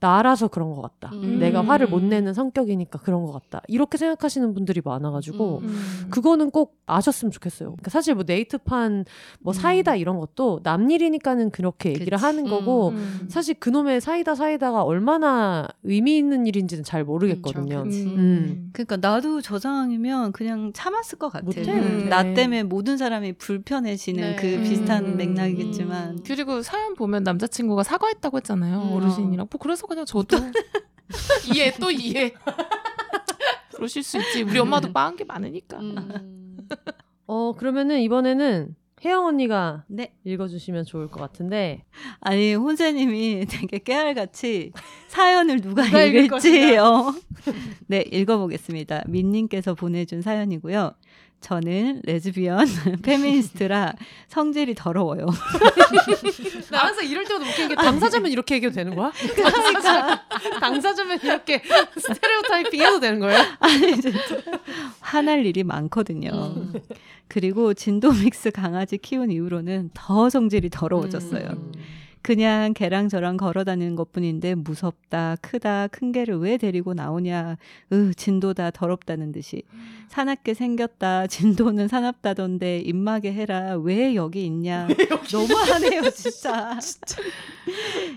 나라서 그런 것 같다. 음. 내가 화를 못 내는 성격이니까 그런 것 같다. 이렇게 생각하시는 분들이 많아가지고 음. 그거는 꼭 아셨으면 좋겠어요. 그러니까 사실 뭐 네이트판 뭐 사이다 이런 것도 남 일이니까는 그렇게 얘기를 그치. 하는 거고 음. 사실 그놈의 사이다 사이다가 얼마나 의미 있는 일인지는 잘 모르겠거든요. 음. 그러니까 나도 저 상황이면 그냥 참았을 것 같아. 못해, 음, 못해. 나 때문에 모든 사람이 불편해지는 네. 그 비슷한 음. 맥락이겠지만 그리고 사연 보면 남자친구가 사과했다고 했잖아요. 음. 어르신이랑. 뭐 그래서 그냥 저도 [LAUGHS] 이해 또 이해. [LAUGHS] 그러실 수 있지. 우리 엄마도 빠은 게 많으니까. 음. [LAUGHS] 어 그러면은 이번에는 혜영 언니가 네. 읽어주시면 좋을 것 같은데 아니 혼세님이 되게 깨알같이 사연을 누가, 누가 읽을 읽을지요. 네 읽어보겠습니다. 민님께서 보내준 사연이고요. 저는 레즈비언 [LAUGHS] 페미니스트라 성질이 더러워요. 나 항상 이럴 때마다 웃기는 게 당사자면 이렇게 얘기해도 되는 거야? 당사자, 당사자면 이렇게 stereotyping 해도 되는 거예요? [LAUGHS] 아니 진짜 화날 일이 많거든요. 음. 그리고 진도 mix 강아지 키운 이후로는 더 성질이 더러워졌어요. 음. 그냥 걔랑 저랑 걸어 다니는 것 뿐인데 무섭다, 크다, 큰 개를 왜 데리고 나오냐, 으, 진도다, 더럽다는 듯이. 사납게 생겼다, [LAUGHS] 진도는 사납다던데, 입마개 해라, 왜 여기 있냐. 너무하네요, [LAUGHS] 진짜.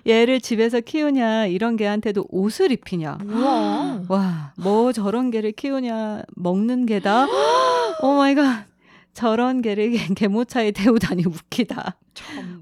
얘를 집에서 키우냐, 이런 개한테도 옷을 입히냐. 우와. 와, 뭐 저런 개를 키우냐, 먹는 개다. [GASPS] Oh my God. 저런 개를 [LAUGHS] 개모차에 태우다니 웃기다.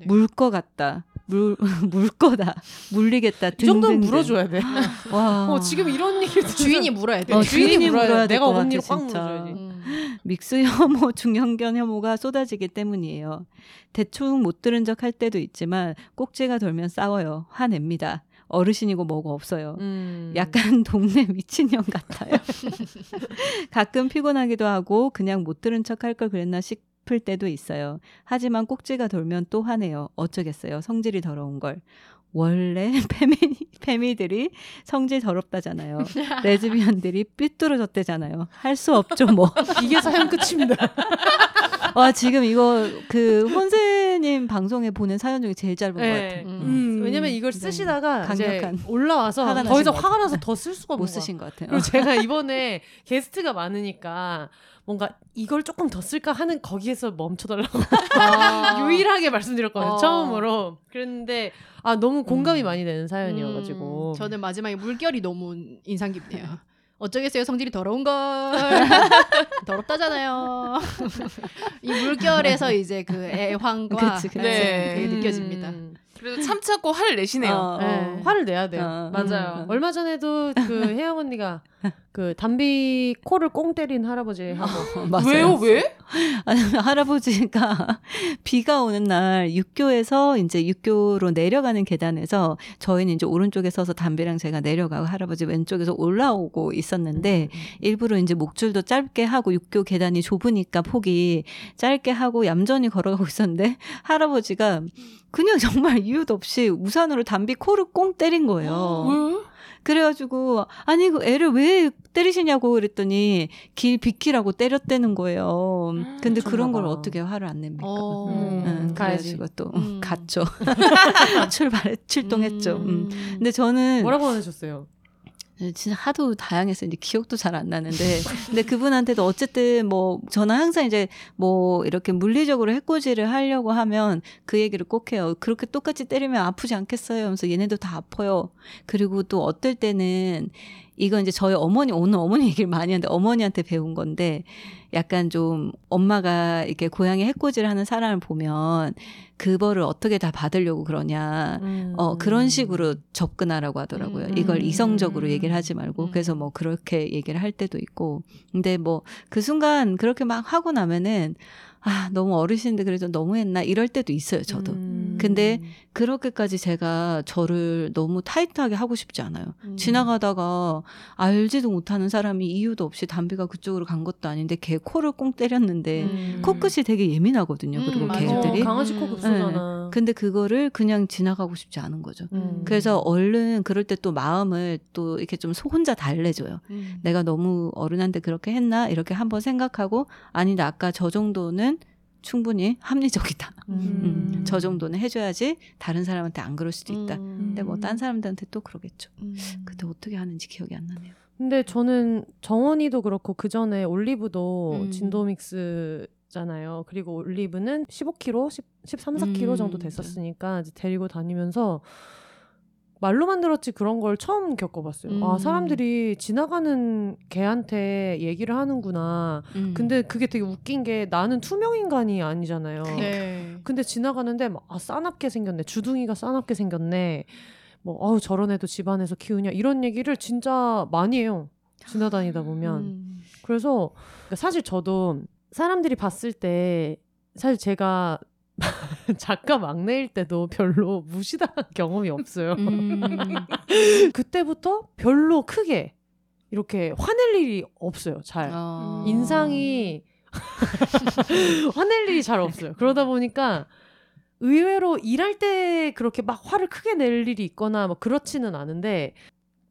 물거 같다. 물, [LAUGHS] 물 거다. 물리겠다. 이 정도는. 물어줘야 돼. [LAUGHS] 와. 어, 지금 이런 얘기를 주인이 물어야 돼. 어, 주인이, 주인이 물어야, 물어야 돼. 내가 언니로 꽉 진짜. 물어줘야지. 음. 믹스 혐오, [LAUGHS] 중형견 혐오가 쏟아지기 때문이에요. 대충 못 들은 적할 때도 있지만 꼭지가 돌면 싸워요. 화냅니다. 어르신이고 뭐고 없어요. 음. 약간 동네 미친년 같아요. 가끔 피곤하기도 하고 그냥 못 들은 척 할 걸 그랬나 싶 을 때도 있어요. 하지만 꼭지가 돌면 또 화내요. 어쩌겠어요. 성질이 더러운 걸. 원래 [LAUGHS] 페미, 페미들이 성질 더럽다잖아요. [LAUGHS] 레즈비언들이 삐뚤어졌대잖아요. 할 수 없죠, 뭐. [LAUGHS] 이게 사연 끝입니다. 와, 지금 이거 그 혼세님 방송에 보낸 사연 중에 제일 짧은 것 네. 같아요. 음. 왜냐면 이걸 쓰시다가 강력한 이제 올라와서 화가 더 이상 것 화가 나서 더 쓸 수가 못. 쓰신 것 같아요. 그리고 제가 이번에 게스트가 많으니까 뭔가 이걸 조금 더 쓸까 하는 거기에서 멈춰달라고 아. [LAUGHS] 유일하게 말씀드렸거든요 어. 처음으로 그랬는데 아 너무 공감이 음. 많이 되는 사연이어가지고 음, 저는 마지막에 물결이 너무 인상 깊네요. [LAUGHS] 어쩌겠어요 성질이 더러운 걸 [LAUGHS] 더럽다잖아요. 이 물결에서 이제 그 애환과 그치, 그치. 네. 그게 느껴집니다. 음. 그래도 참자고 화를 내시네요. 어, 네, 화를 내야 돼요 어, 맞아요. 음. 얼마 전에도 그 혜영 언니가 그 담비 코를 꽁 때린 할아버지 하고 어, 맞아요. 왜요? 왜? [LAUGHS] 아니, 할아버지가 [LAUGHS] 비가 오는 날 육교에서 이제 육교로 내려가는 계단에서 저희는 이제 오른쪽에 서서 담비랑 제가 내려가고 할아버지 왼쪽에서 올라오고 있었는데 일부러 이제 목줄도 짧게 하고 육교 계단이 좁으니까 폭이 짧게 하고 얌전히 걸어가고 있었는데 할아버지가 그냥 정말 이유도 없이 우산으로 담비 코를 꽁 때린 거예요. 왜? 그래가지고 아니 그 애를 왜 때리시냐고 그랬더니 길 비키라고 때렸다는 거예요. 근데 그런 걸 봐. 어떻게 화를 안 냅니까? 어. 음, 응, 가야지. 그래가지고 또 음. [LAUGHS] 갔죠. [LAUGHS] 출발 출동했죠. 음. 근데 저는 뭐라고 하셨어요? 진짜 하도 다양해서 이제 기억도 잘 안 나는데 근데 그분한테도 어쨌든 뭐 저는 항상 이제 뭐 이렇게 물리적으로 해코지를 하려고 하면 그 얘기를 꼭 해요. 그렇게 똑같이 때리면 아프지 않겠어요? 하면서 얘네도 다 아파요. 그리고 또 어떨 때는 이건 이제 저희 어머니 오늘 어머니 얘기를 많이 하는데 어머니한테 배운 건데 약간 좀 엄마가 이렇게 고양이 해코지를 하는 사람을 보면 그 벌을 어떻게 다 받으려고 그러냐. 음. 어, 그런 식으로 접근하라고 하더라고요. 음. 이걸 음. 이성적으로 얘기를 하지 말고. 음. 그래서 뭐 그렇게 얘기를 할 때도 있고. 근데 뭐 그 순간 그렇게 막 하고 나면은 아, 너무 어르신인데 그래도 너무했나 이럴 때도 있어요, 저도. 음. 근데 그렇게까지 제가 저를 너무 타이트하게 하고 싶지 않아요. 음. 지나가다가 알지도 못하는 사람이 이유도 없이 담비가 그쪽으로 간 것도 아닌데 걔 코를 꽁 때렸는데 음. 코끝이 되게 예민하거든요. 음, 그리고 맞아. 개들이. 어, 강아지 코 음. 급소잖아. 근데 그거를 그냥 지나가고 싶지 않은 거죠. 음. 그래서 얼른 그럴 때 또 마음을 또 이렇게 좀 소- 혼자 달래줘요. 음. 내가 너무 어른한테 그렇게 했나 이렇게 한번 생각하고 아니다 아까 저 정도는 충분히 합리적이다. 음. 음, 저 정도는 해줘야지 다른 사람한테 안 그럴 수도 있다. 음. 근데 뭐 딴 사람들한테 또 그러겠죠. 음. 그때 어떻게 하는지 기억이 안 나네요. 근데 저는 정원이도 그렇고 그 전에 올리브도 음. 진도믹스 잖아요. 그리고 올리브는 15kg, 10, 13, 4kg 음, 정도 됐었으니까 이제 데리고 다니면서 말로만 들었지 그런 걸 처음 겪어봤어요. 아 음. 사람들이 지나가는 개한테 얘기를 하는구나. 음. 근데 그게 되게 웃긴 게 나는 투명 인간이 아니잖아요. 네. 근데 지나가는데 막, 아 싸납게 생겼네 주둥이가 싸납게 생겼네 뭐 어우 저런 애도 집안에서 키우냐 이런 얘기를 진짜 많이 해요 지나다니다 보면 음. 그래서 그러니까 사실 저도 사람들이 봤을 때 사실 제가 [LAUGHS] 작가 막내일 때도 별로 무시당한 [LAUGHS] 경험이 없어요 음. [LAUGHS] 그때부터 별로 크게 이렇게 화낼 일이 없어요 잘 어. 인상이 화낼 일이 잘 없어요. 그러다 보니까 의외로 일할 때 그렇게 막 화를 크게 낼 일이 있거나 뭐 그렇지는 않은데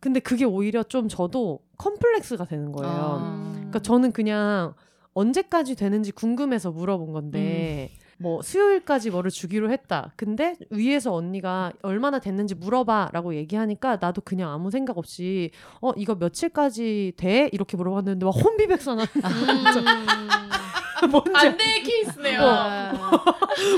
근데 그게 오히려 좀 저도 컴플렉스가 되는 거예요. 아. 그러니까 저는 그냥 언제까지 되는지 궁금해서 물어본 건데 뭐 수요일까지 뭐를 주기로 했다. 근데 위에서 언니가 얼마나 됐는지 물어봐라고 얘기하니까 나도 그냥 아무 생각 없이 어 이거 며칠까지 돼? 이렇게 물어봤는데 막 혼비백산한 [LAUGHS] 뭔지 반대의 케이스네요. 아.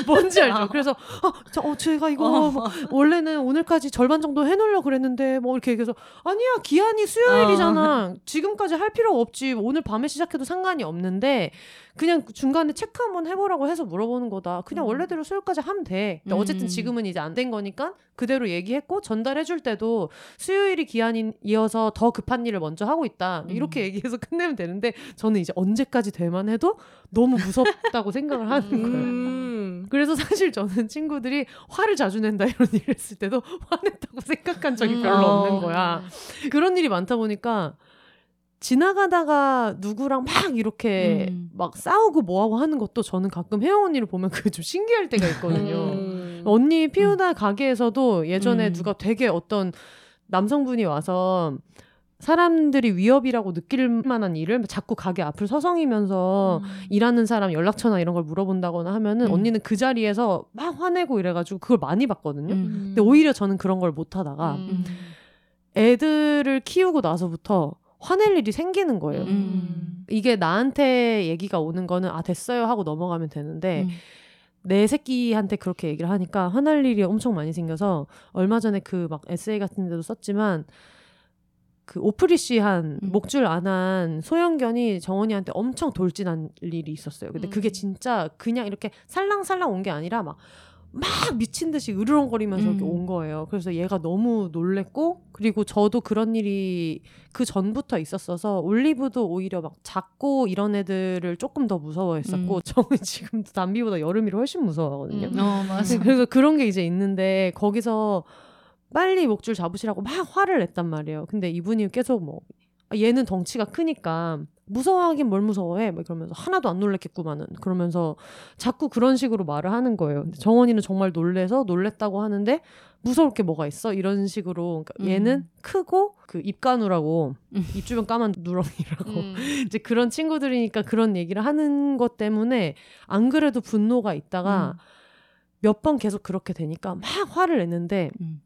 뭔지 알죠? 그래서 아, 저, 어, 제가 이거 뭐, 원래는 오늘까지 절반 정도 해놓으려고 그랬는데 뭐 이렇게 얘기해서 아니야 기한이 수요일이잖아. [LAUGHS] 지금까지 할 필요 없지. 오늘 밤에 시작해도 상관이 없는데 그냥 중간에 체크 한번 해보라고 해서 물어보는 거다. 그냥 음. 원래대로 수요일까지 하면 돼. 근데 어쨌든 음. 지금은 이제 안 된 거니까 그대로 얘기했고 전달해줄 때도 수요일이 기한이어서 더 급한 일을 먼저 하고 있다. 이렇게 얘기해서 [LAUGHS] 끝내면 되는데 저는 이제 언제까지 될만 해도 너무 무섭다고 생각을 하는 거예요. 음. 그래서 사실 저는 친구들이 화를 자주 낸다 이런 일을 했을 때도 [LAUGHS] 화냈다고 생각한 적이 음. 별로 어. 없는 거야. 그런 일이 많다 보니까 지나가다가 누구랑 막 이렇게 음. 막 싸우고 뭐하고 하는 것도 저는 가끔 혜영 언니를 보면 그게 좀 신기할 때가 있거든요. 음. 언니 피우다 가게에서도 예전에 음. 누가 되게 어떤 남성분이 와서 사람들이 위협이라고 느낄 만한 일을 자꾸 가게 앞을 서성이면서 일하는 사람 연락처나 이런 걸 물어본다거나 하면은 음. 언니는 그 자리에서 막 화내고 이래가지고 그걸 많이 봤거든요. 음. 근데 오히려 저는 그런 걸 못 하다가 음. 애들을 키우고 나서부터 화낼 일이 생기는 거예요. 음. 이게 나한테 얘기가 오는 거는 아 됐어요 하고 넘어가면 되는데 음. 내 새끼한테 그렇게 얘기를 하니까 화날 일이 엄청 많이 생겨서 얼마 전에 그 막 에세이 같은 데도 썼지만 그 오프리시한 음. 목줄 안 한 소형견이 정원이한테 엄청 돌진한 일이 있었어요. 근데 그게 음. 진짜 그냥 이렇게 살랑살랑 온 게 아니라 막 막 미친 듯이 으르렁거리면서 음. 온 거예요. 그래서 얘가 너무 놀랬고 그리고 저도 그런 일이 그 전부터 있었어서 올리브도 오히려 막 작고 이런 애들을 조금 더 무서워했었고 음. 저는 [LAUGHS] 지금도 담비보다 여름이를 훨씬 무서워하거든요. 음. 어 맞아. 그래서 그런 게 이제 있는데 거기서 빨리 목줄 잡으시라고 막 화를 냈단 말이에요. 근데 이분이 계속 뭐 아, 얘는 덩치가 크니까 무서워하긴 뭘 무서워해? 막 그러면서 하나도 안 놀랬겠구만은 그러면서 자꾸 그런 식으로 말을 하는 거예요. 근데 정원이는 정말 놀래서 놀랬다고 하는데 무서울 게 뭐가 있어? 이런 식으로 그러니까 음. 얘는 크고 그 입가누라고 음. 입 주변 까만 누렁이라고 음. [LAUGHS] 이제 그런 친구들이니까 그런 얘기를 하는 것 때문에 안 그래도 분노가 있다가 음. 몇번 계속 그렇게 되니까 막 화를 냈는데 음.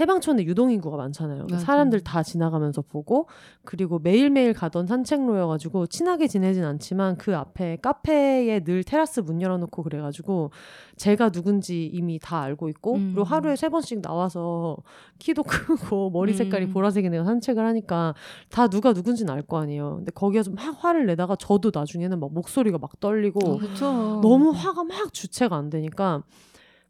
해방촌에 유동인구가 많잖아요. 맞아. 사람들 다 지나가면서 보고 그리고 매일매일 가던 산책로여가지고 친하게 지내진 않지만 그 앞에 카페에 늘 테라스 문 열어놓고 그래가지고 제가 누군지 이미 다 알고 있고 음. 그리고 하루에 세 번씩 나와서 키도 크고 [LAUGHS] 머리 색깔이 음. 보라색인 애가 산책을 하니까 다 누가 누군지는 알 거 아니에요. 근데 거기에서 막 화를 내다가 저도 나중에는 막 목소리가 막 떨리고 그렇죠. 너무 화가 막 주체가 안 되니까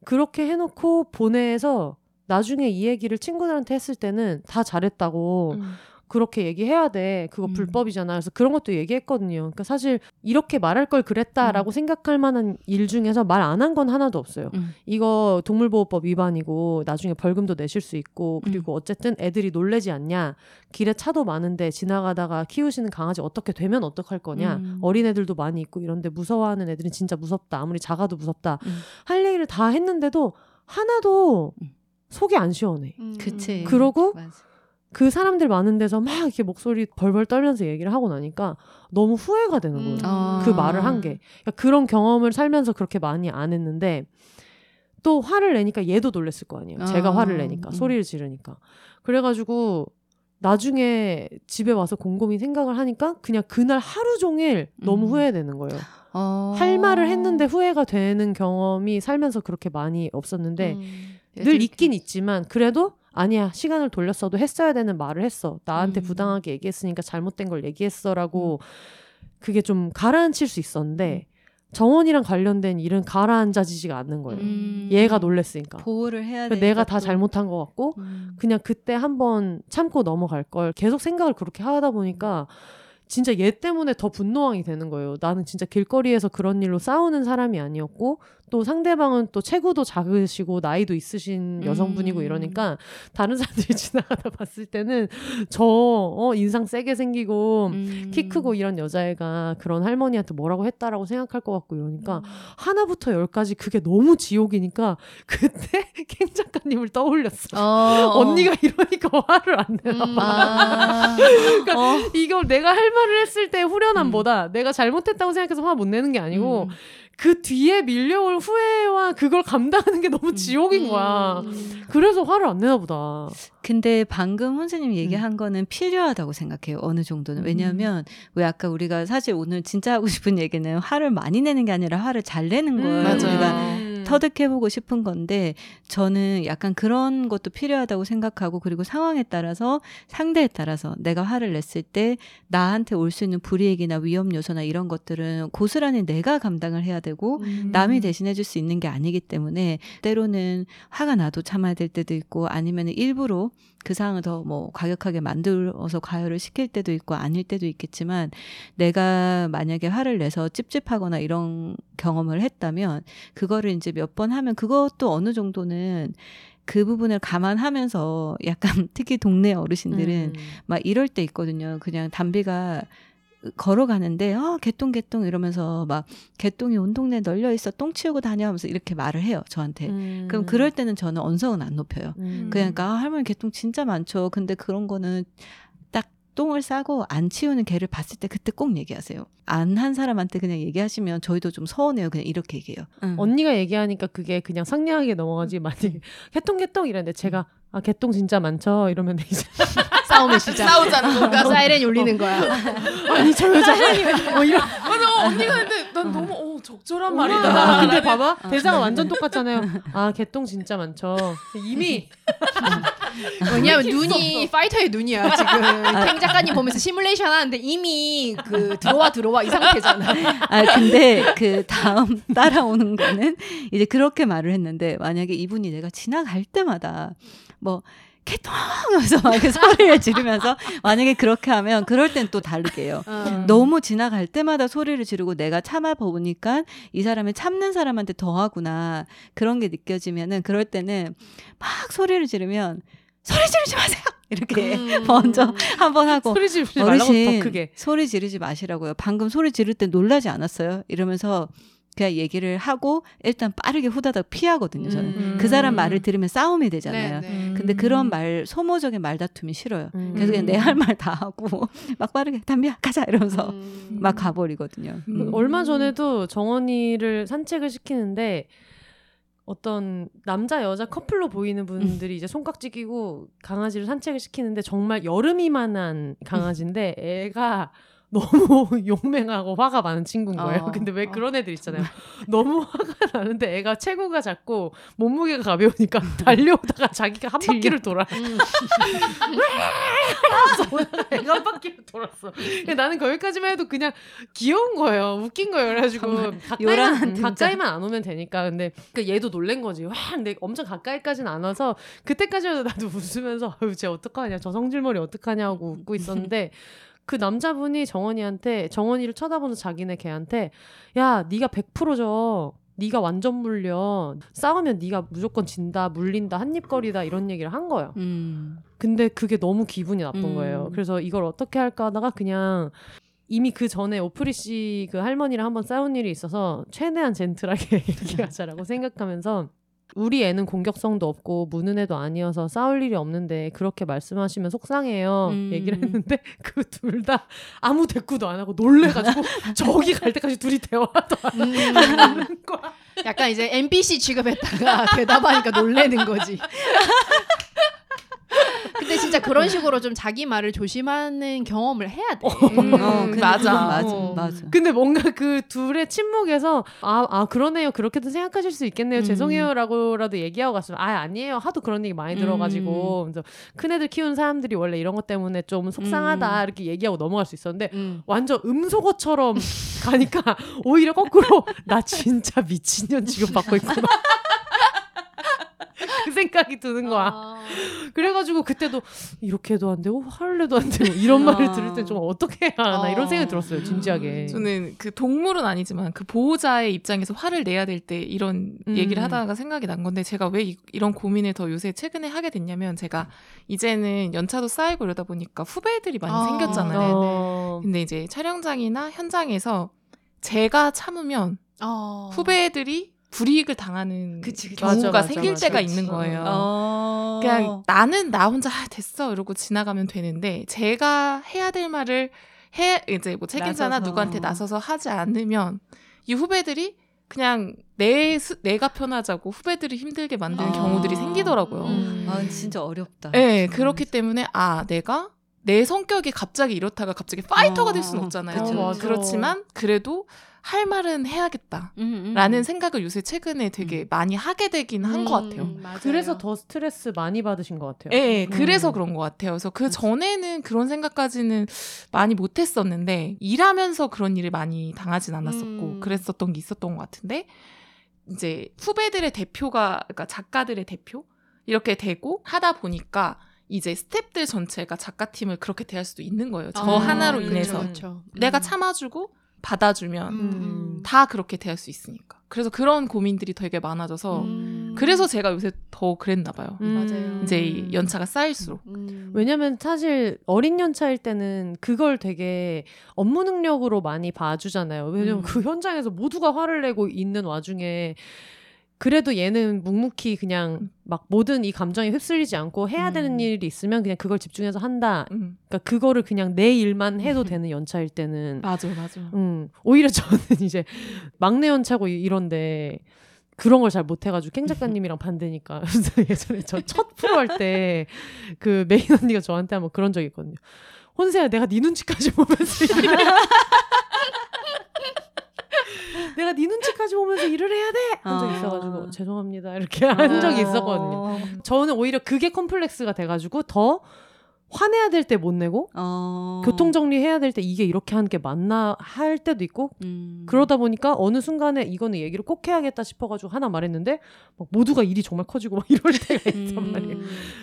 그렇게 해놓고 보내서 나중에 이 얘기를 친구들한테 했을 때는 다 잘했다고 음. 그렇게 얘기해야 돼. 그거 음. 불법이잖아. 그래서 그런 것도 얘기했거든요. 그러니까 사실 이렇게 말할 걸 그랬다라고 생각할 만한 일 중에서 말 안 한 건 하나도 없어요. 음. 이거 동물보호법 위반이고 나중에 벌금도 내실 수 있고 그리고 어쨌든 애들이 놀래지 않냐. 길에 차도 많은데 지나가다가 키우시는 강아지 어떻게 되면 어떡할 거냐. 음. 어린 애들도 많이 있고 이런데 무서워하는 애들은 진짜 무섭다. 아무리 작아도 무섭다. 음. 할 얘기를 다 했는데도 하나도 음. 속이 안 시원해. 음. 그치. 그러고 맞아. 그 사람들 많은 데서 막 이렇게 목소리 벌벌 떨면서 얘기를 하고 나니까 너무 후회가 되는 거예요. 음. 아. 그 말을 한 게. 그러니까 그런 경험을 살면서 그렇게 많이 안 했는데 또 화를 내니까 얘도 놀랬을 거 아니에요. 제가 아. 화를 내니까 음. 소리를 지르니까. 그래가지고 나중에 집에 와서 곰곰이 생각을 하니까 그냥 그날 하루 종일 너무 음. 후회되는 거예요. 어. 할 말을 했는데 후회가 되는 경험이 살면서 그렇게 많이 없었는데 음. 늘 애들 있긴 있지만 그래도 아니야 시간을 돌렸어도 했어야 되는 말을 했어 나한테 음. 부당하게 얘기했으니까 잘못된 걸 얘기했어라고 그게 좀 가라앉힐 수 있었는데 정원이랑 관련된 일은 가라앉아지지가 않는 거예요 음. 얘가 놀랬으니까 보호를 해야 돼. 내가 다 잘못한 것 같고 음. 그냥 그때 한번 참고 넘어갈 걸 계속 생각을 그렇게 하다 보니까 진짜 얘 때문에 더 분노왕이 되는 거예요. 나는 진짜 길거리에서 그런 일로 싸우는 사람이 아니었고 또 상대방은 또 체구도 작으시고 나이도 있으신 여성분이고 음. 이러니까 다른 사람들이 [LAUGHS] 지나가다 봤을 때는 저 어, 인상 세게 생기고 음. 키 크고 이런 여자애가 그런 할머니한테 뭐라고 했다라고 생각할 것 같고 이러니까 음. 하나부터 열까지 그게 너무 지옥이니까 그때 [LAUGHS] 캥 작가님을 떠올렸어. 어, [LAUGHS] 어. 언니가 이러니까 화를 안 내나 음. 봐. 아. 어. 이걸 내가 할 말을 했을 때 후련함보다 내가 잘못했다고 생각해서 화 못 내는 게 아니고 음. 그 뒤에 밀려올 후회와 그걸 감당하는 게 너무 지옥인 거야. 음. 그래서 화를 안 내나 보다. 근데 방금 혼세님 얘기한 거는 필요하다고 생각해요. 어느 정도는. 왜냐하면 왜 아까 우리가 사실 오늘 진짜 하고 싶은 얘기는 화를 많이 내는 게 아니라 화를 잘 내는 걸 맞아요. 우리가 음. 터득해보고 싶은 건데 저는 약간 그런 것도 필요하다고 생각하고 그리고 상황에 따라서 상대에 따라서 내가 화를 냈을 때 나한테 올 수 있는 불이익이나 위험 요소나 이런 것들은 고스란히 내가 감당을 해야 되고 음. 남이 대신해 줄 수 있는 게 아니기 때문에 때로는 화가 나도 참아야 될 때도 있고 아니면 일부러 그 상황을 더 뭐 과격하게 만들어서 가열을 시킬 때도 있고 아닐 때도 있겠지만 내가 만약에 화를 내서 찝찝하거나 이런 경험을 했다면 그거를 이제 몇 번 하면 그것도 어느 정도는 그 부분을 감안하면서 약간 [LAUGHS] 특히 동네 어르신들은 음. 막 이럴 때 있거든요. 그냥 담비가 걸어가는데 아 개똥 개똥 이러면서 막 개똥이 온 동네에 널려 있어 똥 치우고 다녀 하면서 이렇게 말을 해요 저한테. 음. 그럼 그럴 때는 저는 언성은 안 높여요. 음. 그러니까 아, 할머니 개똥 진짜 많죠. 근데 그런 거는 딱 똥을 싸고 안 치우는 개를 봤을 때 그때 꼭 얘기하세요. 안 한 사람한테 그냥 얘기하시면 저희도 좀 서운해요. 그냥 이렇게 얘기해요. 응. 언니가 얘기하니까 그게 그냥 상냥하게 넘어가지 만약에 [LAUGHS] 개똥 개똥 이랬는데 제가 아 개똥 진짜 많죠 이러면 이제 [LAUGHS] 싸움의 시작. 싸우자는 건가? 사이렌 울리는 거야. 아니 저 여자 뭐 이런 맞아 언니가 근데 난 너무 어, 적절한 아, 말이다. 근데 봐봐 대사가 완전 똑같잖아요. 아 개똥 진짜 많죠. 이미 [LAUGHS] 왜냐면 눈이 파이터의 눈이야 지금. 탱 작가님 보면서 시뮬레이션 하는데 이미 그 들어와 들어와 이 상태잖아. 아 근데 그 다음 [LAUGHS] 따라오는 거는 이제 그렇게 말을 했는데 만약에 이분이 내가 지나갈 때마다 뭐 개똥 하면서 막 이렇게 소리를 지르면서 만약에 그렇게 하면 그럴 땐 또 다르게요. 어. 너무 지나갈 때마다 소리를 지르고 내가 참아 보니까 이 사람이 참는 사람한테 더하구나 그런 게 느껴지면은 그럴 때는 막 소리를 지르면 소리 지르지 마세요 이렇게 음. 먼저 한번 하고 소리 지르지 말라고 더 크게. 소리 지르지 마시라고요. 방금 소리 지를 때 놀라지 않았어요? 이러면서 그냥 얘기를 하고 일단 빠르게 후다닥 피하거든요. 저는 음. 그 사람 말을 들으면 싸움이 되잖아요. 네, 네. 근데 그런 말 소모적인 말다툼이 싫어요. 음. 그래서 그냥 내 할 말 다 하고 [LAUGHS] 막 빠르게 담비야 가자 이러면서 음. 막 가버리거든요. 음. 얼마 전에도 정원이를 산책을 시키는데 어떤 남자 여자 커플로 보이는 분들이 이제 손깍지 끼고 강아지를 산책을 시키는데 정말 여름이만한 강아지인데 애가 [LAUGHS] 너무 용맹하고 화가 많은 친구인 거예요. 어. 근데 왜 그런 애들 있잖아요. 너무 [LAUGHS] 화가 나는데 애가 체구가 작고 몸무게가 가벼우니까 [LAUGHS] 달려오다가 자기가 한 바퀴를 돌아. 음. 애가 한 바퀴를 돌았어. 나는 거기까지만 해도 그냥 귀여운 거예요. 웃긴 거예요. 그래가지고 가까이만, 음. 가까이만 안 오면 되니까. 근데 그 얘도 놀란 거지. 와, 근데 엄청 가까이까지는 안 와서 그때까지만 해도 나도 웃으면서 아유, 쟤 어떡하냐. 저 성질머리 어떡하냐고 웃고 있었는데 그 남자분이 정원이한테 정원이를 쳐다보는 자기네 걔한테 야, 네가 100%죠. 네가 완전 물려. 싸우면 네가 무조건 진다, 물린다, 한입거리다 이런 얘기를 한 거예요. 음. 근데 그게 너무 기분이 나쁜 음. 거예요. 그래서 이걸 어떻게 할까 하다가 그냥 이미 그 전에 오프리 씨 그 할머니랑 한번 싸운 일이 있어서 최대한 젠틀하게 [LAUGHS] 얘기하자라고 생각하면서 우리 애는 공격성도 없고 무는 애도 아니어서 싸울 일이 없는데 그렇게 말씀하시면 속상해요. 음. 얘기를 했는데 [LAUGHS] 그 둘 다 아무 대꾸도 안 하고 놀래가지고 [LAUGHS] 저기 갈 때까지 둘이 대화도 안 음. 하는 거야. 약간 이제 NPC 취급했다가 [LAUGHS] 대답하니까 놀래는 거지. 진짜 그런 식으로 좀 자기 말을 조심하는 경험을 해야 돼. 음, 어, 근데 맞아. 맞아. 어. 맞아. 근데 뭔가 그 둘의 침묵에서 아, 아 그러네요. 그렇게도 생각하실 수 있겠네요. 음. 죄송해요라고라도 얘기하고 갔으면 아 아니에요. 하도 그런 얘기 많이 들어가지고 그래서 큰 애들 키우는 사람들이 원래 이런 것 때문에 좀 속상하다 음. 이렇게 얘기하고 넘어갈 수 있었는데 음. 완전 음소거처럼 [LAUGHS] 가니까 오히려 거꾸로 나 진짜 미친년 취급받고 있구나. [LAUGHS] [LAUGHS] 그 생각이 드는 거야. 아. 그래가지고 그때도 이렇게 해도 안 되고 화를 내도 안 되고 이런 말을 아. 들을 때 좀 어떻게 해야 하나 이런 어. 생각이 들었어요. 진지하게. 저는 그 동물은 아니지만 그 보호자의 입장에서 화를 내야 될 때 이런 음. 얘기를 하다가 생각이 난 건데 제가 왜 이, 런 고민을 더 요새 최근에 하게 됐냐면 제가 이제는 연차도 쌓이고 이러다 보니까 후배들이 많이 아, 생겼잖아요. 네. 어. 근데 이제 촬영장이나 현장에서 제가 참으면 어. 후배들이 불이익을 당하는 그치, 그치. 경우가 맞아, 맞아, 생길 맞아. 때가. 있는 거예요. 어. 그냥 나는 나 혼자 아, 됐어 이러고 지나가면 되는데 제가 해야 될 말을 해 이제 뭐 책임자나 나서서. 누구한테 나서서 하지 않으면 이 후배들이 그냥 내 스, 내가 편하자고 후배들이 힘들게 만드는 아. 경우들이 생기더라고요. 음. 아 진짜 어렵다. 네, 그렇기 때문에 아 내가 내 성격이 갑자기 이렇다가 갑자기 파이터가 될 수는 어, 없잖아요. 그쵸. 그렇지만 그래도 할 말은 해야겠다. 음, 음. 라는 생각을 요새 최근에 되게 많이 하게 되긴 한 것 같아요. 음, 맞아요. 그래서 더 스트레스 많이 받으신 것 같아요. 예, 음. 그래서 그런 것 같아요. 그래서 그 전에는 그런 생각까지는 많이 못했었는데 일하면서 그런 일을 많이 당하진 않았었고 음. 그랬었던 게 있었던 것 같은데 이제 후배들의 대표가 그러니까 작가들의 대표 이렇게 되고 하다 보니까 이제 스탭들 전체가 작가팀을 그렇게 대할 수도 있는 거예요. 저 아, 하나로 그쵸, 인해서 그쵸. 내가 음. 참아주고 받아주면 음. 다 그렇게 대할 수 있으니까. 그래서 그런 고민들이 되게 많아져서 음. 그래서 제가 요새 더 그랬나 봐요. 음. 맞아요. 이제 이 연차가 쌓일수록. 음. 왜냐면 사실 어린 연차일 때는 그걸 되게 업무 능력으로 많이 봐주잖아요. 왜냐면 음. 그 현장에서 모두가 화를 내고 있는 와중에 그래도 얘는 묵묵히 그냥 막 모든 이 감정에 휩쓸리지 않고 해야 되는 음. 일이 있으면 그냥 그걸 집중해서 한다. 음. 그러니까 그거를 그냥 내 일만 해도 되는 연차일 때는 맞아, 맞아. 음, 오히려 저는 [LAUGHS] 이제 막내 연차고 이- 이런데 그런 걸 잘 못해가지고 캥 작가님이랑 [LAUGHS] 반대니까 예전에 저 첫 프로 할 때 그 메인 언니가 저한테 한번 그런 적이 있거든요. 혼세야 내가 네 눈치까지 보면서 내가 네 눈치까지 보면서 일을 해야 돼! 한 적이 아. 있어가지고 죄송합니다 이렇게 한 적이 있었거든요. 어. 저는 오히려 그게 컴플렉스가 돼가지고 더 화내야 될 때 못 내고 어. 교통 정리해야 될 때 이게 이렇게 하는 게 맞나 할 때도 있고 음. 그러다 보니까 어느 순간에 이거는 얘기를 꼭 해야겠다 싶어가지고 하나 말했는데 막 모두가 일이 정말 커지고 막 [LAUGHS] 이럴 때가 있단 음. 말이에요.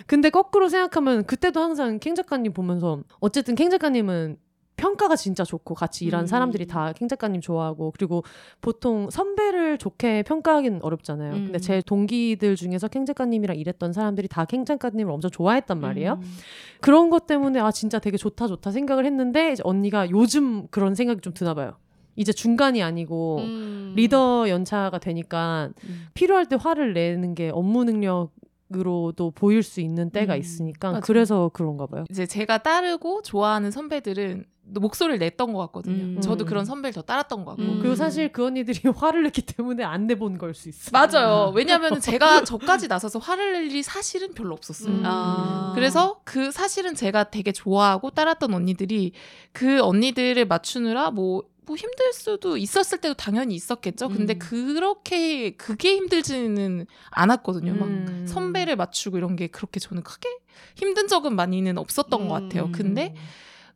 근데 거꾸로 생각하면 그때도 항상 캥 작가님 보면서 어쨌든 캥 작가님은 평가가 진짜 좋고 같이 일하는 음. 사람들이 다캥 작가님 좋아하고 그리고 보통 선배를 좋게 평가하기는 어렵잖아요. 음. 근데 제 동기들 중에서 캥 작가님이랑 일했던 사람들이 다캥 작가님을 엄청 좋아했단 말이에요. 음. 그런 것 때문에 아 진짜 되게 좋다 좋다 생각을 했는데 이제 언니가 요즘 그런 생각이 좀 드나 봐요. 이제 중간이 아니고 음. 리더 연차가 되니까 음. 필요할 때 화를 내는 게 업무 능력 으로도 보일 수 있는 때가 음, 있으니까 맞아요. 그래서 그런가 봐요. 이제 제가 따르고 좋아하는 선배들은 목소리를 냈던 것 같거든요. 음. 저도 음. 그런 선배를 더 따랐던 것 같고. 음. 그리고 사실 그 언니들이 [LAUGHS] 화를 냈기 때문에 안 내본 걸 수 있어. 맞아요. 왜냐하면 제가 [LAUGHS] 저까지 나서서 화를 낼 일이 사실은 별로 없었어요. 음. 아. 그래서 그 사실은 제가 되게 좋아하고 따랐던 언니들이 그 언니들을 맞추느라 뭐, 뭐 힘들 수도 있었을 때도 당연히 있었겠죠. 근데 음. 그렇게 그게 힘들지는 않았거든요. 막 음. 선배를 맞추고 이런 게 그렇게 저는 크게 힘든 적은 많이는 없었던 것 같아요. 음. 근데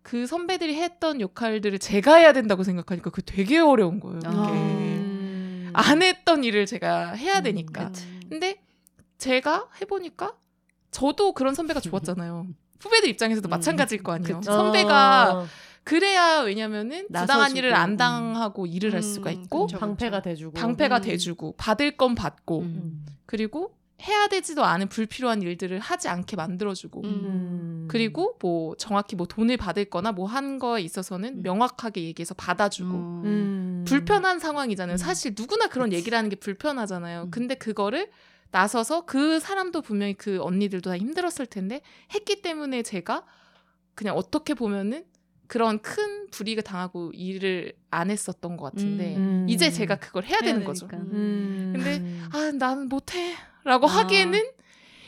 그 선배들이 했던 역할들을 제가 해야 된다고 생각하니까 그게 되게 어려운 거예요. 아. 음. 안 했던 일을 제가 해야 되니까. 그치. 근데 제가 해보니까 저도 그런 선배가 좋았잖아요. 후배들 입장에서도 음, 마찬가지일 거 아니에요. 그쵸. 선배가 어, 그래야 왜냐면은 부당한 일을 안 음. 당하고 일을 할 음, 수가 있고 그쵸. 방패가 돼주고 방패가 음. 돼주고 받을 건 받고 음. 그리고 해야 되지도 않은 불필요한 일들을 하지 않게 만들어주고 음. 그리고 뭐 정확히 뭐 돈을 받을 거나 뭐 한 거에 있어서는 음. 명확하게 얘기해서 받아주고 음. 음. 불편한 상황이잖아요. 음. 사실 누구나 그런 그치. 얘기를 하는 게 불편하잖아요. 음. 근데 그거를 나서서 그 사람도 분명히 그 언니들도 다 힘들었을 텐데 했기 때문에 제가 그냥 어떻게 보면은 그런 큰 불이익을 당하고 일을 안 했었던 것 같은데 음. 이제 제가 그걸 해야, 해야 되는 되니까. 거죠. 음. 근데 아 나는 못해라고 아. 하기에는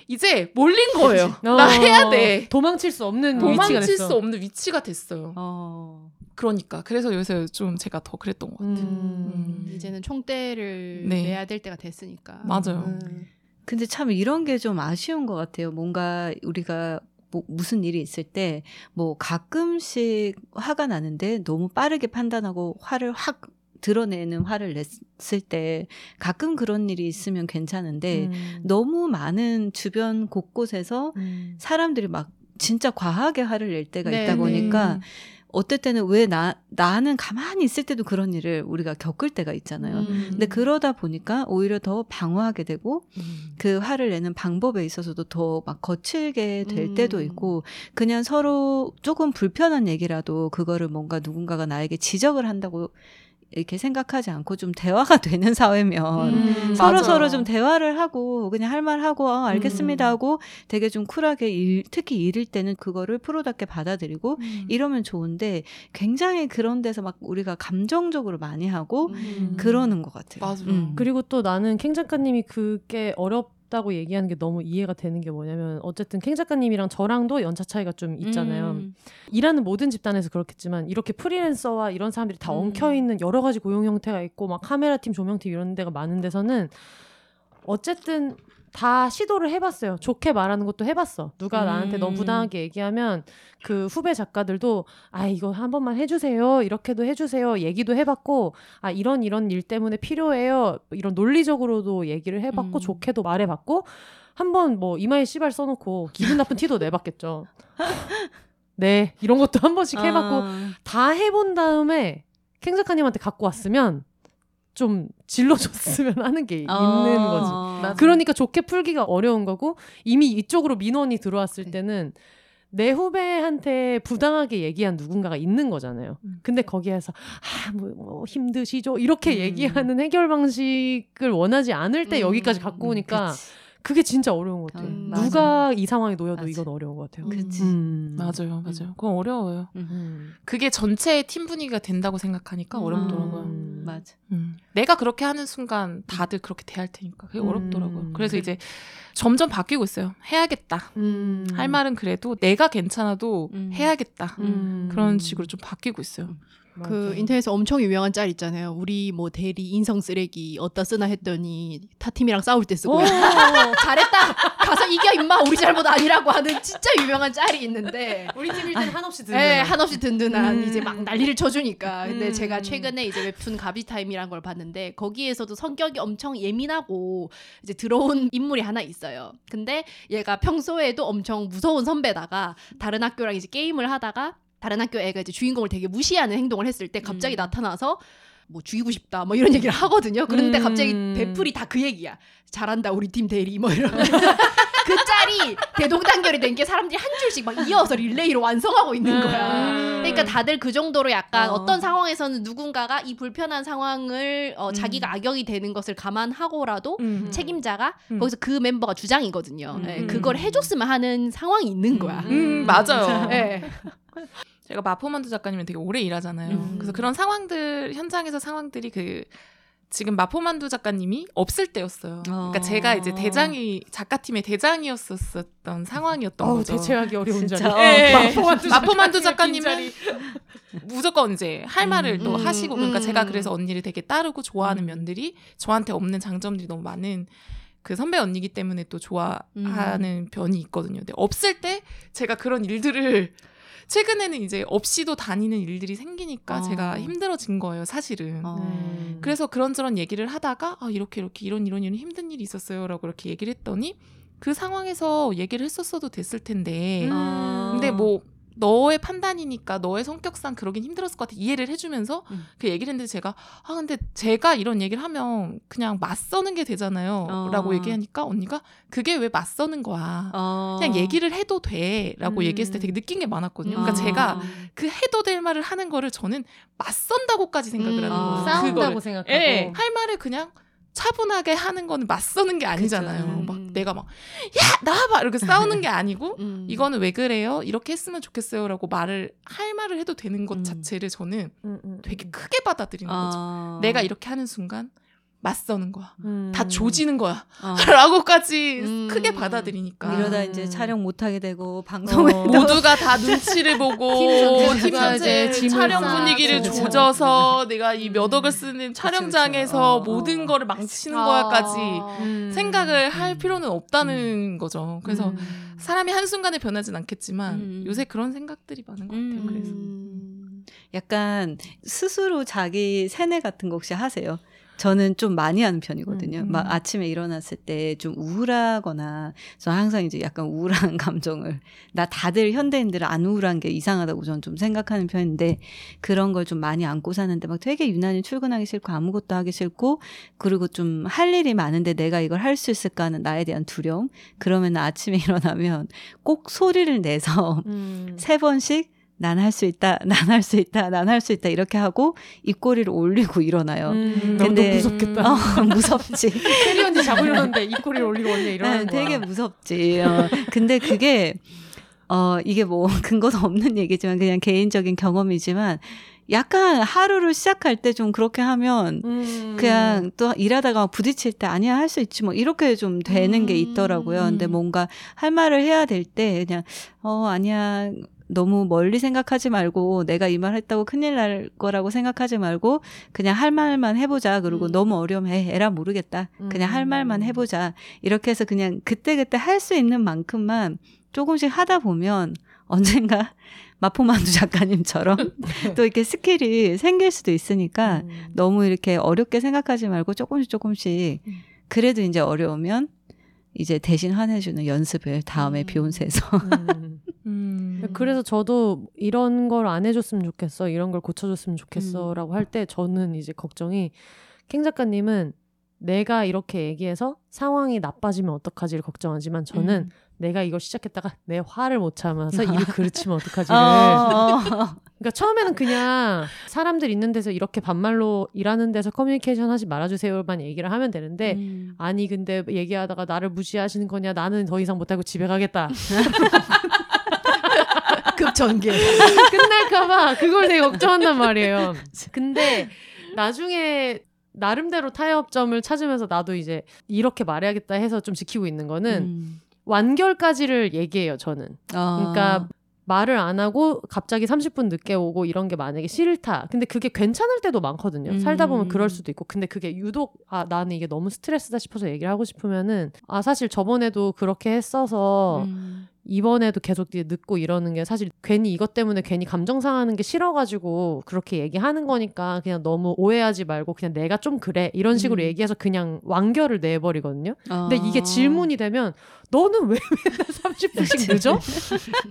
이제 몰린 거예요. [LAUGHS] 어, 나 해야 돼. 도망칠 수 없는 위치가 도망칠 됐어. 수 없는 위치가 됐어요. 어. 그러니까 그래서 요새 좀 제가 더 그랬던 것 같아요. 음. 이제는 총대를 네. 내야 될 때가 됐으니까. 맞아요. 음. 근데 참 이런 게 좀 아쉬운 것 같아요. 뭔가 우리가 뭐 무슨 일이 있을 때 뭐 가끔씩 화가 나는데 너무 빠르게 판단하고 화를 확 드러내는 화를 냈을 때 가끔 그런 일이 있으면 괜찮은데 음. 너무 많은 주변 곳곳에서 음. 사람들이 막 진짜 과하게 화를 낼 때가 네, 있다 네. 보니까 어떨 때는 왜 나 나는 가만히 있을 때도 그런 일을 우리가 겪을 때가 있잖아요. 음. 근데 그러다 보니까 오히려 더 방어하게 되고 그 화를 내는 방법에 있어서도 더 막 거칠게 될 음. 때도 있고 그냥 서로 조금 불편한 얘기라도 그거를 뭔가 누군가가 나에게 지적을 한다고 이렇게 생각하지 않고 좀 대화가 [LAUGHS] 되는 사회면 음. 서로 맞아요. 서로 좀 대화를 하고 그냥 할 말 하고 어, 알겠습니다 음. 하고 되게 좀 쿨하게 일, 특히 일일 때는 그거를 프로답게 받아들이고 음. 이러면 좋은데 굉장히 그런 데서 막 우리가 감정적으로 많이 하고 음. 그러는 것 같아요. 맞아요. 그리고 또 나는 캥 작가님이 그게 어렵 다고 얘기하는 게 너무 이해가 되는 게 뭐냐면 어쨌든 캥 작가님이랑 저랑도 연차 차이가 좀 있잖아요. 음. 일하는 모든 집단에서 그렇겠지만 이렇게 프리랜서와 이런 사람들이 다 음. 엉켜 있는 여러 가지 고용 형태가 있고 막 카메라 팀, 조명 팀 이런 데가 많은 데서는 어쨌든 다 시도를 해봤어요. 좋게 말하는 것도 해봤어. 누가 음. 나한테 너무 부당하게 얘기하면 그 후배 작가들도 아 이거 한 번만 해주세요. 이렇게도 해주세요. 얘기도 해봤고 아 이런 이런 일 때문에 필요해요. 이런 논리적으로도 얘기를 해봤고 음. 좋게도 말해봤고 한 번 뭐 이마에 씨발 써놓고 기분 나쁜 티도 내봤겠죠. [LAUGHS] 네 이런 것도 한 번씩 해봤고 아. 다 해본 다음에 캥 작가님한테 갖고 왔으면 좀 질러줬으면 하는 게 있는 거지. 아. 그러니까 좋게 풀기가 어려운 거고 이미 이쪽으로 민원이 들어왔을 네. 때는 내 후배한테 부당하게 얘기한 누군가가 있는 거잖아요. 음. 근데 거기에서 아, 뭐, 뭐 힘드시죠? 이렇게 음. 얘기하는 해결 방식을 원하지 않을 때 음, 여기까지 갖고 오니까 그치. 그게 진짜 어려운 것 같아요. 음, 누가 이 상황에 놓여도 맞아. 이건 어려운 것 같아요. 그치. 음. 맞아요, 맞아요. 그건 어려워요. 음. 그게 전체의 팀 분위기가 된다고 생각하니까 음. 어렵더라고요. 음. 맞아. 음. 내가 그렇게 하는 순간 다들 그렇게 대할 테니까 그게 음. 어렵더라고요. 그래서 이제 점점 바뀌고 있어요. 해야겠다. 음. 할 말은 그래도 내가 괜찮아도 음. 해야겠다. 음. 그런 식으로 좀 바뀌고 있어요. 그 맞아. 인터넷에 엄청 유명한 짤 있잖아요. 우리 뭐 대리 인성 쓰레기 어디다 쓰나 했더니 타 팀이랑 싸울 때 쓰고 오. [LAUGHS] 잘했다 가서 이겨 임마 우리 잘못 아니라고 하는 진짜 유명한 짤이 있는데 우리 팀일 땐 한없이. 예, 한없이 든든한 음. 이제 막 난리를 쳐주니까. 근데 음. 제가 최근에 이제 웹툰 가 비타임이란 걸 봤는데 거기에서도 성격이 엄청 예민하고 이제 들어온 [LAUGHS] 인물이 하나 있어요. 근데 얘가 평소에도 엄청 무서운 선배다가 다른 학교랑 이제 게임을 하다가 다른 학교 애가 이제 주인공을 되게 무시하는 행동을 했을 때 갑자기 음. 나타나서 뭐 죽이고 싶다 뭐 이런 얘기를 하거든요. 그런데 음. 갑자기 베풀이 다 그 얘기야. 잘한다 우리 팀 대리 뭐 이러면서 [LAUGHS] 그 짤이 대동단결이 된 게 사람들이 한 줄씩 막 이어서 릴레이로 완성하고 있는 거야. 음. 그러니까 다들 그 정도로 약간 어. 어. 떤 상황에서는 누군가가 이 불편한 상황을 어, 음. 자기가 악역이 되는 것을 감안하고라도 음. 책임자가 음. 거기서 그 멤버가 주장이거든요. 음. 예, 그걸 해줬으면 하는 상황이 있는 거야. 음, 맞아요. 예. [LAUGHS] 제가 마포만두 작가님은 되게 오래 일하잖아요. 음. 그래서 그런 상황들 현장에서 상황들이 그 지금 마포만두 작가님이 없을 때였어요. 그러니까 어. 제가 이제 대장이 작가팀의 대장이었었던 상황이었던 어우, 거죠. 대체하기 어려운. 자리. 예. 마포만두 마포만두 작가님은 무조건 이제 할 말을 또 음, 하시고 그러니까 음. 제가 그래서 언니를 되게 따르고 좋아하는 음. 면들이 저한테 없는 장점들이 너무 많은 그 선배 언니기 때문에 또 좋아하는 편이 있거든요. 근데 없을 때 제가 그런 일들을 최근에는 이제 없이도 다니는 일들이 생기니까 어. 제가 힘들어진 거예요, 사실은. 어. 음. 그래서 그런저런 얘기를 하다가 아 이렇게 이렇게 이런 이런 이런 힘든 일이 있었어요라고 이렇게 얘기를 했더니 그 상황에서 얘기를 했었어도 됐을 텐데 어. 근데 뭐 너의 판단이니까 너의 성격상 그러긴 힘들었을 것 같아 이해를 해주면서 음. 그 얘기를 했는데 제가 아 근데 제가 이런 얘기를 하면 그냥 맞서는 게 되잖아요 어. 라고 얘기하니까 언니가 그게 왜 맞서는 거야 어. 그냥 얘기를 해도 돼라고 음. 얘기했을 때 되게 느낀 게 많았거든요 그러니까 어. 제가 그 해도 될 말을 하는 거를 저는 맞선다고까지 생각을 음. 하는 아. 거예요 싸운다고 그거를. 생각하고. 예, 할 말을 그냥 차분하게 하는 거는 맞서는 게 아니잖아요. 그쵸. 막 음. 내가 막 야 나와봐 이렇게 싸우는 게 아니고 [LAUGHS] 음. 이거는 왜 그래요? 이렇게 했으면 좋겠어요 라고 말을 할 말을 해도 되는 것 음. 자체를 저는 음, 음, 되게 크게 받아들이는 거죠. 어. 내가 이렇게 하는 순간 맞서는 거야. 음. 다 조지는 거야. 어. [LAUGHS] 라고까지 음. 크게 받아들이니까. 이러다 음. 이제 촬영 못 하게 되고 방송에 어. 모두가 다 눈치를 보고 [LAUGHS] 팀 전체 촬영. 분위기를 그쵸. 조져서 내가 이 몇 억을 쓰는 촬영장에서 어, 어. 모든 거를 망치는 아. 거야까지 음. 생각을 할 필요는 없다는 거죠. 그래서 음. 사람이 한순간에 변하진 않겠지만 음. 요새 그런 생각들이 많은 것 같아요. 음. 그래서 음. 약간 스스로 자기 세뇌 같은 거 혹시 하세요? 저는 좀 많이 하는 편이거든요. 음, 음. 막 아침에 일어났을 때 좀 우울하거나 저는 항상 이제 약간 우울한 [LAUGHS] 감정을 나 다들 현대인들은 안 우울한 게 이상하다고 저는 좀 생각하는 편인데 그런 걸 좀 많이 안고 사는데 막 되게 유난히 출근하기 싫고 아무것도 하기 싫고 그리고 좀 할 일이 많은데 내가 이걸 할 수 있을까 하는 나에 대한 두려움 그러면 아침에 [LAUGHS] 일어나면 꼭 소리를 내서 음. 세 번씩 난 할 수 있다, [LAUGHS] 난 할 수 있다, 난 할 수 있다 이렇게 하고 입꼬리를 올리고 일어나요. 음. 근데- 너무 무섭겠다. 어, [LAUGHS] 무섭지. 캐리 언니 일어났는데 입꼬리를 올리고 언니 일어나는 네, 거야. 되게 무섭지. 어, 근데 그게 어 이게 뭐 [LAUGHS] 근거도 없는 얘기지만 그냥 개인적인 경험이지만 약간 하루를 시작할 때 좀 그렇게 하면 음. 그냥 또 일하다가 부딪힐 때 아니야 할 수 있지 뭐 이렇게 좀 되는 게 있더라고요. 근데 음. 뭔가 할 말을 해야 될 때 그냥 어 아니야 너무 멀리 생각하지 말고 내가 이 말 했다고 큰일 날 거라고 생각하지 말고 그냥 할 말만 해보자. 그리고 음. 너무 에, 에라 모르겠다. 그냥 할 음. 말만 해보자. 이렇게 해서 그냥 그때그때 할 수 있는 만큼만 조금씩 하다 보면 언젠가 [LAUGHS] 마포만두 작가님처럼 또 이렇게 skill이 생길 수도 있으니까 음. 너무 이렇게 어렵게 생각하지 말고 조금씩 조금씩 음. 그래도 이제 어려우면 이제 대신 화내주는 연습을 다음에 음. 비욘세에서 음. 음. 그래서 저도 이런 걸 안 해줬으면 좋겠어, 이런 걸 고쳐줬으면 좋겠어라고 음. 할때 저는 이제 걱정이 캥 작가님은 내가 이렇게 얘기해서 상황이 나빠지면 어떡하지를 걱정하지만 저는 음. 내가 이걸 시작했다가 내 화를 못 참아서 입을 그르치면 [LAUGHS] 어떡하지를. 어, 그러니까 처음에는 그냥 사람들 있는 데서 이렇게 반말로 일하는 데서 커뮤니케이션 하지 말아주세요만 얘기를 하면 되는데 음. 아니 근데 얘기하다가 나를 무시하시는 거냐 나는 더 이상 못하고 집에 가겠다 [LAUGHS] 급 전개. [LAUGHS] 끝날까봐 그걸 되게 걱정한단 말이에요 근데 나중에 나름대로 타협점을 찾으면서 나도 이제 이렇게 말해야겠다 해서 좀 지키고 있는 거는 음. 완결까지를 얘기해요, 저는. 아. 그러니까 말을 안 하고 갑자기 30분 늦게 오고 이런 게 만약에 싫다. 근데 그게 괜찮을 때도 많거든요. 음. 살다 보면 그럴 수도 있고. 근데 그게 유독 아 나는 이게 너무 스트레스다 싶어서 얘기를 하고 싶으면은 아 사실 저번에도 그렇게 했어서 음. 이번에도 계속 늦고 이러는 게 사실 괜히 이것 때문에 괜히 감정 상하는 게 싫어가지고 그렇게 얘기하는 거니까 그냥 너무 오해하지 말고 그냥 내가 좀 그래 이런 식으로 음. 얘기해서 그냥 완결을 내버리거든요. 근데 아. 이게 질문이 되면 너는 왜 [LAUGHS] 맨날 30분씩 늦어?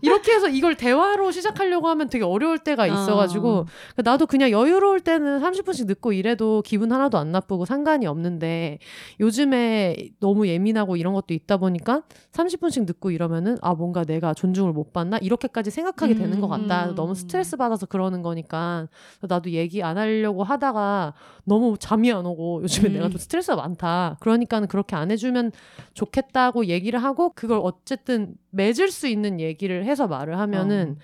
이렇게 해서 이걸 대화로 시작하려고 하면 되게 어려울 때가 있어가지고 어. 나도 그냥 여유로울 때는 30분씩 늦고 이래도 기분 하나도 안 나쁘고 상관이 없는데 요즘에 너무 예민하고 이런 것도 있다 보니까 30분씩 늦고 이러면은 아 뭔가 내가 존중을 못 받나 이렇게까지 생각하게 되는 것 같다. 음. 너무 스트레스 받아서 그러는 거니까 나도 얘기 안 하려고 하다가 너무 잠이 안 오고 요즘에 음. 내가 좀 스트레스가 많다. 그러니까는 그렇게 안 해주면 좋겠다고 얘기를 하고 그걸 어쨌든 맺을 수 있는 얘기를 해서 말을 하면은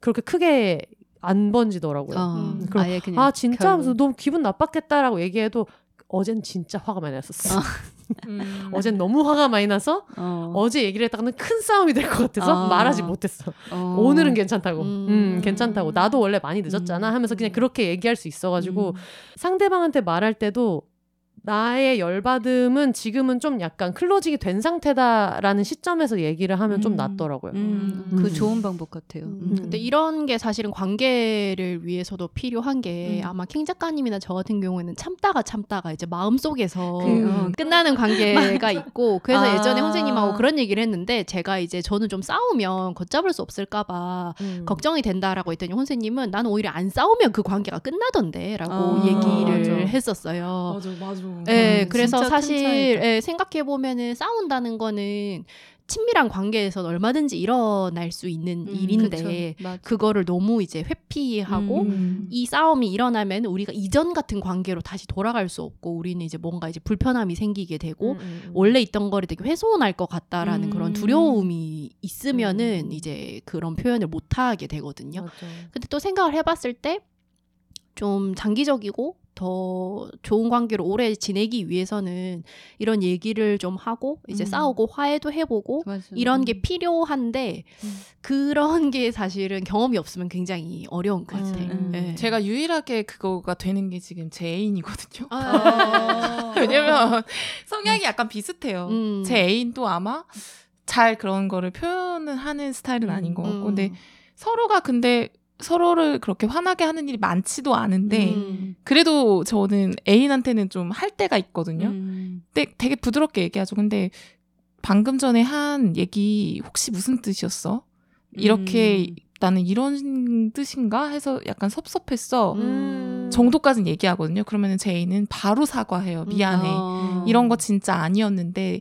그렇게 크게 안 번지더라고요. 어. 음. 그럼 아 진짜 결론. 하면서 너무 기분 나빴겠다라고 얘기해도 어젠 진짜 화가 많이 났었어. [LAUGHS] 음. 어젠 너무 화가 많이 나서 어. 어제 얘기를 했다가는 큰 싸움이 될 것 같아서 아. 말하지 못했어. 어. 오늘은 괜찮다고. 음. 음. 괜찮다고. 나도 원래 많이 늦었잖아 음. 하면서 그냥 그렇게 얘기할 수 있어가지고 음. 상대방한테 말할 때도 나의 열받음은 지금은 좀 약간 클로징이 된 상태다라는 시점에서 얘기를 하면 좀 음. 낫더라고요. 음, 음. 그 좋은 방법 같아요. 음. 근데 이런 게 사실은 관계를 위해서도 필요한 게 음. 아마 캥 작가님이나 저 같은 경우에는 참다가 참다가 이제 마음속에서 그, 어. 끝나는 관계가 있고 [LAUGHS] 그래서 아. 예전에 선생님하고 그런 얘기를 했는데 제가 이제 저는 좀 싸우면 걷잡을 수 없을까봐 음. 걱정이 된다라고 했더니 선생님은 나는 오히려 안 싸우면 그 관계가 끝나던데라고 아, 얘기를 맞아. 했었어요. 맞아 맞아. 예, 음, 그래서 사실. 예, 생각해 보면은 싸운다는 거는 친밀한 관계에서 얼마든지 일어날 수 있는 음, 일인데. 그거를 너무 이제 회피하고 음. 이 싸움이 일어나면 우리가 이전 같은 관계로 다시 돌아갈 수 없고 우리는 이제 뭔가 이제 불편함이 생기게 되고 음, 음, 음. 원래 있던 거를 되게 훼손할 것 같다라는 음. 그런 두려움이 있으면은 음. 이제 그런 표현을 못 하게 되거든요. 맞아. 근데 또 생각을 해봤을 때 좀 장기적이고 더 좋은 관계로 오래 지내기 위해서는 이런 얘기를 좀 하고 이제 음. 싸우고 화해도 해보고 맞아. 이런 게 음. 필요한데 음. 그런 게 사실은 경험이 없으면 굉장히 어려운 것 같아요. 음. 예. 제가 유일하게 그거가 되는 게 지금 제 애인이거든요. 아. [LAUGHS] 왜냐면 성향이 약간 비슷해요. 음. 제 애인도 아마 잘 그런 거를 표현을 하는 스타일은 아닌 것 같고, 근데 서로가 근데 서로를 그렇게 화나게 하는 일이 많지도 않은데 음. 그래도 저는 애인한테는 좀 할 때가 있거든요. 음. 근데 되게 부드럽게 얘기하죠. 근데 방금 전에 한 얘기 혹시 무슨 뜻이었어? 이렇게 음. 나는 이런 뜻인가 해서 약간 섭섭했어. 음. 정도까지는 얘기하거든요. 그러면은 제 애인은 바로 사과해요. 미안해. 어. 이런 거 진짜 아니었는데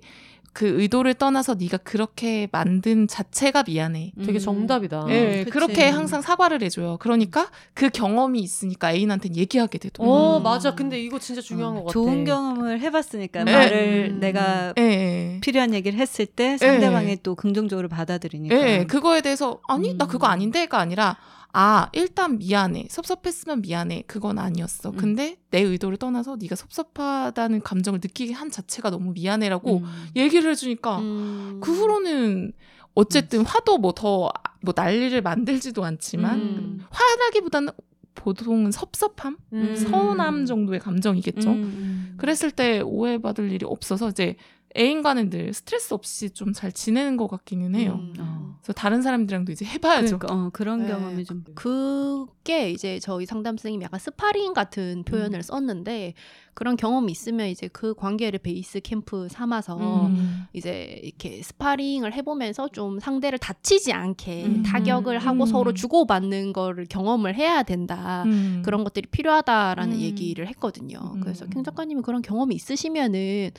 그 의도를 떠나서 네가 그렇게 만든 자체가 미안해. 되게 음. 정답이다. 예, 그치. 그렇게 항상 사과를 해줘요. 그러니까 그 경험이 있으니까 애인한테는 얘기하게 되더라고요. 어 음. 맞아. 근데 이거 진짜 중요한 어, 것 같아. 좋은 경험을 해봤으니까 네. 말을 음. 내가 예, 예. 필요한 얘기를 했을 때 상대방이 또 긍정적으로 받아들이니까. 예, 그거에 대해서 아니 나 그거 음. 아닌데가 아니라 아 일단 미안해 섭섭했으면 미안해 그건 아니었어. 음. 근데 내 의도를 떠나서 네가 섭섭하다는 감정을 느끼게 한 자체가 너무 미안해라고 음. 얘기를 해주니까 음. 그 후로는 어쨌든 화도 뭐 더뭐 난리를 만들지도 않지만 음. 화나기보다는 보통은 섭섭함, 음. 서운함 정도의 감정이겠죠. 음. 그랬을 때 오해받을 일이 없어서 이제 애인과는 늘 스트레스 없이 좀 잘 지내는 것 같기는 해요. 음. 어. 그래서 다른 사람들이랑도 이제 해봐야죠. 그러니까 어, 그런 네. 경험이 좀 그게 이제 저희 상담 선생님이 약간 스파링 같은 표현을 썼는데 그런 경험이 있으면 이제 그 관계를 베이스 캠프 삼아서 음. 이제 이렇게 스파링을 해보면서 좀 상대를 다치지 않게 음. 타격을 하고 음. 서로 주고받는 거를 경험을 해야 된다. 음. 그런 것들이 필요하다라는 음. 얘기를 했거든요. 음. 그래서 캥 작가님이 그런 경험이 있으시면은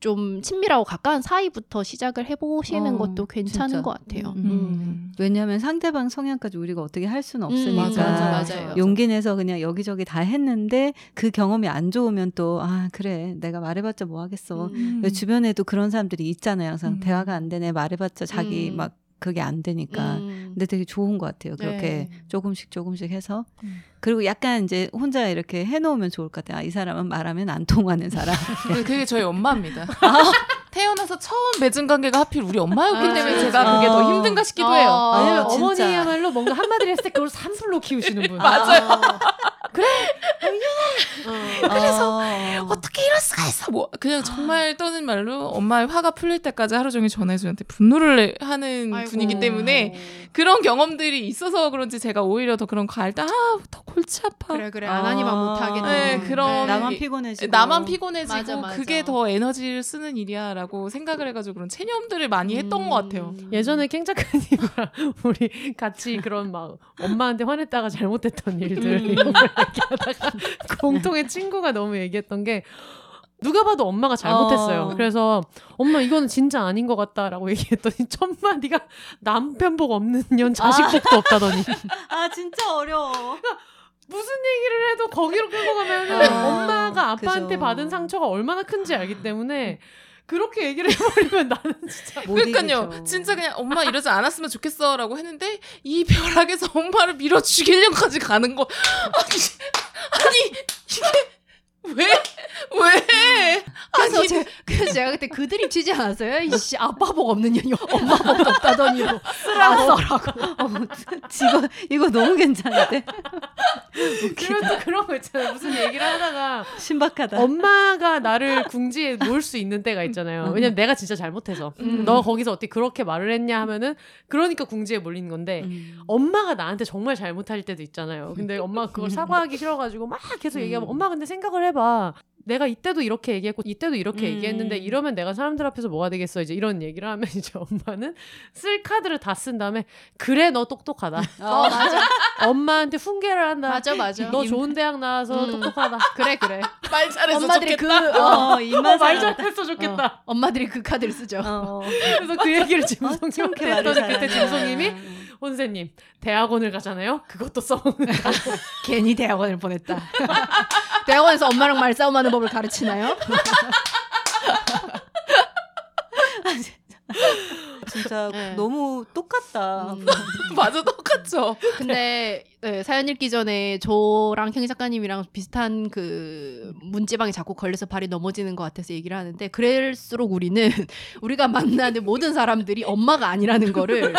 좀 친밀하고 가까운 사이부터 시작을 해보시는 어, 것도 괜찮은 진짜. 것 같아요. 음. 음. 왜냐하면 상대방 성향까지 우리가 어떻게 할 수는 음, 없으니까 맞아, 맞아요. 용기 내서 그냥 여기저기 다 했는데 그 경험이 안 좋으면 또 아 그래 내가 말해봤자 뭐 하겠어 음. 왜 주변에도 그런 사람들이 있잖아요 항상 음. 대화가 안 되네 말해봤자 자기 음. 막 그게 안 되니까 음. 근데 되게 좋은 것 같아요. 그렇게 네. 조금씩 조금씩 해서 음. 그리고 약간 이제 혼자 이렇게 해놓으면 좋을 것 같아요. 아, 이 사람은 말하면 안 통하는 사람. [LAUGHS] 그- 그게 저희 엄마입니다. [LAUGHS] 태어나서 처음 맺은 관계가 하필 우리 엄마였기 아, 때문에 제가 그게 아. 더 힘든가 싶기도 해요. 아, 아. 어머니야말로 뭔가 한마디를 했을 때 그걸 산풀로 키우시는 분. [LAUGHS] 맞아요. 그래서 어 떻게 이럴 수가 있어? 뭐 그냥 정말 떠는 말로 엄마의 화가 풀릴 때까지 하루 종일 전화해서 저한테 분노를 하는 아이고. 분이기 때문에 그런 경험들이 있어서 그런지 제가 오히려 더 그런 거알때아더 골치 아파. 그래 그래 안 하니만 아. 못하게 네. 그런 나만 이- 피곤해지고 나만 피곤해지고 맞아, 맞아. 그게 더 에너지를 쓰는 일이야라고 생각을 해가지고 그런 체념들을 많이 했던 것 같아요. 예전에 캥 작가님이랑 [LAUGHS] 우리 같이 그런 막 엄마한테 화냈다가 잘못했던 일들 음. [LAUGHS] 공통의 친구가 너무 얘기했던 게 누가 봐도 엄마가 잘못했어요. 어. 그래서 엄마 이거는 진짜 아닌 것 같다라고 [LAUGHS] 얘기했더니 첫 마디가 남편 복 없는 년 자식 복도 없다더니 [LAUGHS] 아 진짜 어려워. 무슨 얘기를 해도 거기로 끌고 가면 아, 엄마가 아빠한테 그죠. 받은 상처가 얼마나 큰지 알기 때문에 그렇게 얘기를 해버리면 나는 진짜 못 그러니까요. 이기죠. 진짜 그냥 엄마 이러지 않았으면 좋겠어라고 했는데 이 벼락에서 [LAUGHS] 엄마를 밀어 죽이려고까지 가는 거 아니 아니 이게 왜 왜? 그래서, 아니 제, 그래서 제가 그때 그 드립 치지 않았어요? 이씨 아빠 복 없는 년이 엄마 복도 없다더니로 [LAUGHS] 쓰라고 어, 이거 이거 너무 괜찮은데 또 그런 거 있잖아요. 무슨 얘기를 하다가 신박하다. 엄마가 나를 궁지에 놓을 수 있는 때가 있잖아요. 왜냐면 내가 진짜 잘못해서 음. 너 거기서 어떻게 그렇게 말을 했냐 하면은 그러니까 궁지에 몰리는 건데 음. 엄마가 나한테 정말 잘못할 때도 있잖아요. 근데 엄마가 그걸 사과하기 싫어가지고 막 계속 얘기하면 음. 엄마 근데 생각을 해봐. 내가 이때도 이렇게 얘기했고 이때도 이렇게 음. 얘기했는데 이러면 내가 사람들 앞에서 뭐가 되겠어 이제 이런 얘기를 하면 이제 엄마는 쓸 카드를 다 쓴 다음에 그래 너 똑똑하다. 어 맞아 엄마한테 훈계를 한다. 맞아 맞아 너 좋은 대학 나와서 음. 똑똑하다. 그래 그래 [LAUGHS] 말 잘해서 엄마들이 그 좋겠다. 어, 어, 입만 어, 말. 잘했어 좋겠다. 엄마들이 그 카드를 쓰죠 어. 그래서 그 얘기를 짐송님한테 했더니 그때. 짐송님이 혼세님 대학원을 가잖아요. 그것도 써먹는 거. [LAUGHS] 괜히 대학원을 보냈다 [LAUGHS] 대학원에서 엄마랑 말싸움하는 법을 가르치나요? [LAUGHS] 진짜 [LAUGHS] 네. 너무 똑같다. 음. [LAUGHS] [LAUGHS] 맞아 똑같죠. 근데 네, 사연 읽기 전에 저랑 형 작가님이랑 비슷한 그 문제방에 자꾸 걸려서 발이 넘어지는 것 같아서 얘기를 하는데 그럴수록 우리는 우리가 만나는 모든 사람들이 엄마가 아니라는 거를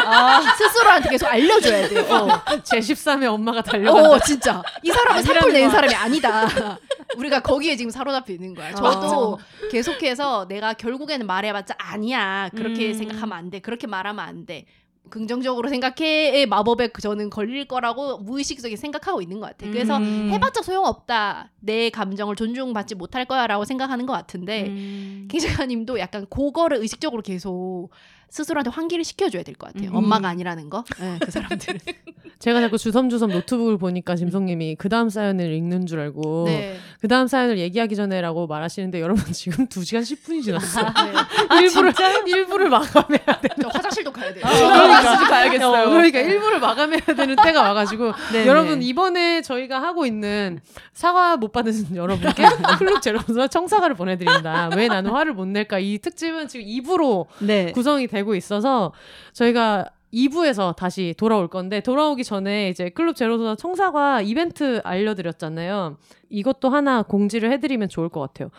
스스로한테 계속 알려줘야 돼요. 어, 제 13의 엄마가 달려간다. 어, 진짜 이 사람은 사풀 거야. 사람이 아니다. 우리가 거기에 지금 사로잡혀 있는 거야. 저도 계속해서 내가 결국에는 말해봤자 아니야. 그렇게 음. 생각하면 안 돼. 그렇게 말하면 안 돼. 긍정적으로 생각해의 마법에 그 저는 걸릴 거라고 무의식 속에 생각하고 있는 것 같아. 그래서 음. 해봤자 소용없다. 내 감정을 존중받지 못할 거야 라고 생각하는 것 같은데 음. [LAUGHS] 킹작가님도 약간 그거를 의식적으로 계속 스스로한테 환기를 시켜줘야 될 것 같아요. 음. 엄마가 아니라는 거. 네, 그 사람들은. [LAUGHS] 제가 자꾸 주섬주섬 노트북을 보니까 짐송님이 그 다음 사연을 읽는 줄 알고 네. 그 다음 사연을 얘기하기 전에라고 말하시는데 여러분 지금 2 시간 10 분이 지났어요. 네. [LAUGHS] 일부를 일부를 마감해야 돼. 저 화장실도 가야 돼요. 그러니까 가야겠어요. 어, 그러니까 일부를 마감해야 되는 때가 와가지고 [LAUGHS] 네, 여러분 네. 이번에 저희가 하고 있는 사과 못 받으신 여러분께 클럽 제로서 청사과를 보내드린다. 왜 나는 화를 못 낼까? 이 특집은 지금 2부로 네. 구성이 되고 있어서 저희가 2부에서 다시 돌아올 건데 돌아오기 전에 이제 클럽 제로소다 청사과 이벤트 알려드렸잖아요. 이것도 하나 공지를 해드리면 좋을 것 같아요.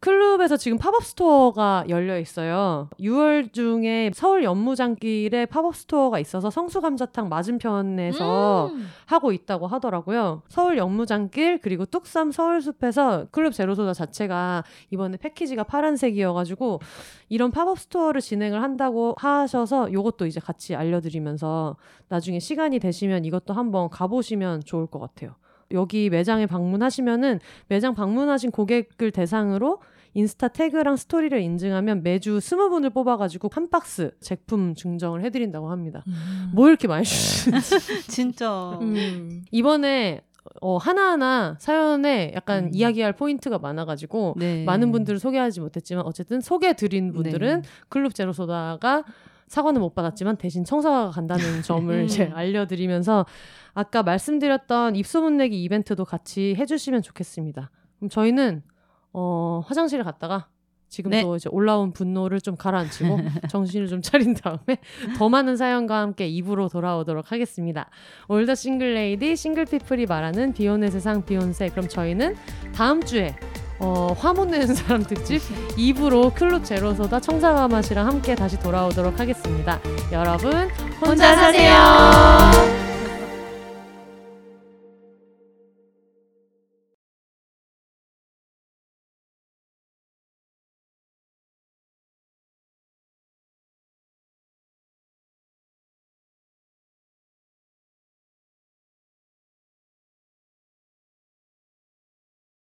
클룹에서 지금 팝업 스토어가 열려 있어요. 6월 중에 서울 연무장길에 팝업 스토어가 있어서 성수감자탕 맞은편에서 음. 하고 있다고 하더라고요. 서울 연무장길 그리고 뚝섬 서울숲에서 클룹 제로소다 자체가 이번에 패키지가 파란색이어가지고 이런 팝업 스토어를 진행을 한다고 하셔서 이것도 이제 같이 알려드리면서 나중에 시간이 되시면 이것도 한번 가보시면 좋을 것 같아요. 여기 매장에 방문하시면은 매장 방문하신 고객을 대상으로 인스타 태그랑 스토리를 인증하면 매주 스무 분을 뽑아가지고 한 박스 제품 증정을 해드린다고 합니다. 뭐 이렇게 많이 주시는지. [LAUGHS] 진짜. 음. 이번에 어, 하나하나 사연에 약간 음. 이야기할 포인트가 많아가지고 네. 많은 분들을 소개하지 못했지만 어쨌든 소개드린 분들은 네. 클룹 제로소다가 사과는 못 받았지만 대신 청사과가 간다는 [LAUGHS] 점을 이제 알려드리면서 아까 말씀드렸던 입소문 내기 이벤트도 같이 해주시면 좋겠습니다. 그럼 저희는 어, 화장실에 갔다가 지금 네. 또 이제 올라온 분노를 좀 가라앉히고 [LAUGHS] 정신을 좀 차린 다음에 더 많은 사연과 함께 2부로 돌아오도록 하겠습니다. All the single lady single people이 말하는 비혼의 세상 비혼세 그럼 저희는 다음 주에 어, 화 못 내는 사람 특집 [LAUGHS] 2부로 클룹 제로소다 청사과 맛이랑 함께 다시 돌아오도록 하겠습니다. 여러분 혼자 사세요.